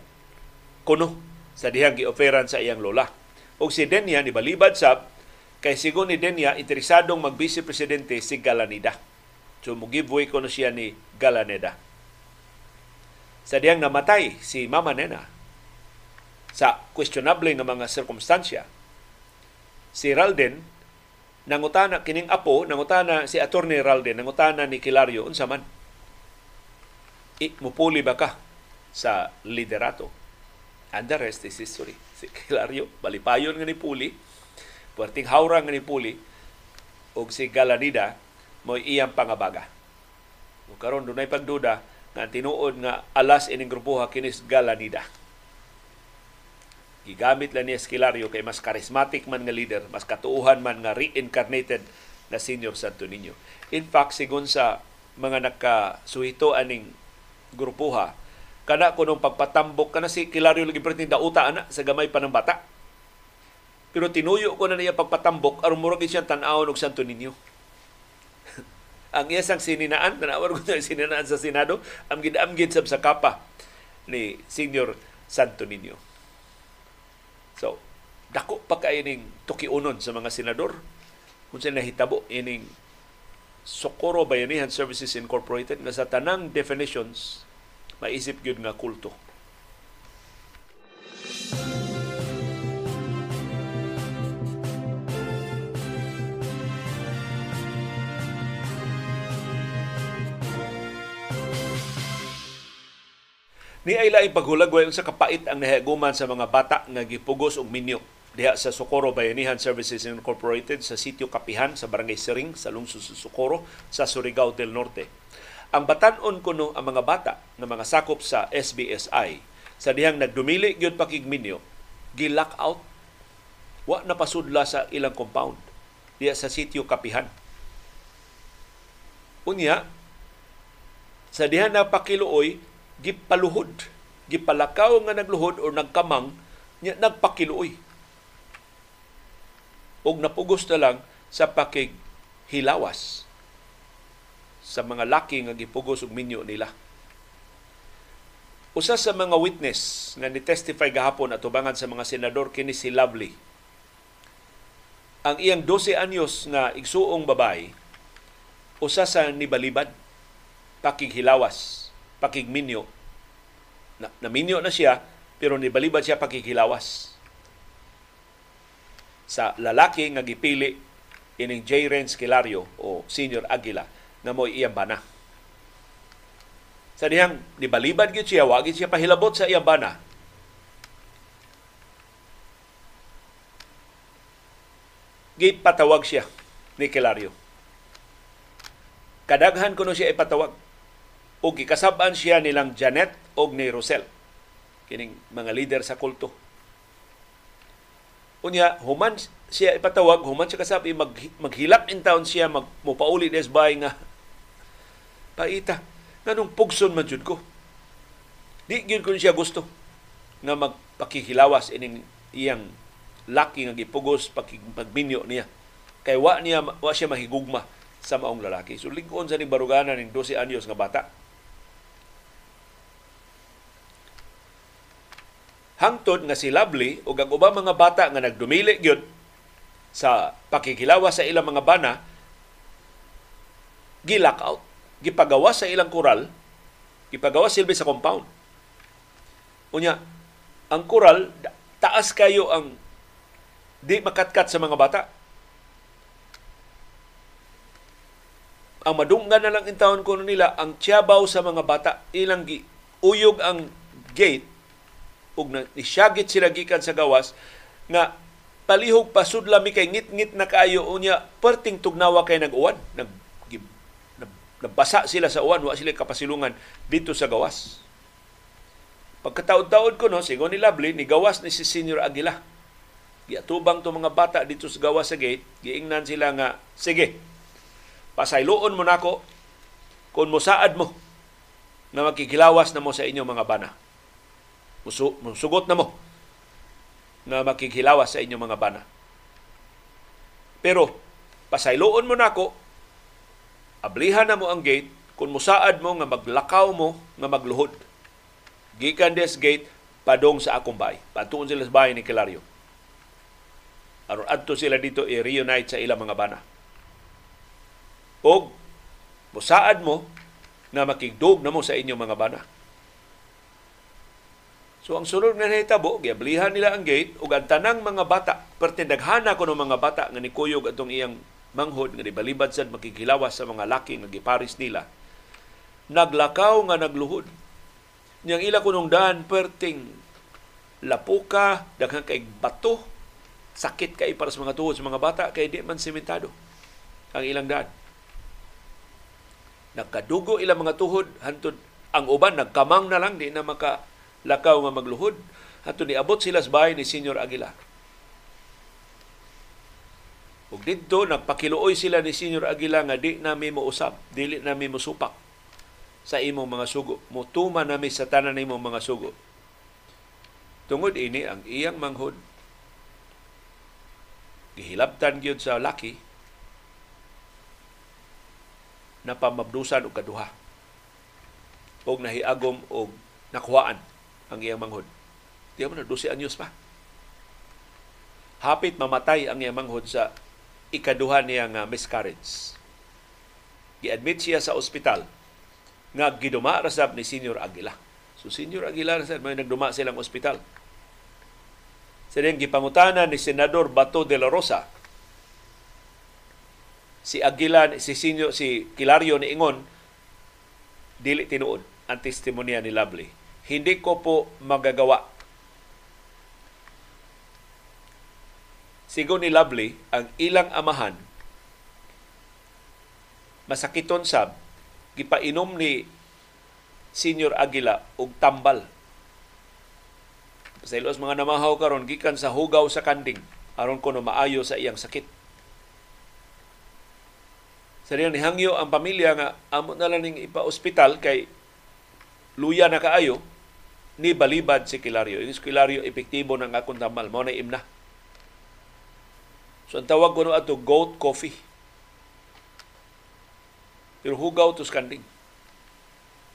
kuno sa dihang gioferan sa iyang lola. O si Denya nibalibad sa kay sigon ni Denya interesadong mag presidente si Galanida. So mo giveaway kuno siya ni Galaneda. Sa diyang namatay si Mama Nena sa questionable nga mga sirkumstansya, si Ralden nangutana kining apo nangutana si attorney Ralden nangutana ni Kilario unsa man I, mupuli ba ka sa liderato and the rest is history si Kilario balipayon nga ni puli puwerteng hawra nga ni puli ug si Galanida mo iyang pangabaga ug karon dunay pagduda nga tinuod nga alas ining grupo kinis Galanida gigamit lang ni Esquilario kay mas charismatic man nga leader, mas katuuhan man nga reincarnated na senior Santo Niño. In fact, sigon sa mga nakasuhito aning grupuha, kana ko nung pagpatambok kana si Kilario lagi pertin dauta ana sa gamay pa ng bata. Pero tinuyo ko na niya pagpatambok aron murag siya tan-awon og Santo Niño. ang iyang sininaan, tanawar ko na sininaan sa Senado, amgid-amgid sab sa kapa ni Senior Santo Niño. So, dako pa kay ning tukiunon sa mga senador kung sila nahitabo ining Socorro Bayanihan Services Incorporated nga sa tanang definitions maisip gyud nga kulto. Ni ay laing paghulagway sa kapait ang nahiaguman sa mga bata nga gipugos og minyo diha sa Socorro Bayanihan Services Incorporated sa sitio Kapihan sa Barangay Siring sa lungsod sa Socorro sa Surigao del Norte. Ang batanon kuno ang mga bata nga mga sakop sa SBSI sa dihang nagdumili gyud pakigminyo gi-lock out wa na pasudla sa ilang compound diha sa sitio Kapihan. Unya sa diha na pakiluoy gipaluhod, gipalakaw nga nagluhod o nagkamang nya nagpakiluoy. Og napugos na lang sa pakig hilawas sa mga laki nga gipugos og minyo nila. Usa sa mga witness nga ni-testify gahapon atubangan sa mga senador kini si Lovely. Ang iyang 12 anyos nga igsuong babay usa sa nibalibad pakighilawas pakigminyo. Na, naminyo na siya, pero nibalibad siya pakikilawas. Sa lalaki nga gipili ining J. Renz Kilario o Senior Aguila na mo iyang bana. Sa dihang nibalibad gyud siya, wagi siya pahilabot sa iyang bana. Gipatawag siya ni Kilario. Kadaghan kuno siya ipatawag o gikasab-an siya nilang Janet o ni Rosel kining mga leader sa kulto. Unya, human siya ipatawag, human siya kasabi, mag, maghilak in town siya, mag, mupauli des bay nga, paita, nganong pugson man jud ko. Di gyud ko siya gusto nga magpakihilawas ining iyang laki nga gipugos pagminyo niya. Kay wa niya wa siya mahigugma sa maong lalaki. So lingon sa ni barugana ning 12 anyos nga bata hangtod nga si Lovely ug ang ubang mga bata nga nagdumili gyud sa pakikilawa sa ilang mga bana gi-lock out gipagawa sa ilang kural gipagawa silbi sa compound. Unya ang kural taas kayo ang di makatkat sa mga bata. Ang madunggan na lang intawon ko nila ang tiyabaw sa mga bata ilang gi uyog ang gate ug na isyagit sila gikan sa gawas nga palihog pasud lami kay ngit-ngit na kaayo. Unya perting tugnawa kay nag-uwan nag nabasa sila sa uwan wa sila kapasilungan dito sa gawas pagkataod-taod ko no sigon ni Lovely ni gawas ni si Senior Aguila giatubang to mga bata dito sa gawas sa gate giingnan sila nga sige pasayloon mo nako kung mosaad mo na magkikilawas na mo sa inyong mga bana Musu, musugot na mo. nga makikhilawas sa inyong mga bana. Pero pasayloon mo nako, ablihan na mo ang gate kung musaad mo nga maglakaw mo nga magluhod. Gikan des gate padong sa akong bay. Patuon sila sa bahay ni Kilario. Aron adto sila dito i-reunite sa ilang mga bana. O musaad mo nga makigdog na mo sa inyong mga bana. So ang sunod nga nahitabo, giablihan nila ang gate ug ang tanang mga bata, pertindaghana ko ng mga bata nga nikuyog atong iyang manghod nga ibalibad sad makikilawas sa mga laki nga giparis nila. Naglakaw nga nagluhod. Niyang ila kunong daan perting lapuka, daghang kay bato, sakit kay para sa mga tuhod sa mga bata kay di man sementado ang ilang daan. Nagkadugo ilang mga tuhod hantod ang uban nagkamang na lang di na maka lakaw nga magluhod ato niabot sila sa bahay ni Senyor Aguila. Ug didto nagpakiluoy sila ni Senyor Aguila nga di nami mo usab, dili nami mo supak sa imong mga sugo. Mutuma nami sa tanan nimong mga sugo. Tungod ini ang iyang manghod gihilabtan gyud sa laki na pamabdusan og kaduha og nahiagom og nakuhaan ang iyang manghod. Di mo na 12 anyos pa. Hapit mamatay ang iyang manghod sa ikaduha niya nga miscarriage. Gi-admit siya sa ospital nga giduma rasab ni Senior Aguila. So Senior Aguila rasab may nagduma silang ospital. Sa rin gipangutana ni Senador Bato de la Rosa si Aguila si Senior si Kilario ni Ingon dili tinuod ang testimonya ni Lovely hindi ko po magagawa. Sigo ni Lovely, ang ilang amahan, masakiton sab, gipainom ni Senior Aguila og tambal. Sa ilos mga namahaw karon gikan sa hugaw sa kanding aron kuno maayo sa iyang sakit. Sa ni hangyo ang pamilya nga amo na lang ipa-ospital kay luya na kaayo ni balibad si Kilario. Ini si Kilario epektibo ng akong tamal. Mao na imna. So ang tawag ko no ato goat coffee. Pero hugaw to skanding.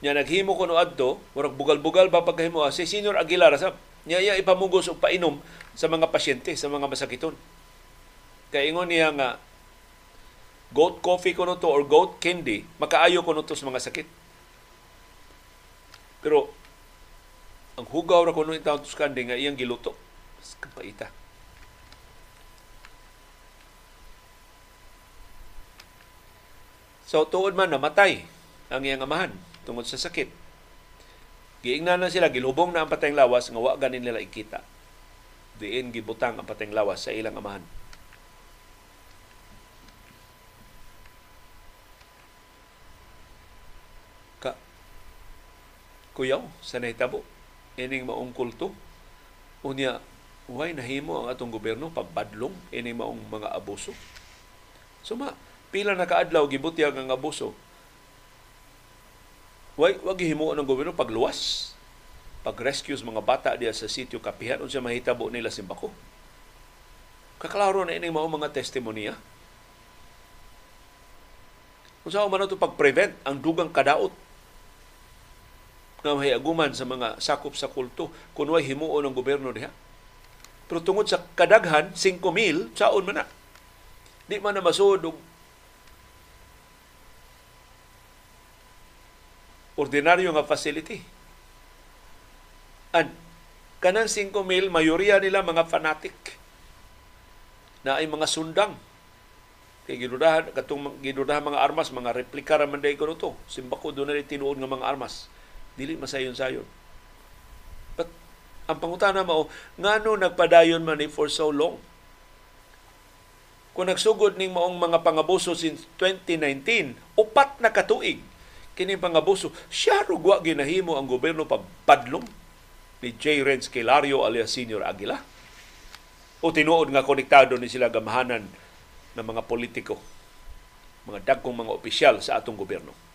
Nya naghimo ko no adto, murag bugal-bugal ba pagkahimo ah, si Senior Aguilar sab. Nya iya ipamugos og painom sa mga pasyente, sa mga masakiton. Kay ingon niya nga goat coffee ko no to or goat candy, makaayo ko no to sa mga sakit. Pero ang hugaw ra kuno itawag tuskande nga iyang giluto. Kapaita. So tuod man namatay ang iyang amahan tungod sa sakit. Giingnan na sila, gilubong na ang patayng lawas nga wa ganin nila ikita. Diin gibutang ang patayng lawas sa ilang amahan. Ka kuyaw sa nahitabo ining maong kulto. Unya, why nahimo ang atong gobyerno pagbadlong ining maong mga abuso. Suma, pila na kaadlaw gibutyag ang abuso. Why wag himo ng gobyerno pagluwas. Pag-rescue mga bata diya sa sitio Kapihan unsa mahitabo nila simbako. Kaklaro na ining maong mga testimonya. Kung saan man ito pag-prevent ang dugang kadaot nga mahiaguman sa mga sakop sa kulto kung way himuon ng gobyerno diha. Pero tungod sa kadaghan, 5,000, saon man na. Di man na masud og ordinaryo nga facility. And kanang 5,000, mayoriya nila mga fanatic na ay mga sundang. Kay gidudahan, katong gidudahan mga armas, mga replika ra man day ko to. Simbako doon na tinuod nga mga armas dili masayon-sayon. But ang pangutana mao, ngano nagpadayon man ni for so long? Kung nagsugod ning maong mga pangabuso since 2019, upat na katuig kini pangabuso, siya rugwa ginahimo ang gobyerno pagpadlong ni J. Renz Kilario alias Senior Aguila. O tinuod nga konektado ni sila gamahanan ng mga politiko, mga dagkong mga opisyal sa atong gobyerno.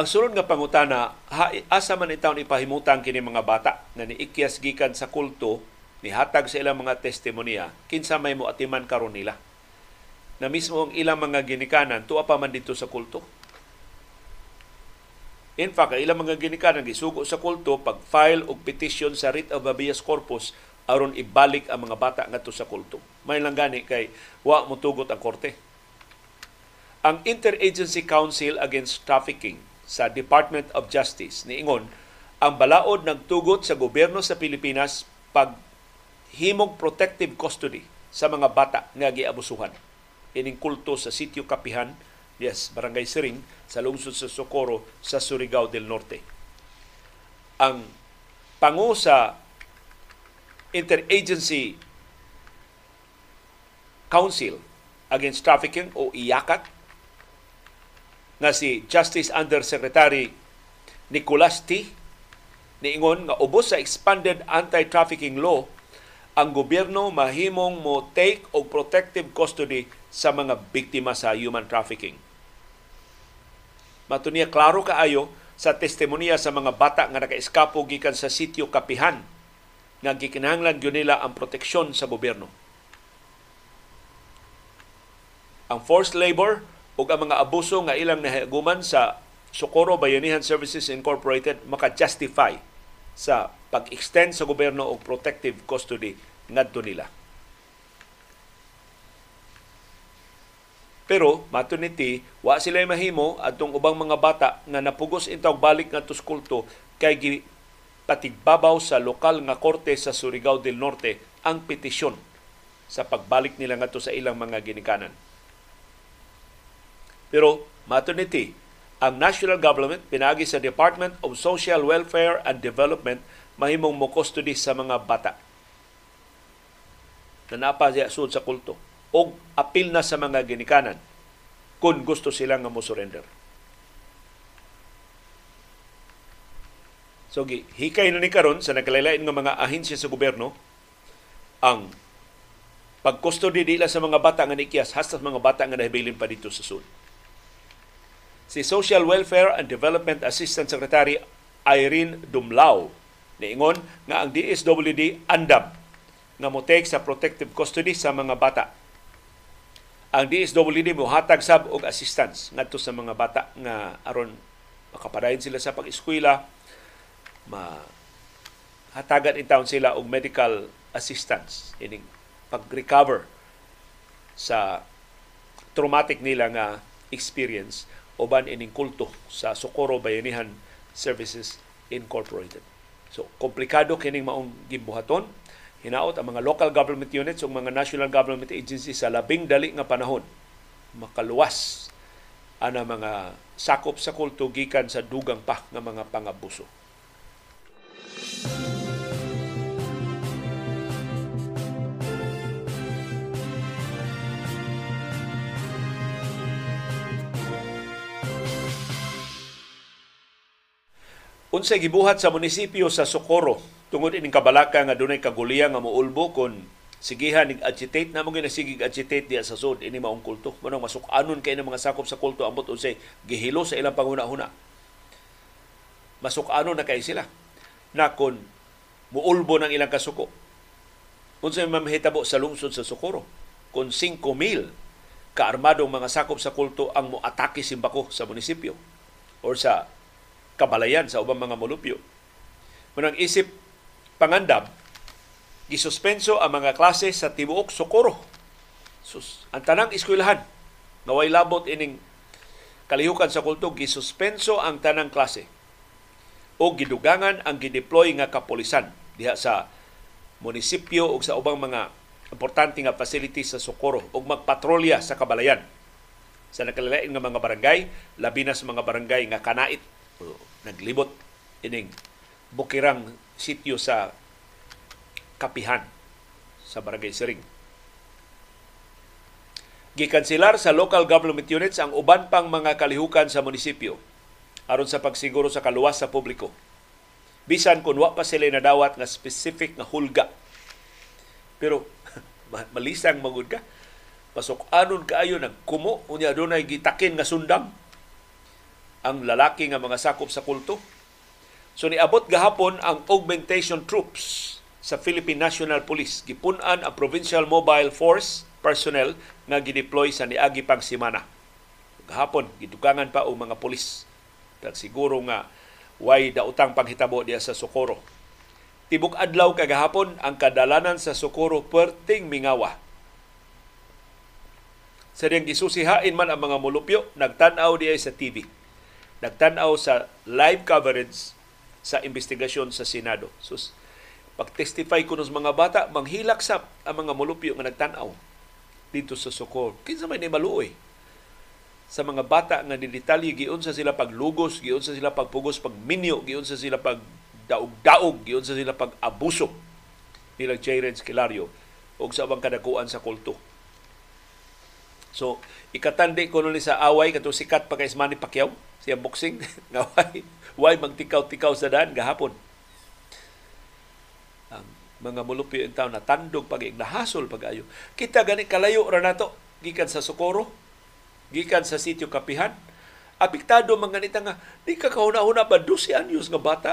Ang sunod nga pangutana, ha, asa man itaw ipahimutang kini mga bata na niikyas gikan sa kulto, nihatag sa ilang mga testimonya, kinsa may mo atiman karon nila. Na mismo ang ilang mga ginikanan, tuwa pa man dito sa kulto. In fact, ang ilang mga ginikanan gisugo sa kulto pag-file og petition sa writ of habeas corpus aron ibalik ang mga bata ngadto sa kulto. May lang gani kay wa mo tugot ang korte. Ang Interagency Council Against Trafficking sa Department of Justice niingon ang balaod nagtugot sa gobyerno sa Pilipinas pag himog protective custody sa mga bata nga giabusuhan. Ining kulto sa sitio Kapihan yes Barangay Siring sa lungsod sa Socorro sa Surigao del Norte. Ang pangu sa Interagency Council Against Trafficking o IACAT nga si Justice Undersecretary Nicolas T. niingon nga ubos sa expanded anti-trafficking law ang gobyerno mahimong mo take og protective custody sa mga biktima sa human trafficking. Matuniya klaro kaayo sa testimonya sa mga bata nga naka-eskapo gikan sa sitio Kapihan nga gikinahanglan gyud nila ang proteksyon sa gobyerno. Ang forced labor ug ang mga abuso nga ilang nahaguman sa Socorro Bayanihan Services Incorporated maka-justify sa pag-extend sa gobyerno og protective custody ngadto nila. Pero matuniti, wa sila mahimo adtong ubang mga bata nga napugos intawg balik ngadto sa kulto kay patigbabaw sa lokal nga korte sa Surigao del Norte ang petisyon sa pagbalik nila ngadto sa ilang mga ginikanan. Pero maternity, ang national government pinagi sa Department of Social Welfare and Development mahimong mo custody sa mga bata. Na siya sud sa kulto. O apil na sa mga ginikanan kung gusto sila nga mo surrender. So hikay na ni karon sa nagkalain nga mga ahensya sa gobyerno ang pagkustody dila sa mga bata nga nikyas hasta mga bata nga nahibilin pa dito sa sud si Social Welfare and Development Assistant Secretary Irene Dumlao niingon nga ang DSWD andam nga motake sa protective custody sa mga bata. Ang DSWD mo hatag sab og assistance ngadto sa mga bata nga aron makapadayon sila sa pag-eskwela, ma hatagan in town sila og medical assistance ining pag-recover sa traumatic nila nga experience uban ining kulto sa Socorro Bayanihan Services Incorporated. So, komplikado kining maong gimbuhaton. Hinaot ang mga local government units o mga national government agencies sa labing dali nga panahon makaluwas ana mga sakop sa kulto gikan sa dugang pa nga mga pangabuso. Unsay gibuhat sa munisipyo sa Socorro? Tungod ining kabalaka nga dunay kaguliya nga moulbo kon sigihan nig agitate. Na mo ginasigig agitate diya sa sud. Ini maong kulto. Manong masukanon kay mga sakop sa kulto ambot unsay gihilo sa ilang panguna-una masukanon na kay sila. Na kon muulbo ng ilang kasuko. Unsay mamahitabo sa lungsod sa Socorro? Kon 5,000 kaarmadong mga sakop sa kulto ang moatake simbako sa munisipyo or sa kabalayan sa ubang mga molupyo. Munang isip pangandam, gisuspenso ang mga klase sa tibuok Socorro. Sus, ang tanang eskwelahan nga labot ining kalihukan sa kulto gisuspenso ang tanang klase o gidugangan ang gideploy nga kapolisan diha sa munisipyo ug sa ubang mga importante nga facilities sa Socorro ug magpatrolya sa kabalayan sa nakalilain nga mga barangay, labi na sa mga barangay nga kanait naglibot ining bukirang sityo sa Kapihan sa Barangay Siring. Gikansilar sa local government units ang uban pang mga kalihukan sa munisipyo aron sa pagsiguro sa kaluwas sa publiko. Bisan kung wa pa sila nadawat nga specific nga hulga. Pero malisang magud ka. Pasok anon kaayo nagkumo unya dunay gitakin nga sundam ang lalaki nga mga sakop sa kulto. So niabot gahapon ang augmentation troops sa Philippine National Police. Gipunan ang Provincial Mobile Force personnel nga gideploy sa niagi pang semana. Gahapon gidugangan pa og mga pulis. Kag siguro nga way daotang panghitabo diya sa Socorro. Tibok adlaw kagahapon ang kadalanan sa Socorro perting mingawa sa diyang gisusihain man ang mga mulupyo, nagtanaw diay sa TV. Nagtanaw sa live coverage sa investigasyon sa Senado. So, pag-testify ko ng mga bata, manghilak sap ang mga mulupyo nga nagtanaw dito sa Sokor. Kinsa may ni maluoy sa mga bata nga nidetalye giun sa sila paglugos, giun sa sila pagpugos, pagminyo, giun sa sila pag daog-daog, giun sa sila pag-abuso nilang Jaren Kilario o sa abang kadakuan sa kulto So, ikatandi ko nun sa away katong sikat pa kay Manny Pacquiao siya boxing nga way way magtikaw-tikaw sa daan gahapon. Ang mga mulupyo in town natandog pag nahasol pag-ayo. Kita gani kalayo ra nato gikan sa Socorro, gikan sa sitio Kapihan. Apektado mga nita nga di ka kahuna-huna ba 12 anyos nga bata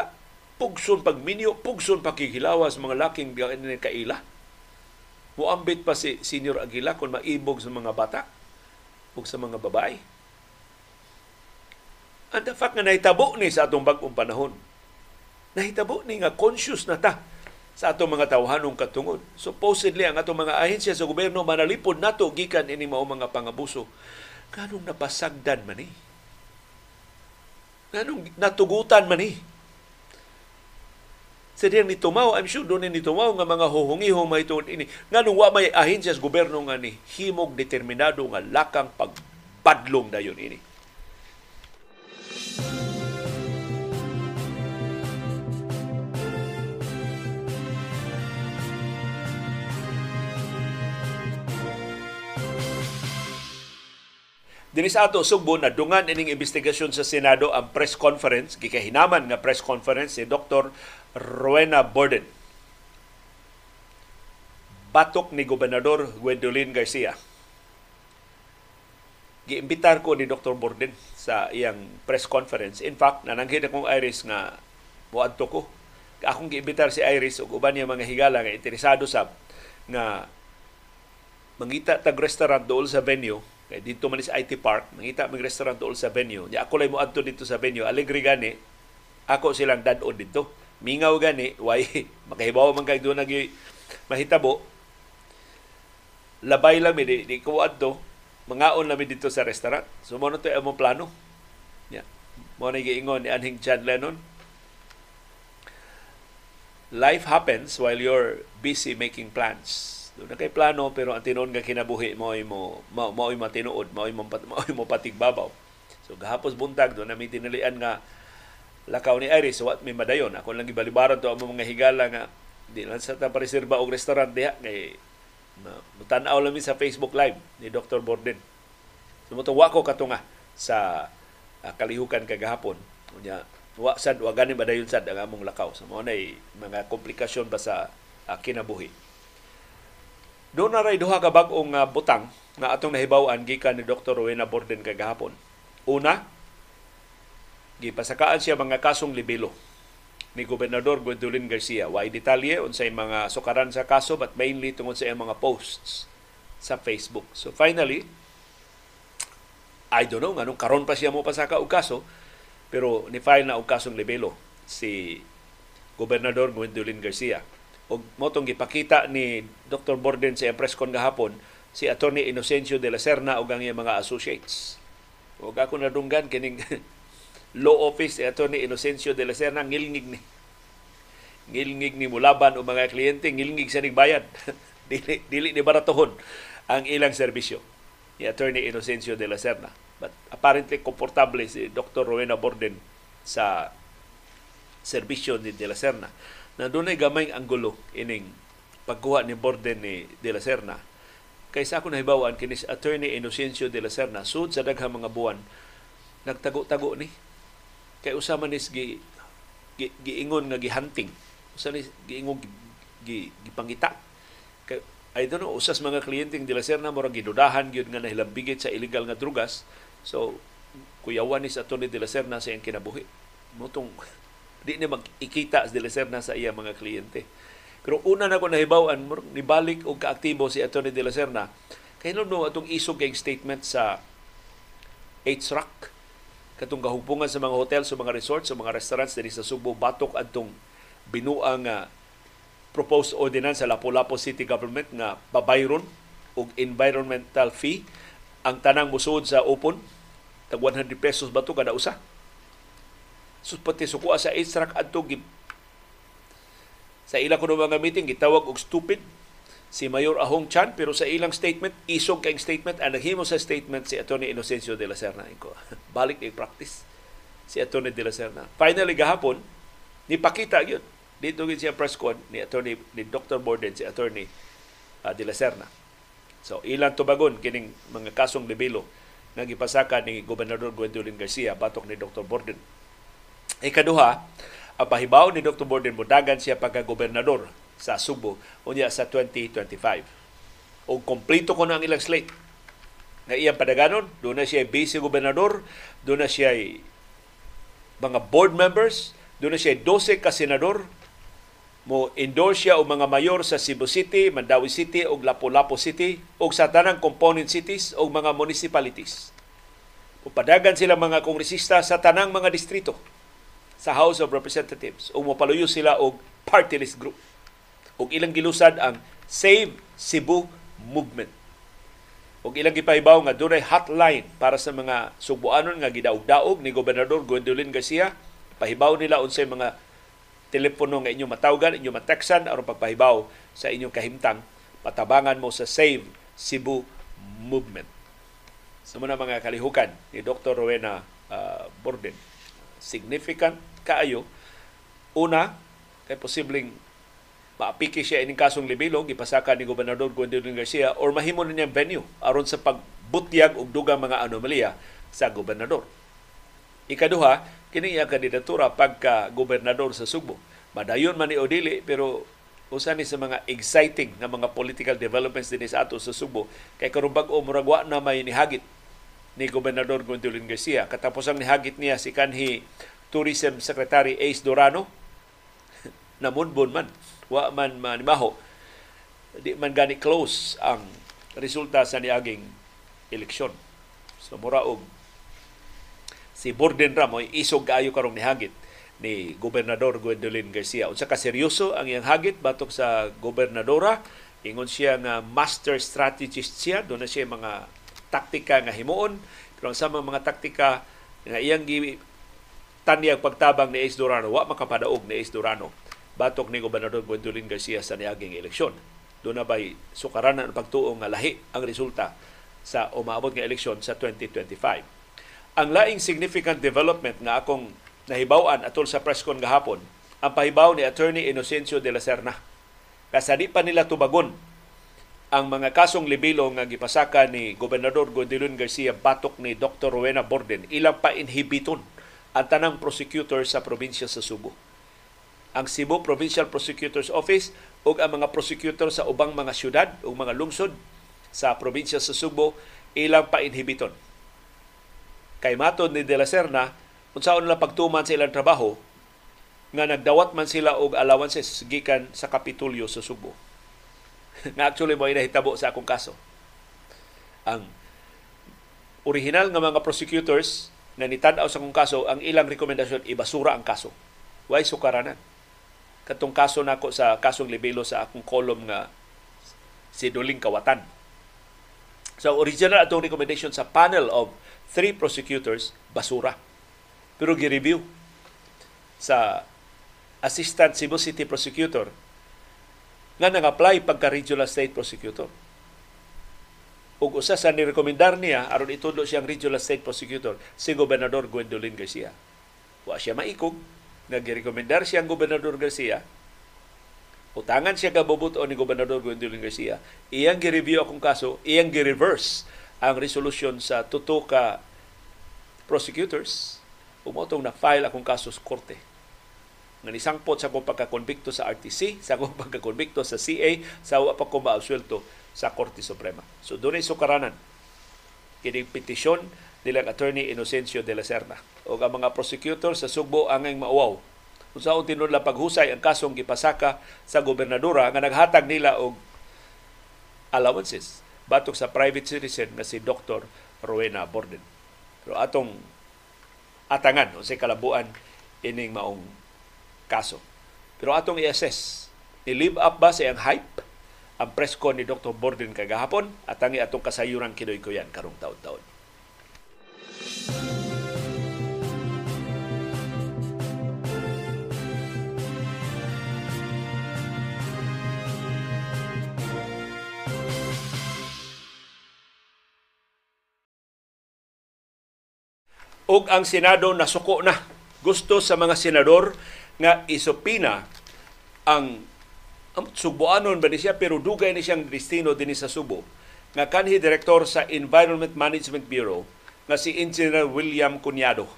pugson pagminyo, pugson pakikilawas mga laking kaila Muambit pa si Senior Aguila kung maibog sa mga bata o sa mga babae. And the fact nga nahitabo ni sa atong bagong panahon, nahitabo ni nga conscious na ta sa atong mga tawhanong katungod. Supposedly, ang atong mga ahensya sa gobyerno manalipod nato gikan ini mao mga pangabuso. Kanong napasagdan man ni? Kanong natugutan man ni? Sa diyang nitumaw, I'm sure doon ni nitumaw nga mga huhungi mahitungod ini. Nga nung may ahensya sa gobyerno nga ni himog determinado nga lakang pagpadlong dayon ini. Dinis ato Sugbo na dungan ining investigasyon sa Senado ang press conference, gikahinaman nga press conference si Dr. Rowena Borden. Batok ni Gobernador Gwendolyn Garcia. Giimbitar ko ni Dr. Borden sa iyang press conference. In fact, nananghid akong Iris nga muadto ko. Akong giimbitar si Iris ug uban niya mga higala nga interesado sa nga mangita tag restaurant dool sa venue kay dito man sa IT Park mangita mag restaurant dool sa venue ya ako lay mo adto dito sa venue alegre gani ako silang dadon dito mingaw gani way makahibaw man kay doon nagi mahitabo. Labay lang di, di ko adto. Mangaon lami dito sa restaurant. So mo to amo plano. Ya. Yeah. mo na giingon ni anhing Chad Lennon. Life happens while you're busy making plans. Doon na kay plano pero ang tinuod nga kinabuhi mo ay mo mo mo matinuod mo mo mo patigbabaw. So gahapos buntag doon na may tinalian nga lakaw ni Iris what may madayon ako lang gibalibaran to ang mga higala nga di lang sa ta pareserba og restaurant diha kay mutanaw lang sa Facebook live ni Dr. Borden sumutuwa ko katunga sa uh, kalihukan kagahapon unya wa sad wa gani madayon sad ang among lakaw sa so, nay mga komplikasyon ba sa uh, kinabuhi doon na ray duha ka bag-ong uh, butang nga atong nahibaw-an gikan ni Dr. Rowena Borden kagahapon una gipasakaan siya mga kasong libelo ni Gobernador Gwendolyn Garcia. Why detalye unsay mga sukaran sa kaso but mainly tungod sa iyang mga posts sa Facebook. So finally, I don't know nganong karon pa siya mo pasaka og kaso pero ni file na og kasong libelo si Gobernador Gwendolyn Garcia. Og motong gipakita ni Dr. Borden sa press con gahapon si Attorney Inocencio de la Serna ug ang mga associates. Og ako nadunggan kining law office ni Inocencio de la Serna ngilngig ni ngilngig ni mulaban o mga kliyente ngilngig sa nigbayad dili dili ni baratohon ang ilang serbisyo ni attorney Inocencio de la Serna. But apparently komportable si Dr. Rowena Borden sa serbisyo ni de la Serna. Na dunay gamay anggulo ining pagkuha ni Borden ni de la Serna. Kaysa ako nahibawan kini si attorney Inocencio de la Serna sud sa daghang mga buwan nagtago-tago ni kay usa man is gi, gi giingon nga gihunting usa ni giingon gi, gipangita kay I don't know usas mga kliyente di laser na murag gidudahan gyud nga nahilambigit sa illegal nga drugas so kuyawan ni sa Tony de la Serna sa iyang kinabuhi. Motong di niya mag-ikita de la Serna sa iyang mga kliyente. Pero una na ko nahibawan, nibalik og kaaktibo si Atty. de la Serna. Kay no atong isog kay statement sa HRAC katong gahupungan sa mga hotel, sa mga resorts, sa mga restaurants diri sa Subo batok adtong binuang uh, proposed ordinance sa Lapu-Lapu City Government nga babayron og environmental fee. Ang tanang musud sa upon tag 100 pesos ba to kada usa? So sukuha sa extract adto sa ila kuno mga meeting gitawag og stupid si Mayor Ahong Chan pero sa ilang statement isog kay statement ang naghimo sa statement si Attorney Inocencio de la Serna ko balik ni practice si Attorney de la Serna finally gahapon ni pakita gyud dito gid siya press con ni Attorney ni Dr. Borden si Attorney uh, de la Serna So ilang tubagon kining mga kasong libelo nga gipasaka ni Gobernador Gwendolyn Garcia batok ni Dr. Borden. Ikaduha, ang pahibaw ni Dr. Borden mudagan siya pagka-gobernador sa Subo unya sa 2025. O kompleto ko na ang ilang slate. Na iyang padaganon, doon na siya vice gobernador, doon na siya mga board members, doon na siya 12 ka senador, mo endorse siya og mga mayor sa Cebu City, Mandawi City ug Lapu-Lapu City ug sa tanang component cities ug mga municipalities. Upadagan sila mga kongresista sa tanang mga distrito sa House of Representatives ug mopaluyo sila og party list group. Ug ilang gilusad ang Save Cebu Movement. Ug ilang gipahibaw nga dunay hotline para sa mga Subuanon nga gidaog-daog ni Gobernador Gwendolyn Garcia. Pahibaw nila unsay mga telepono nga inyong matawgan, inyong mateksan aron pagpahibaw sa inyong kahimtang patabangan mo sa Save Cebu Movement. Sa muna mga kalihukan ni Dr. Rowena uh, Borden. Significant kaayo. Una, kay posibleng maapiki siya ining kasong libilog, ipasaka ni Gobernador Gwendolyn Garcia or mahimo na niyang venue aron sa pagbutyag og dugang mga anomalya sa gobernador. Ikaduha, kini iya kandidatura pagka gobernador sa Subo. Madayon man ni Odili pero usa ni sa mga exciting na mga political developments din sa ato sa Subo kay karon bag-o muragwa na may nihagit ni Gobernador Gwendolyn Garcia. Katapos ang nihagit niya si kanhi Tourism Secretary Ace Dorano namunbon man wa man manimaho di man gani close ang resulta sa niaging eleksyon. So mura og si Borden Ramoy isog kaayo karong nihagit ni Gobernador Gwendolyn Garcia. Unsa ka seryoso ang iyang hagit batok sa gobernadora, ingon siya nga master strategist siya, doon na siya mga taktika nga himuon, pero ang sama mga taktika nga iyang gi tanyag pagtabang ni Ace Durano, wa makapadaog ni Ace Durano batok ni Gobernador Gwendolyn Garcia sa niaging eleksyon. Doon na ba'y sukaranan ang pagtuo nga lahi ang resulta sa umaabot nga eleksyon sa 2025 ang laing significant development nga akong nahibaw-an atol sa press con gahapon, ang pahibaw ni Attorney Inocencio de la Serna. Kasadi pa nila tubagon ang mga kasong libilo nga gipasaka ni Gobernador Gondilon Garcia batok ni Dr. Rowena Borden ilang pa inhibiton ang tanang prosecutor sa probinsya sa Subo. Ang Cebu Provincial Prosecutor's Office ug ang mga prosecutor sa ubang mga syudad ug mga lungsod sa probinsya sa Subo ilang pa inhibiton Kay matod ni De La Serna, unsaon nila pagtuman sa ilang trabaho, nga nagdawat man sila og allowances gikan sa Kapitulyo sa Subo. nga actually mo inahitabo sa akong kaso. Ang original nga mga prosecutors na nitanaw sa akong kaso, ang ilang rekomendasyon ibasura ang kaso. Why sukaranan? Katong kaso nako sa kasong libelo sa akong kolom nga si Duling Kawatan. So original atong recommendation sa panel of three prosecutors, basura. Pero gi-review sa Assistant Cebu City Prosecutor nga nang-apply pagka-regional state prosecutor. Ug usa sa ni-rekomendar niya aron itudlo siyang regional state prosecutor si Gobernador Gwendolyn Garcia. Wa siya maikog nga girekomendar siyang Gobernador Garcia. Utangan siya kabubuto ni Gobernador Gwendolyn Garcia, iyang gi-review akong kaso, iyang gi-reverse ang resolution sa tuto ka prosecutors. Umotong na file akong kaso sa korte. Nga nisangpot sa akong pagkakonbikto sa RTC, sa akong pagkakonbikto sa CA, sa wa pa ko maabsuelto sa Korte Suprema. So doon sukaranan. Kini petisyon nilang attorney Inocencio de la Serna. O ang mga prosecutor sa Sugbo angay mauwaw. Kung saan tinudla paghusay ang kasong gipasaka sa gobernadora nga naghatag nila og allowances batok sa private citizen nga si Dr. Rowena Borden. Pero atong atangan o sa kalabuan ining maong kaso. Pero atong i-assess, i-live up ba sa iyang hype ang presko ni Dr. Borden kagahapon at ang atong kasayuran kinoy ko yan karong taon-taon. Og ang Senado nasuko na. Gusto sa mga senador nga isupina ang Subuanon ba ni siya pero dugay ni siyang destino din sa Subo nga kanhi direktor sa Environment Management Bureau nga si Engineer William Cunyado.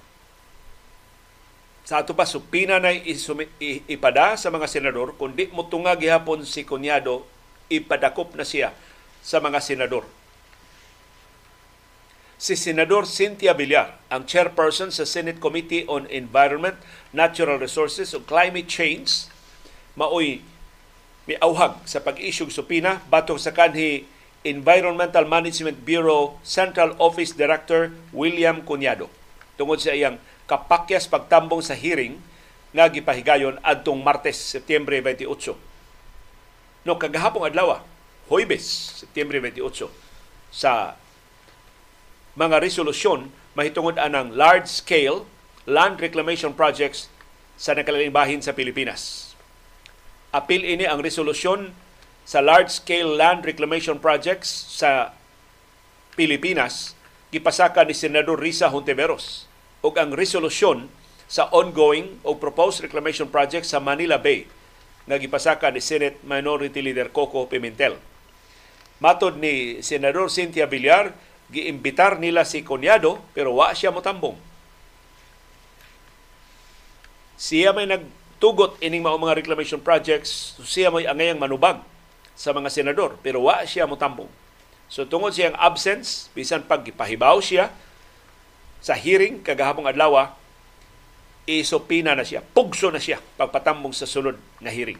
Sa ato pa supina na ipada sa mga senador kundi mo gihapon si Cunyado ipadakop na siya sa mga senador si Senador Cynthia Villar, ang chairperson sa Senate Committee on Environment, Natural Resources ug Climate Change, maoy miauhag sa pag-issue supina batok sa kanhi Environmental Management Bureau Central Office Director William Cunyado tungod sa iyang kapakyas pagtambong sa hearing nga gipahigayon adtong Martes, Setyembre 28. No kagahapong adlaw, Huwebes, Setyembre 28 sa mga resolusyon mahitungod anang large-scale land reclamation projects sa nakalaling bahin sa Pilipinas. Apil ini ang resolusyon sa large-scale land reclamation projects sa Pilipinas gipasaka ni Senador Risa Hontiveros ug ang resolusyon sa ongoing o proposed reclamation project sa Manila Bay nga gipasaka ni Senate Minority Leader Coco Pimentel. Matod ni Senador Cynthia Villar, giimbitar nila si Kunyado pero wa siya motambong. Siya may nagtugot ining mga reclamation projects, siya may angayang manubag sa mga senador pero wa siya motambong. So tungod siyang absence, bisan pag gipahibaw siya sa hearing kagahapong adlaw, isopina na siya, pugso na siya pagpatambong sa sulod nga hearing.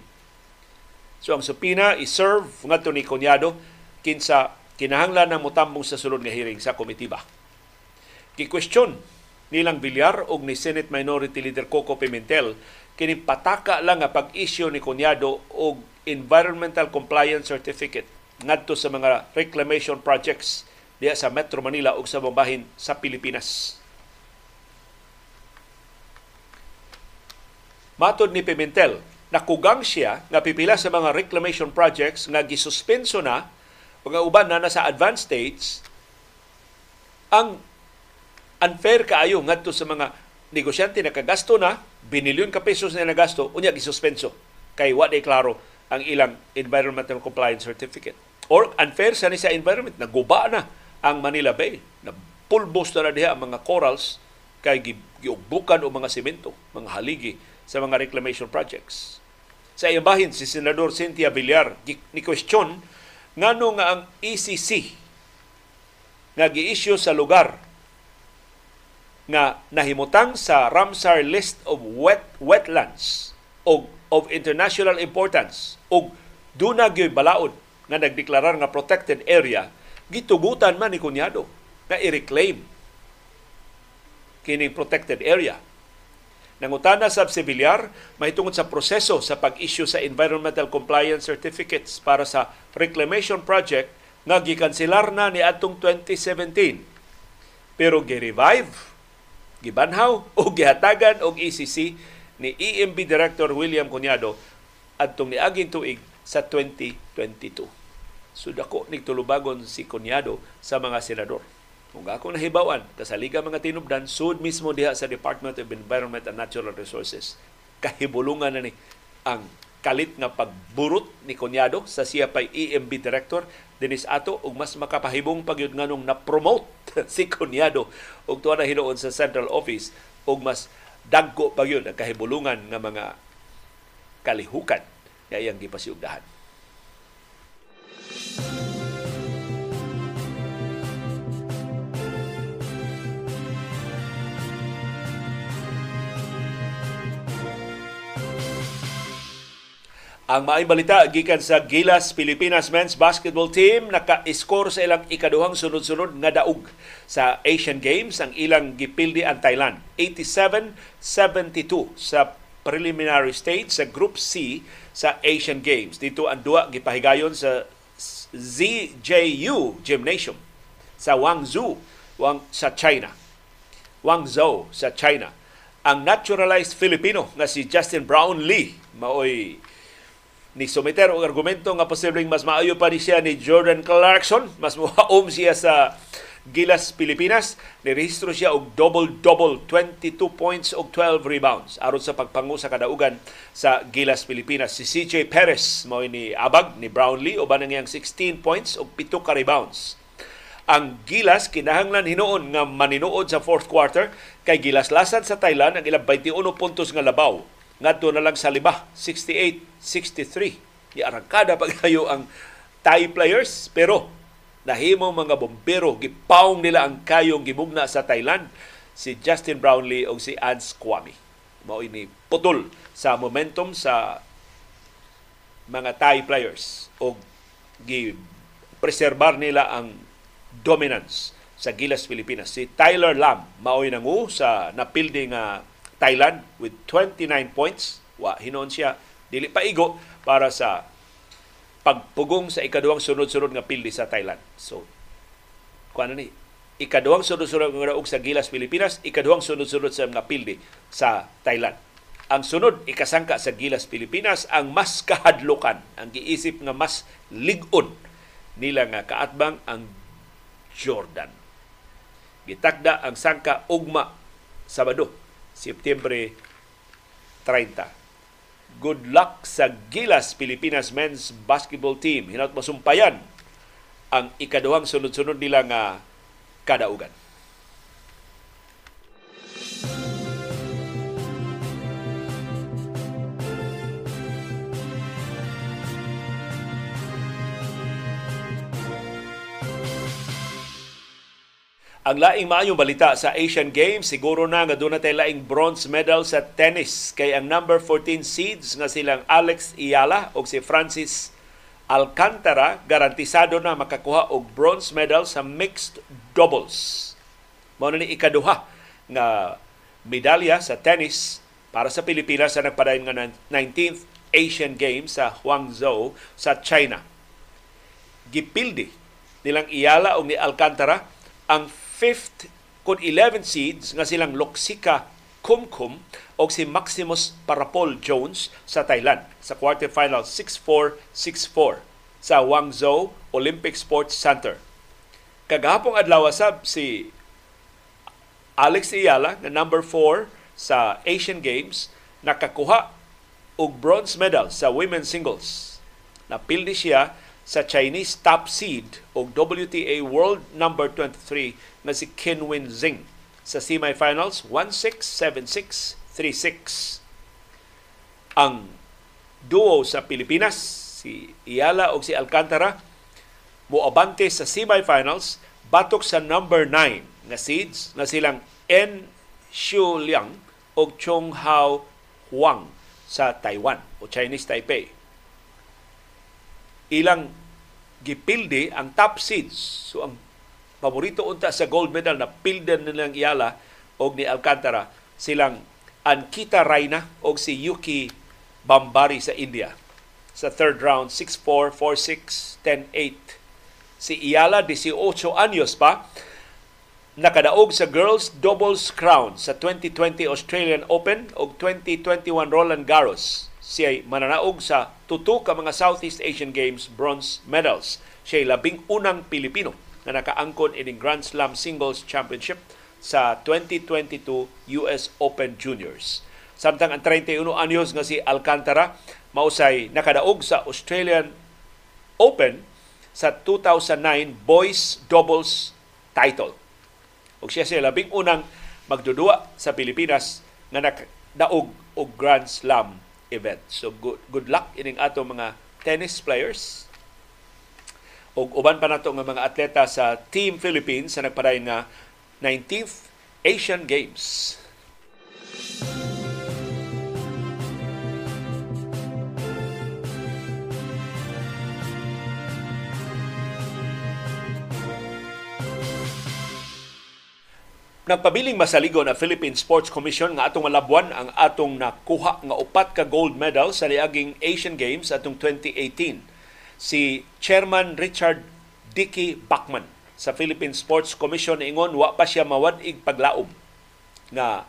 So ang supina i-serve ngadto ni Kunyado kinsa kinahanglan na mutambong sa sulod nga hearing sa komitiba. Ki-question nilang Villar og ni Senate Minority Leader Coco Pimentel kini pataka lang nga pag-issue ni Kunyado og Environmental Compliance Certificate ngadto sa mga reclamation projects diya sa Metro Manila ug sa bahin sa Pilipinas. Matod ni Pimentel, nakugang siya nga pipila sa mga reclamation projects nga gisuspenso na mga uban na nasa advanced stage, ang unfair kaayo ngadto sa mga negosyante na kagasto na, binilyon ka pesos na nagasto, unya gisuspenso kay wa klaro ang ilang environmental compliance certificate. Or unfair sa ni sa environment, naguba na ang Manila Bay. Na pulbos na, na diha ang mga corals kay giugbukan o mga semento, mga haligi sa mga reclamation projects. Sa iyang bahin, si Senador Cynthia Villar ni question ngano nga ang ECC nga gi-issue sa lugar nga nahimutang sa Ramsar list of wet wetlands o of international importance o duna gyoy balaod nga nagdeklarar nga protected area gitugutan man ni kunyado na i-reclaim kining protected area Nangutana sa sibilyar, mahitungod sa proseso sa pag-issue sa environmental compliance certificates para sa reclamation project nga gikanselar na ni atong 2017. Pero gi-revive, gibanhaw o gihatagan og ECC ni EMB Director William Cunyado adtong niaging tuig sa 2022. So dako nigtulubagon si Cunyado sa mga senador. Kung ako nahibawan, kasaliga mga tinubdan, sud mismo diha sa Department of Environment and Natural Resources, kahibulungan na ni ang kalit nga pagburot ni Kunyado sa siya pay EMB Director. Dinis ato ug mas makapahibong pagyud nganong na-promote si Kunyado. Ug tuwa na hinuon sa Central Office ug mas dagko pagyud ang kahibulungan nga mga kalihukan. Nga iyang gipasiugdahan. Ang maayong balita gikan sa Gilas Pilipinas men's basketball team naka-score sa ilang ikaduhang sunod-sunod nga daog sa Asian Games ang ilang gipildi ang Thailand 87-72 sa preliminary stage sa Group C sa Asian Games. Dito ang duwa gipahigayon sa ZJU Gymnasium sa Guangzhou, Wang, sa China. Guangzhou sa China. Ang naturalized Filipino nga si Justin Brownlee maoy ni sumiter og argumento nga posibleng mas maayo pa ni siya ni Jordan Clarkson, mas muhaom siya sa Gilas Pilipinas, nirehistro siya og double-double, 22 points og 12 rebounds. Aron sa pagpangu sa kadaugan sa Gilas Pilipinas. Si CJ Perez mao ni abag ni Brownlee. Uban ang iyang 16 points og 7 ka rebounds. Ang Gilas kinahanglan hinuon nga maninuod sa fourth quarter. Kay Gilas lasan sa Thailand ang ilang 21 puntos nga labaw ngadto na lang sa liba 68-63 di arangkada pagayo ang Thai players pero nahimo mga bombero gipaong nila ang kayong gimugna sa Thailand. Si Justin Brownlee o si Ans Kwame. Mao ini putol sa momentum sa mga Thai players o gi preserbar nila ang dominance sa Gilas Pilipinas. Si Tyler Lam maoy nangu sa napildi nga Thailand with 29 points. Wa hinon siya dili pa igo para sa pagpugong sa ikaduhang sunod-sunod nga pildi sa Thailand. So kuano ni ikaduhang sunod-sunod nga raog sa Gilas Pilipinas, ikaduhang sunod-sunod sa mga pildi sa Thailand. Ang sunod ikasangka sa Gilas Pilipinas ang mas kahadlukan, ang giisip nga mas ligon nila nga kaatbang ang Jordan. Gitakda ang sangka ugma Sabado Setyembre 30. Good luck sa Gilas Pilipinas men's basketball team. Hinaut masumpayan ang ikaduhang sunod-sunod nila nga kadaugan. Ang laing maayong balita sa Asian Games, siguro na nga doon natin laing bronze medal sa tennis kay ang number 14 seeds nga silang Alex Iyala o si Francis Alcantara garantisado na makakuha og bronze medal sa mixed doubles. Mao ni ikaduha nga medalya sa tennis para sa Pilipinas sa nagpadayon nga 19th Asian Games sa Guangzhou sa China. Gipildi nilang Iyala o ni Alcantara ang fifth kun 11 seeds nga silang Loxika Kumkum o si Maximus Parapol Jones sa Thailand sa quarterfinal 6-4, 6-4 sa Guangzhou Olympic Sports Center. Kagahapong adlaw sab si Alex Iyala na number 4 sa Asian Games nakakuha og bronze medal sa women's singles. Napildi siya sa Chinese top seed o WTA World number 23 na si Kinwin Zing sa semifinals 1-6, 7-6, 3-6. Ang duo sa Pilipinas, si Iyala o si Alcantara, muabante sa semifinals batok sa number 9 na seeds na silang N. Xiu Liang o Chong Hao Huang sa Taiwan o Chinese Taipei ilang gipildi ang top seeds. So ang paborito unta sa gold medal na pilden nilang Iyala o ni Alcantara silang Ankita Raina o si Yuki Bambari sa India. Sa third round, 6-4, 4-6, 10-8. Si Iyala, 18 anyos pa, nakadaog sa girls doubles crown sa 2020 Australian Open o 2021 Roland Garros siya mananaog sa tuto ka mga Southeast Asian Games bronze medals. Siya labing unang Pilipino na nakaangkon ining Grand Slam Singles Championship sa 2022 US Open Juniors. Samtang ang 31 anyos nga si Alcantara mausay nakadaog sa Australian Open sa 2009 boys doubles title. Ug siya siya labing unang magdudua sa Pilipinas nga nakadaog og Grand Slam event. So good, good luck ining ato mga tennis players ug uban pa nato nga mga atleta sa Team Philippines sa nagpadayon nga 19th Asian Games. Nagpabiling masaligon na Philippine Sports Commission nga atong malabwan ang atong nakuha nga upat ka gold medal sa liaging Asian Games atong 2018. Si Chairman Richard Dicky Bachman sa Philippine Sports Commission ingon wa pa siya mawadig paglaom nga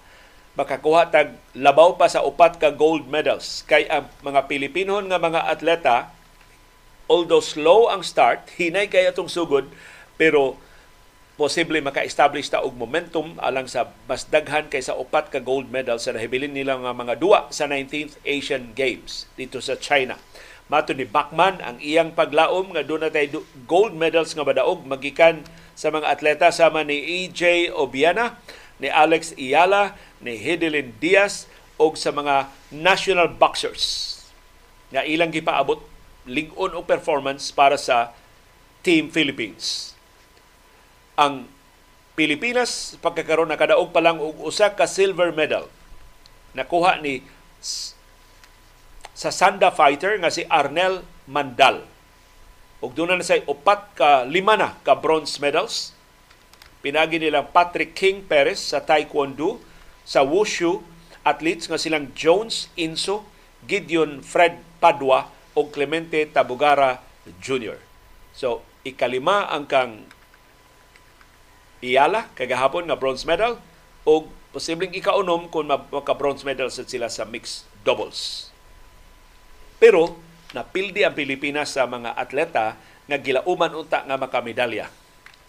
makakuha tag labaw pa sa upat ka gold medals kay ang mga Pilipino nga mga atleta although slow ang start hinay kay atong sugod pero posible maka-establish ta og momentum alang sa mas daghan kaysa upat ka gold medal sa nahibilin nila nga mga duwa sa 19th Asian Games dito sa China. Mato ni Bachman ang iyang paglaom nga doon natay gold medals nga madaog magikan sa mga atleta sama ni EJ Obiana, ni Alex Iyala, ni Hidelin Diaz o sa mga national boxers nga ilang gipaabot lig-on og performance para sa Team Philippines. Ang Pilipinas pagkakaroon na kadaog pa lang og usa ka silver medal nakuha ni sa Sanda fighter nga si Arnel Mandal. Ug doon na say upat ka lima na ka bronze medals. Pinagi nilang Patrick King Perez sa Taekwondo, sa Wushu, athletes nga silang Jones Inso, Gideon Fred Padua o Clemente Tabugara Jr. So, ikalima ang kang Iyala kagahapon nga bronze medal o posibleng ikaunom kung maka bronze medal sila sa mixed doubles. Pero napildi ang Pilipinas sa mga atleta nga gilauman unta nga makamedalya.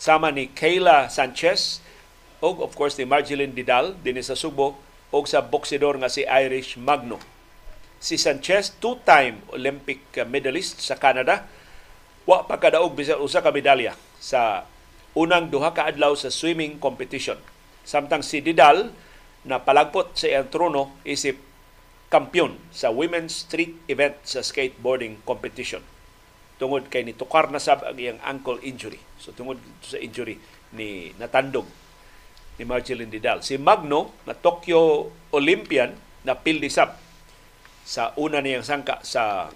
Sama ni Kayla Sanchez o of course ni Marjeline Didal din sa Subo o sa boksidor nga si Irish Magno. Si Sanchez, two-time Olympic medalist sa Canada, wa pa kadaog bisan usa ka medalya sa unang duha ka adlaw sa swimming competition. Samtang si Didal na palagpot sa iyang trono isip kampiyon sa women's street event sa skateboarding competition. Tungod kay ni tukar na sab ang iyang ankle injury. So tungod sa injury ni natandog ni Marjeline Didal. Si Magno na Tokyo Olympian na pildisab sa una niyang sangka sa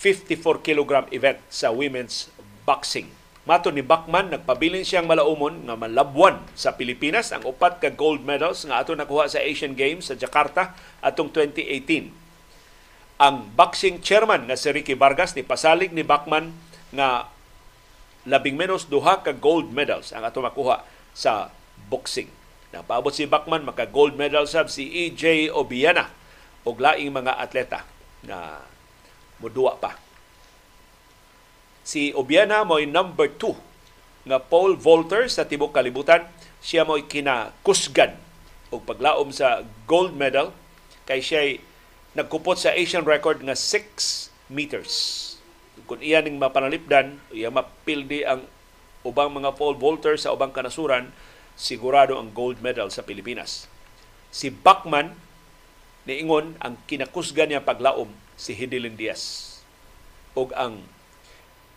54 kg event sa women's boxing. Mato ni Bachman, nagpabilin siyang malaumon nga malabwan sa Pilipinas ang upat ka gold medals nga ato nakuha sa Asian Games sa Jakarta atong 2018. Ang boxing chairman nga si Ricky Vargas ni pasalig ni Bachman nga labing menos duha ka gold medals ang ato makuha sa boxing. Napaabot si Bachman maka gold medal sab si EJ Obiana og laing mga atleta na muduwa pa. Si Obiana mo'y number 2 nga pole vaulter sa tibok kalibutan. Siya mo'y kinakusgan og paglaom sa gold medal kay siya nagkupot sa Asian record nga 6 meters. Kung iya ning mapanalipdan, iya mapildi ang ubang mga pole vaulter sa ubang kanasuran, sigurado ang gold medal sa Pilipinas. Si Bachman niingon ang kinakusgan niya paglaom si Hidilyn Diaz. Og ang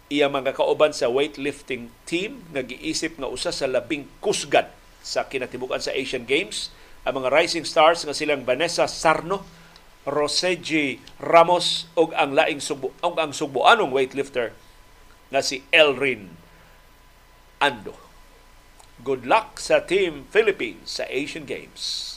iya mga kauban sa weightlifting team nga giisip nga usa sa labing kusgan sa kinatibukan sa Asian Games ang mga rising stars nga silang Vanessa Sarno, Roseji Ramos ug ang laing subo ug ang subuanong weightlifter nga si Elrin Ando. Good luck sa Team Philippines sa Asian Games.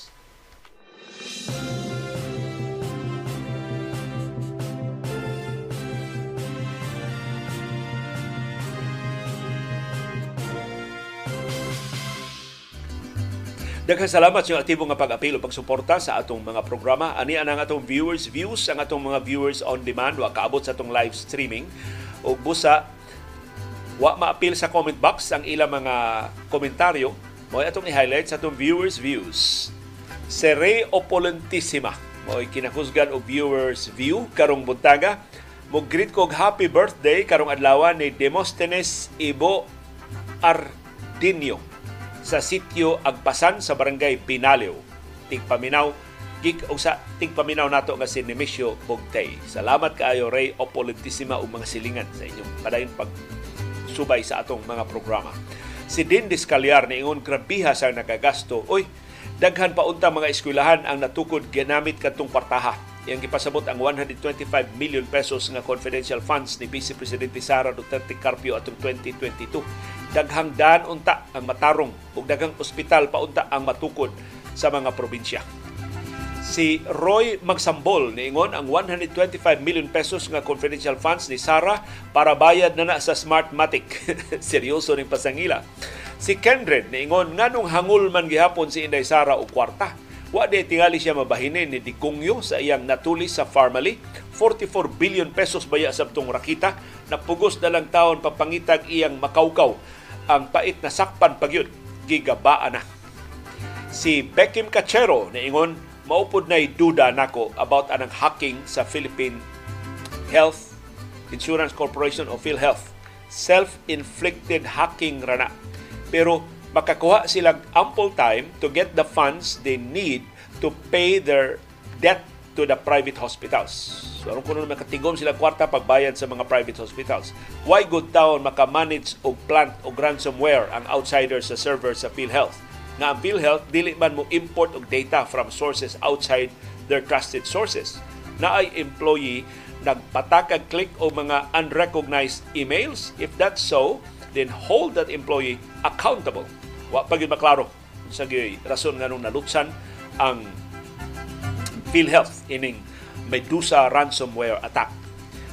Daghang salamat sa aktibo nga pag-apil o pagsuporta sa atong mga programa. Ani ang atong viewers views, ang atong mga viewers on demand wa kaabot sa atong live streaming. O busa wa maapil sa comment box ang ilang mga komentaryo mo atong i-highlight sa atong viewers views. Sere Opulentissima mo kinahusgan og viewers view karong buntaga. Mo greet kog happy birthday karong adlaw ni Demosthenes Ibo Ardinio sa sitio Agpasan sa barangay Pinalew. Tigpaminaw gig og sa tigpaminaw nato nga si Nemesio Bogtay. Salamat kaayo Ray Opulentissima ug mga silingan sa inyong padayon pag subay sa atong mga programa. Si Din Discalyar niingon grabiha sa nagagasto. Oy, daghan pa unta mga eskwelahan ang natukod ginamit kadtong partaha. Yang gipasabot ang 125 million pesos nga confidential funds ni Vice Presidente Sara Duterte Carpio atong 2022 daghang daan unta ang matarong ug daghang ospital paunta ang matukod sa mga probinsya. Si Roy Magsambol niingon ang 125 million pesos nga confidential funds ni Sara para bayad na na sa Smartmatic. Seryoso ning pasangila. Si Kendred niingon nganong hangul man gihapon si Inday Sara og kwarta. Wa di tingali siya mabahinin ni Digungyo sa iyang natuli sa Farmally. 44 billion pesos baya sa tong rakita. Napugos na lang taon papangitag iyang makawkaw ang pait na sakpan pagyud gigabaan na. Si Beckham Cachero niingon maupod na duda nako about anang hacking sa Philippine Health Insurance Corporation o PhilHealth. Self-inflicted hacking rana. Pero makakuha silang ample time to get the funds they need to pay their debt to the private hospitals. So, aron kuno makatigom sila kwarta pagbayad sa mga private hospitals. Why good town makamanage og plant o ransomware ang outsiders sa server sa PhilHealth? nga ang PhilHealth dili man mo import og data from sources outside their trusted sources. Na ay employee nagpatakag click o mga unrecognized emails. If that's so, then hold that employee accountable. Wa pa maklaro sa rason nga nung nalutsan ang PhilHealth ining Medusa ransomware attack.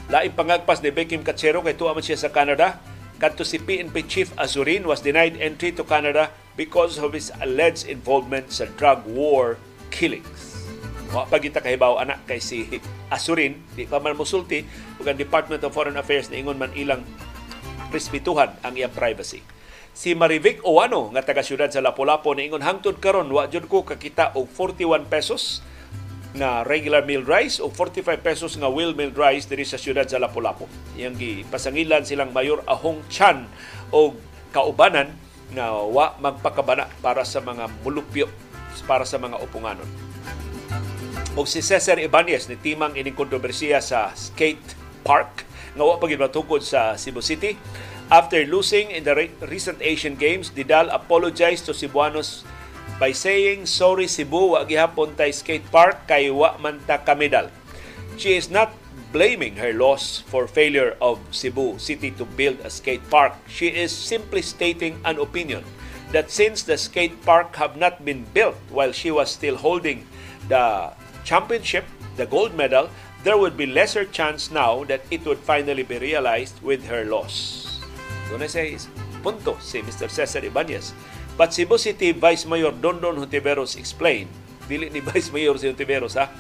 Laing pangagpas ni Beckham Katsero kay tuwa siya sa Canada. Kadto si PNP Chief Azurin was denied entry to Canada because of his alleged involvement sa drug war killings. Wa pa kita kahibaw anak kay si Asurin, di pa man musulti ug ang Department of Foreign Affairs niingon man ilang respetuhan ang iyang privacy. Si Marivic Owano nga taga siyudad sa Lapu-Lapu niingon hangtod karon wa jud ko kakita og 41 pesos nga regular milled rice o 45 pesos nga wheel milled rice diri sa siyudad sa Lapu-Lapu. Iyang gipasangilan silang Mayor Ahong Chan o kaubanan na wa magpakabana para sa mga mulupyo para sa mga upunganon. O si Cesar Ibanez ni timang ining kontrobersiya sa skate park nga wa pa matungkod sa Cebu City. After losing in the recent Asian Games, Didal apologized to Cebuanos by saying, Sorry Cebu, wa gihapon tay skate park kay wa man ta kamedal. She is not blaming her loss for failure of Cebu City to build a skate park. She is simply stating an opinion that since the skate park have not been built while she was still holding the championship, the gold medal, there would be lesser chance now that it would finally be realized with her loss. Doon na say punto si Mr. Cesar Ibanez. But Cebu City Vice Mayor Dondon Hontiveros explained, dili ni Vice Mayor si Hontiveros ha,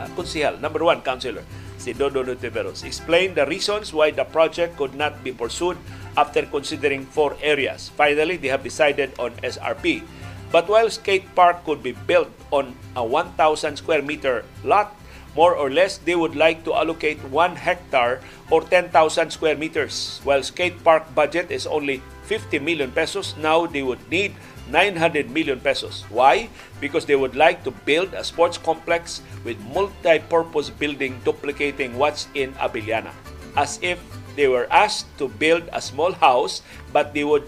uh, number one, councilor, si Dondon Hontiveros, explained the reasons why the project could not be pursued after considering four areas. Finally, they have decided on SRP. But while skate park could be built on a 1,000 square meter lot, more or less, they would like to allocate 1 hectare or 10,000 square meters. While skate park budget is only 50 million pesos, now they would need 900 million pesos. Why? Because they would like to build a sports complex with multi-purpose building duplicating what's in Abiliana. As if they were asked to build a small house, but they would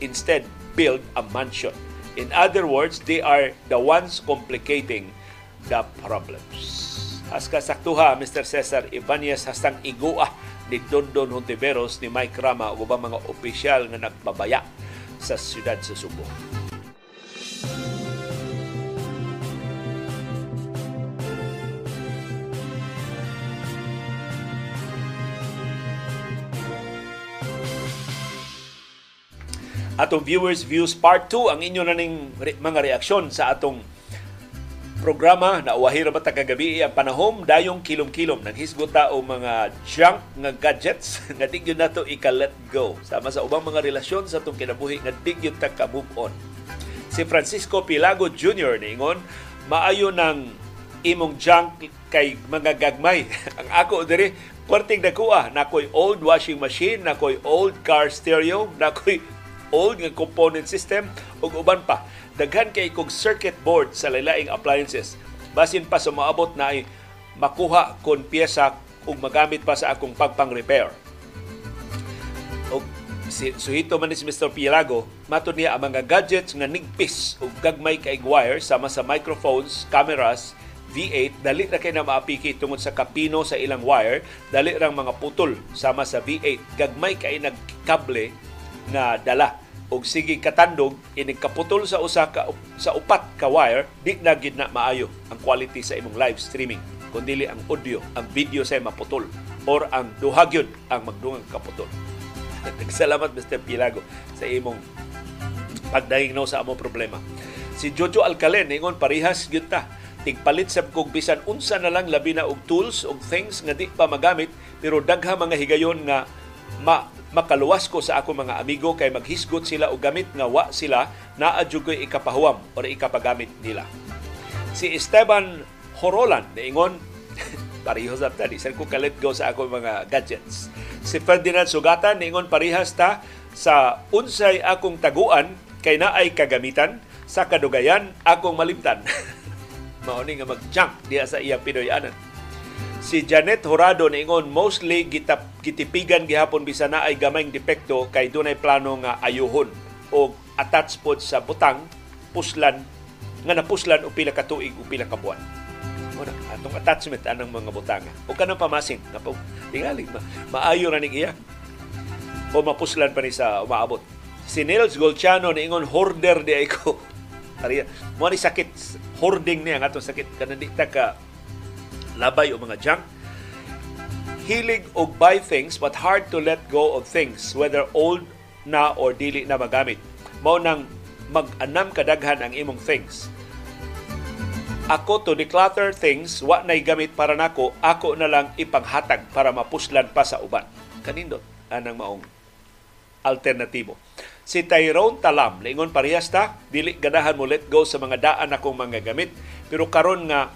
instead build a mansion. In other words, they are the ones complicating the problems. As kasaktuha, Mr. Cesar Ibanez hastang igua ni Dondon Hontiveros ni Mike Rama o mga opisyal nga nagbabaya sa siyudad sa Subo. atong viewers views part 2 ang inyo na ning mga reaksyon sa atong programa na wahira ba kagabi ang panahom? Dayong kilom-kilom nang hisgota o mga junk nga gadgets nga di gyud nato ika-let go. Sama sa ubang mga relasyon sa atong kinabuhi nga di gyud ta ka move on. Si Francisco Pilago Jr. niingon maayo ng imong junk kay mga gagmay. Ang ako diri kwarting dakuha na koy old washing machine na koy old car stereo na koy old nga component system ug uban pa daghan kay kog circuit board sa lalaing appliances basin pa sa maabot na ay makuha kon piyesa ug magamit pa sa akong pagpang-repair. Og si suhito man ni si Mr. Pilago, matud niya ang mga gadgets nga nigpis ug gagmay kay wire sama sa microphones, cameras, V8 dali ra kay na maapiki tungod sa kapino sa ilang wire, dali rang mga putol sama sa V8. Gagmay kay nagkable nga dala og sige katandog ining kaputol sa usa ka sa upat ka wire di na gid na maayo ang quality sa imong live streaming kundi ang audio ang video say maputol or ang duha gyud ang magdungang kaputol Salamat Mr. Pilago sa imong pagdahingnaw sa among problema. Si Jojo Alcalen ingon parihas gyud ta tigpalit sab kog bisan unsa na lang labi na og tools og things nga di pa magamit pero dagha mga higayon nga ma makaluwas ko sa ako mga amigo kay maghisgot sila og gamit nga wa sila naa jugoy ikapahuwam o ikapagamit nila. Si Esteban Horolan niingon pareho sa tadi sa ko kalit go sa ako mga gadgets. Si Ferdinand Sugatan niingon parehas ta sa unsay akong taguan kay naay kagamitan sa kadugayan akong malimtan. Mao ni nga mag-junk diya sa iyang Pinoyanan Si Janet Horado niingon mostly gitap, gitipigan gihapon bisan na ay gamayng depekto kay dunay plano nga ayuhon o attach pod sa butang puslan nga napuslan o pila ka tuig o pila ka buwan. Una, atong attachment anang mga butanga. O kanang pamasin po, tingali, ma, maayo na ning. O mapuslan pa ni sa umaabot. Si Nils Golciano niingon hoarder di ay ko. mo ni sakit hoarding niya nga atong sakit kanang di ta ka labay o mga junk. Hilig og buy things but hard to let go of things whether old na or dili na magamit. Mao nang mag-anam kadaghan ang imong things. Ako to declutter things, wa nay gamit para nako, ako na lang ipanghatag para mapuslan pa sa uban. Kanindot anang maong alternatibo. Si Tyrone Talam, lingon parehas ta, dili ganahan mo let go sa mga daan akong mga gamit, pero karon nga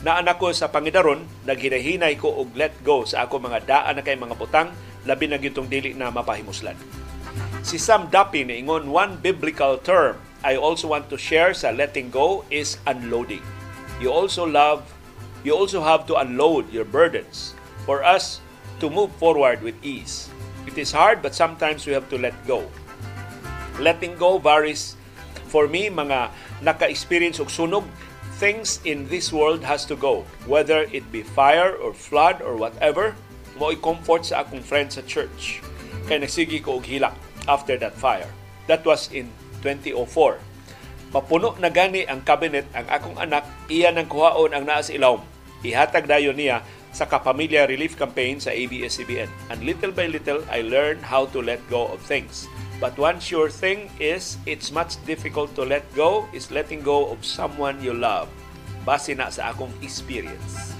Naanak ko sa Pangidaron, naghinahinay ko og let go sa ako mga daan na kay mga butang, labi na gitong dili na mapahimuslan. Si Sam Dapi ingon one biblical term I also want to share sa letting go is unloading. You also love you also have to unload your burdens for us to move forward with ease. It is hard but sometimes we have to let go. Letting go varies for me mga naka-experience og sunog things in this world has to go. Whether it be fire or flood or whatever, mo comfort sa akong friend sa church. Kay nagsigi ko og hilak after that fire. That was in 2004. Papuno na gani ang cabinet ang akong anak, iya nang kuhaon ang naa sa ilawom. Ihatag dayon niya sa Kapamilya Relief Campaign sa ABS-CBN. And little by little, I learned how to let go of things. But one sure thing is, it's much difficult to let go is letting go of someone you love. Base na sa akong experience.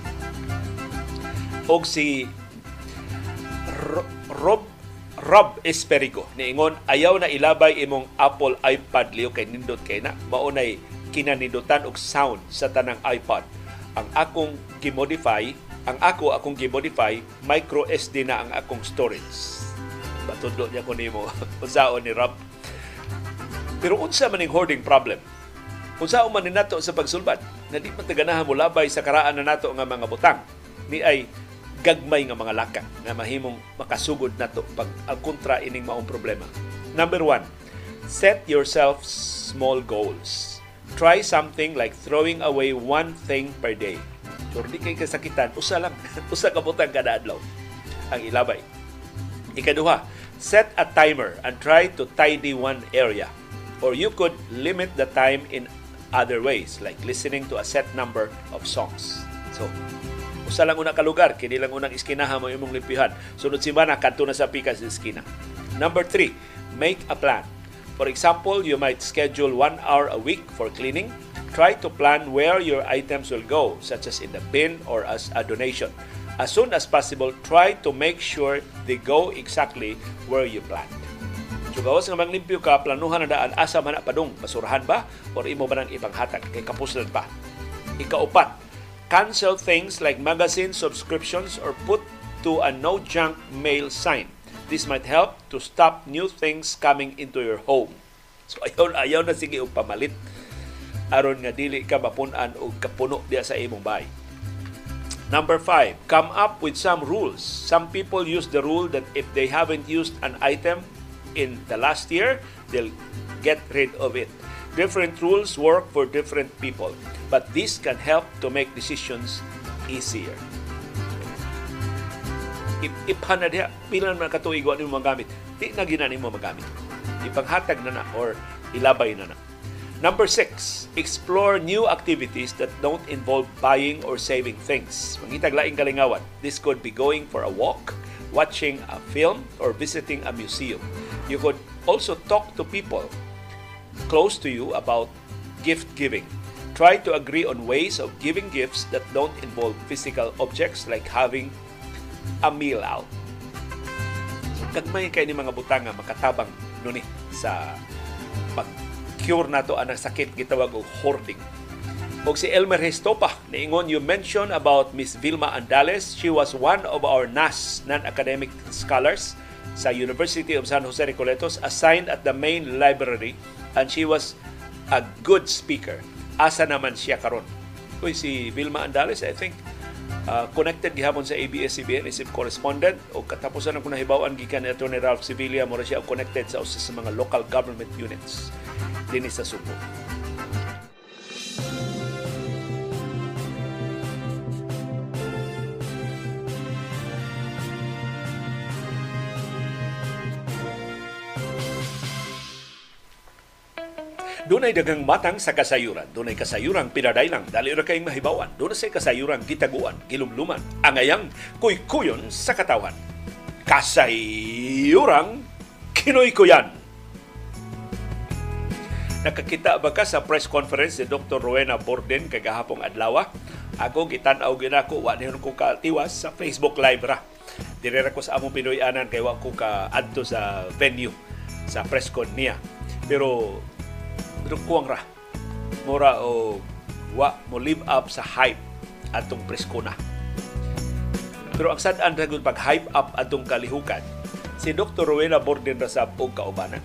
Og si Rob Rob Esperico niingon ayaw na ilabay imong Apple iPad liyo kay nindot kay na maunay kinanidutan og sound sa tanang iPad. Ang akong gimodify, ang ako akong gimodify, micro SD na ang akong storage Patudlo niya ko nimo unsaon ni Rob. Pero unsa man ning hoarding problem? Unsa man ni nato sa pagsulbad? Na di man mo labay sa karaan na nato nga mga butang. Ni ay gagmay nga mga laka nga mahimong makasugod nato pag ang ining maong problema. Number one, set yourself small goals. Try something like throwing away one thing per day. So, di kay kasakitan, usa lang, usa ka butang kada adlaw ang ilabay. Ikaduha, set a timer and try to tidy one area. Or you could limit the time in other ways, like listening to a set number of songs. So, usa lang una ka lugar, kini lang unang iskinaha mo imong limpihan. Sunod simana, kanto na sa pikas sa iskina. Number three, make a plan. For example, you might schedule one hour a week for cleaning. Try to plan where your items will go, such as in the bin or as a donation as soon as possible, try to make sure they go exactly where you planned. So gawas nga manglimpyo ka, planuhan na daan, asa man na padung, basurahan ba? Or imo ba nang ipanghatag, kay kapuslan pa. Ikaupat, cancel things like magazine subscriptions or put to a no junk mail sign. This might help to stop new things coming into your home. So ayaw, ayaw na sige og pamalit aron nga dili ka mapunan og kapuno diya sa imong bahay. Number five, come up with some rules. Some people use the rule that if they haven't used an item in the last year, they'll get rid of it. Different rules work for different people, but this can help to make decisions easier. iphan na diha pila man katuig wa nimo magamit di na ginani mo magamit ipanghatag na na or ilabay na na Number six, explore new activities that don't involve buying or saving things. Mangitag laing kalingawan. This could be going for a walk, watching a film, or visiting a museum. You could also talk to people close to you about gift giving. Try to agree on ways of giving gifts that don't involve physical objects like having a meal out. Kagmay kay ni mga butang nga makatabang nuni sa pag cure nato anang sakit gitawag og hoarding. Og si Elmer Hestopa, niingon you mentioned about Miss Vilma Andales. She was one of our NAS, non-academic scholars, sa University of San Jose Recoletos, assigned at the main library and she was a good speaker. Asa naman siya karon? Uy, si Vilma Andales, I think, uh, connected gihapon sa ABS-CBN isip correspondent. O katapusan ang kunahibawan gikan ni Attorney Ralph Sevilla mo siya connected sa usa sa mga local government units. Dinhi sa Subo. Dunay dagang matang sa kasayuran. Dunay kasayuran pinadailang dali ra kay mahibawan. Dunay say kasayuran gitaguan, gilumluman, angayang kuykuyon sa katawan. Kasayuran kinoy-kuyan. Nakakita ba ka sa press conference ni Dr. Rowena Borden kagahapong adlaw? Ako gitan-aw ginako wa ni ko katiwas sa Facebook Live ra. Dire ko sa among Pinoy anan kay wa ko ka adto sa venue sa press con niya. Pero kuwang ra. Mura o wa mo live up sa hype atong preskona. Pero ang sad-an gud pag hype up atong kalihukan, si Dr. Rowena Borden Rasab og kaubanan.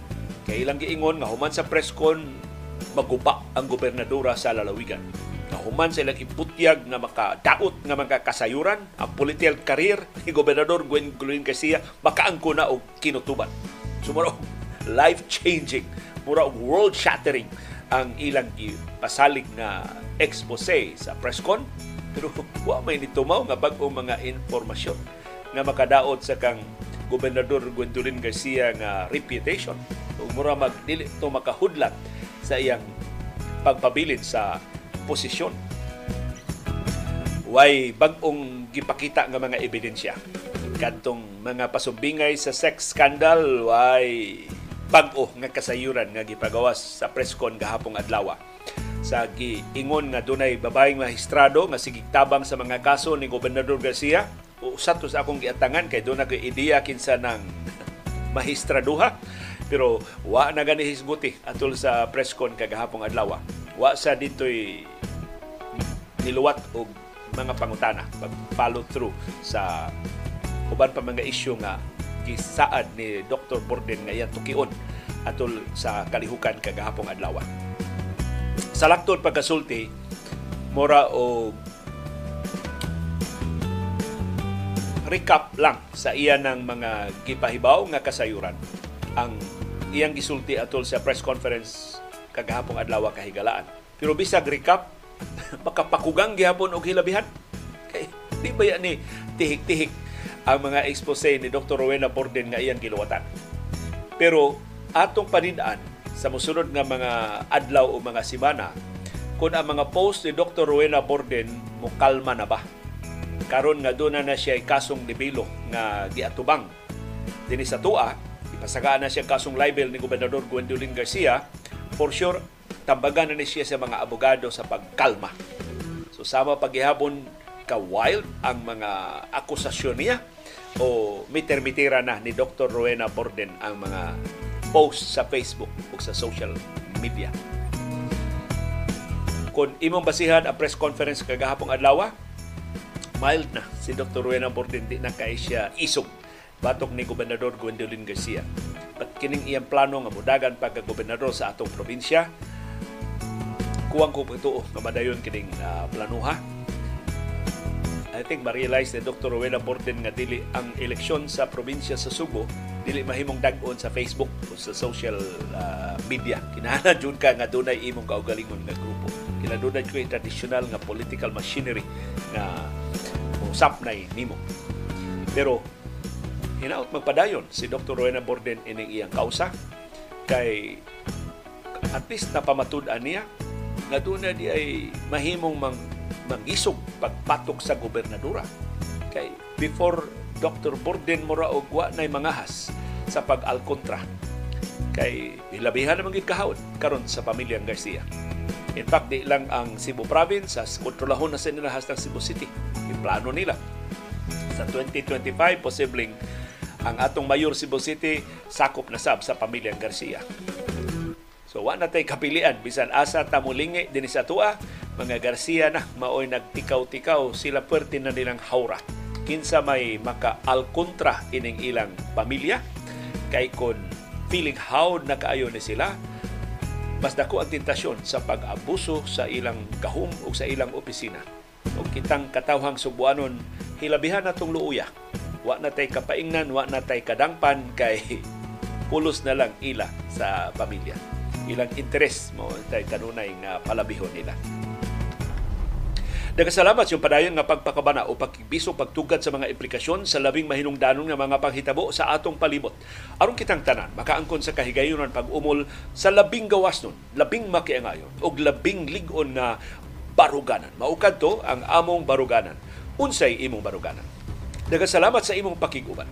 Kay ilang giingon nga human sa preskon maguba ang gobernadora sa lalawigan. Nga human sa ilang iputyag nga makadaot nga mga kasayuran, ang political career ni Gobernador Gwen Garcia makaangko na og kinutuban. Sumuro, life-changing mura og world-shattering ang ilang pasalig na expose sa presscon pero wa may nitumaw nga bag-ong mga informasyon nga makadaot sa kang Gobernador Gwendolyn Garcia nga reputation. Ug mura mag dili to makahudlat sa iyang pagpabilin sa posisyon. Way bag-ong gipakita nga mga ebidensya. Kadtong mga pasumbingay sa sex scandal way bag-o nga kasayuran nga gipagawas sa preskon gahapong adlaw. Sa giingon nga dunay babaeng magistrado nga sige tabang sa mga kaso ni Gobernador Garcia usa sa akong giatangan kay doon kay ideya kinsa ng magistraduha pero wa na gani hisguti atol sa preskon kagahapong adlaw. Wa sa ditoy niluwat og mga pangutana pag follow through sa uban pa mga isyu nga gisaad ni Dr. Borden nga iyang tukion atol sa kalihukan kagahapong adlaw. Sa laktod pagkasulti, mora o recap lang sa iya ng mga gipahibaw nga kasayuran ang iyang gisulti atol sa press conference kagahapong adlaw kahigalaan. Pero bisag recap, makapakugang gihapon og hilabihan. Kay di ba yan ni tihik-tihik ang mga expose ni Dr. Rowena Borden nga iyang giluwatan. Pero atong panidaan sa musunod nga mga adlaw o mga simana kung ang mga post ni Dr. Rowena Borden mo kalma na ba karon nga doon na, siya kasong libelo nga giatubang dinhi sa tua ipasagaan na siya kasong libel ni Gobernador Gwendolyn Garcia for sure tambagan na ni siya sa mga abogado sa pagkalma so sama paghihapon ka wild ang mga akusasyon niya o miter-mitira na ni Dr. Rowena Borden ang mga post sa Facebook o sa social media. Kung imong basihan ang press conference kagahapong adlaw, mild na si Dr. Rowena Borden di na kay siya isog batok ni Gobernador Gwendolyn Garcia. At kining iyang plano nga mudagan pagka-gobernador sa atong probinsya, kuwang ko ito nga madayon kining uh, planuha I think ma-realize ni Dr. Rowena Borden nga dili ang eleksyon sa probinsya sa Subo dili mahimong dag-on sa Facebook o sa social uh, media. Kinahanglan jud ka nga dunay imong kaugalingon nga grupo. Kinahanglan ko yung traditional nga political machinery nga usap na nimo. Pero hinaot magpadayon si Dr. Rowena Borden ining iyang kausa kay at least napamatud-an niya nga na di ay mahimong mang, mangisog pagpatok sa gobernadora. Kay before Dr. Borden mura og wa nay mangahas sa pag-alkontra kay hilabihan naman gid kahawd karon sa pamilyang Garcia. In fact, di lang ang Cebu Province, sa kontrolahon na sa nilahas ng Cebu City. Yung plano nila. Sa 2025, posibleng ang atong mayor Cebu City sakop na sab sa pamilyang Garcia. So wa na tay kapilian bisan asa ta mulingi dinhi sa tua mga Garcia na maoy nagtikaw-tikaw sila puwerte na nilang hawra. Kinsa may maka-alkontra ining ilang pamilya kay kon feeling howd na ni sila mas dako ang tentasyon sa pag-abuso sa ilang gahom o sa ilang opisina. O kitang katawhang subuanon, hilabihan na tong luuya. Wa na tay kapaingnan, wa na tay kadangpan kay pulos na lang ila sa pamilya. Ilang interes mo tay kanunay nga palabihon nila. Nagkasalamat yung padayon nga pagpakabana o pagbiso pagtugad sa mga implikasyon sa labing mahinungdanon nga mga panghitabo sa atong palibot. Aron kitang tanan, makaangkon sa kahigayonan pag-umol sa labing gawas nun, labing makiangayon, o labing ligon nga baruganan. Maukad to ang among baruganan. Unsay imong baruganan. Nagkasalamat sa imong pakiguban.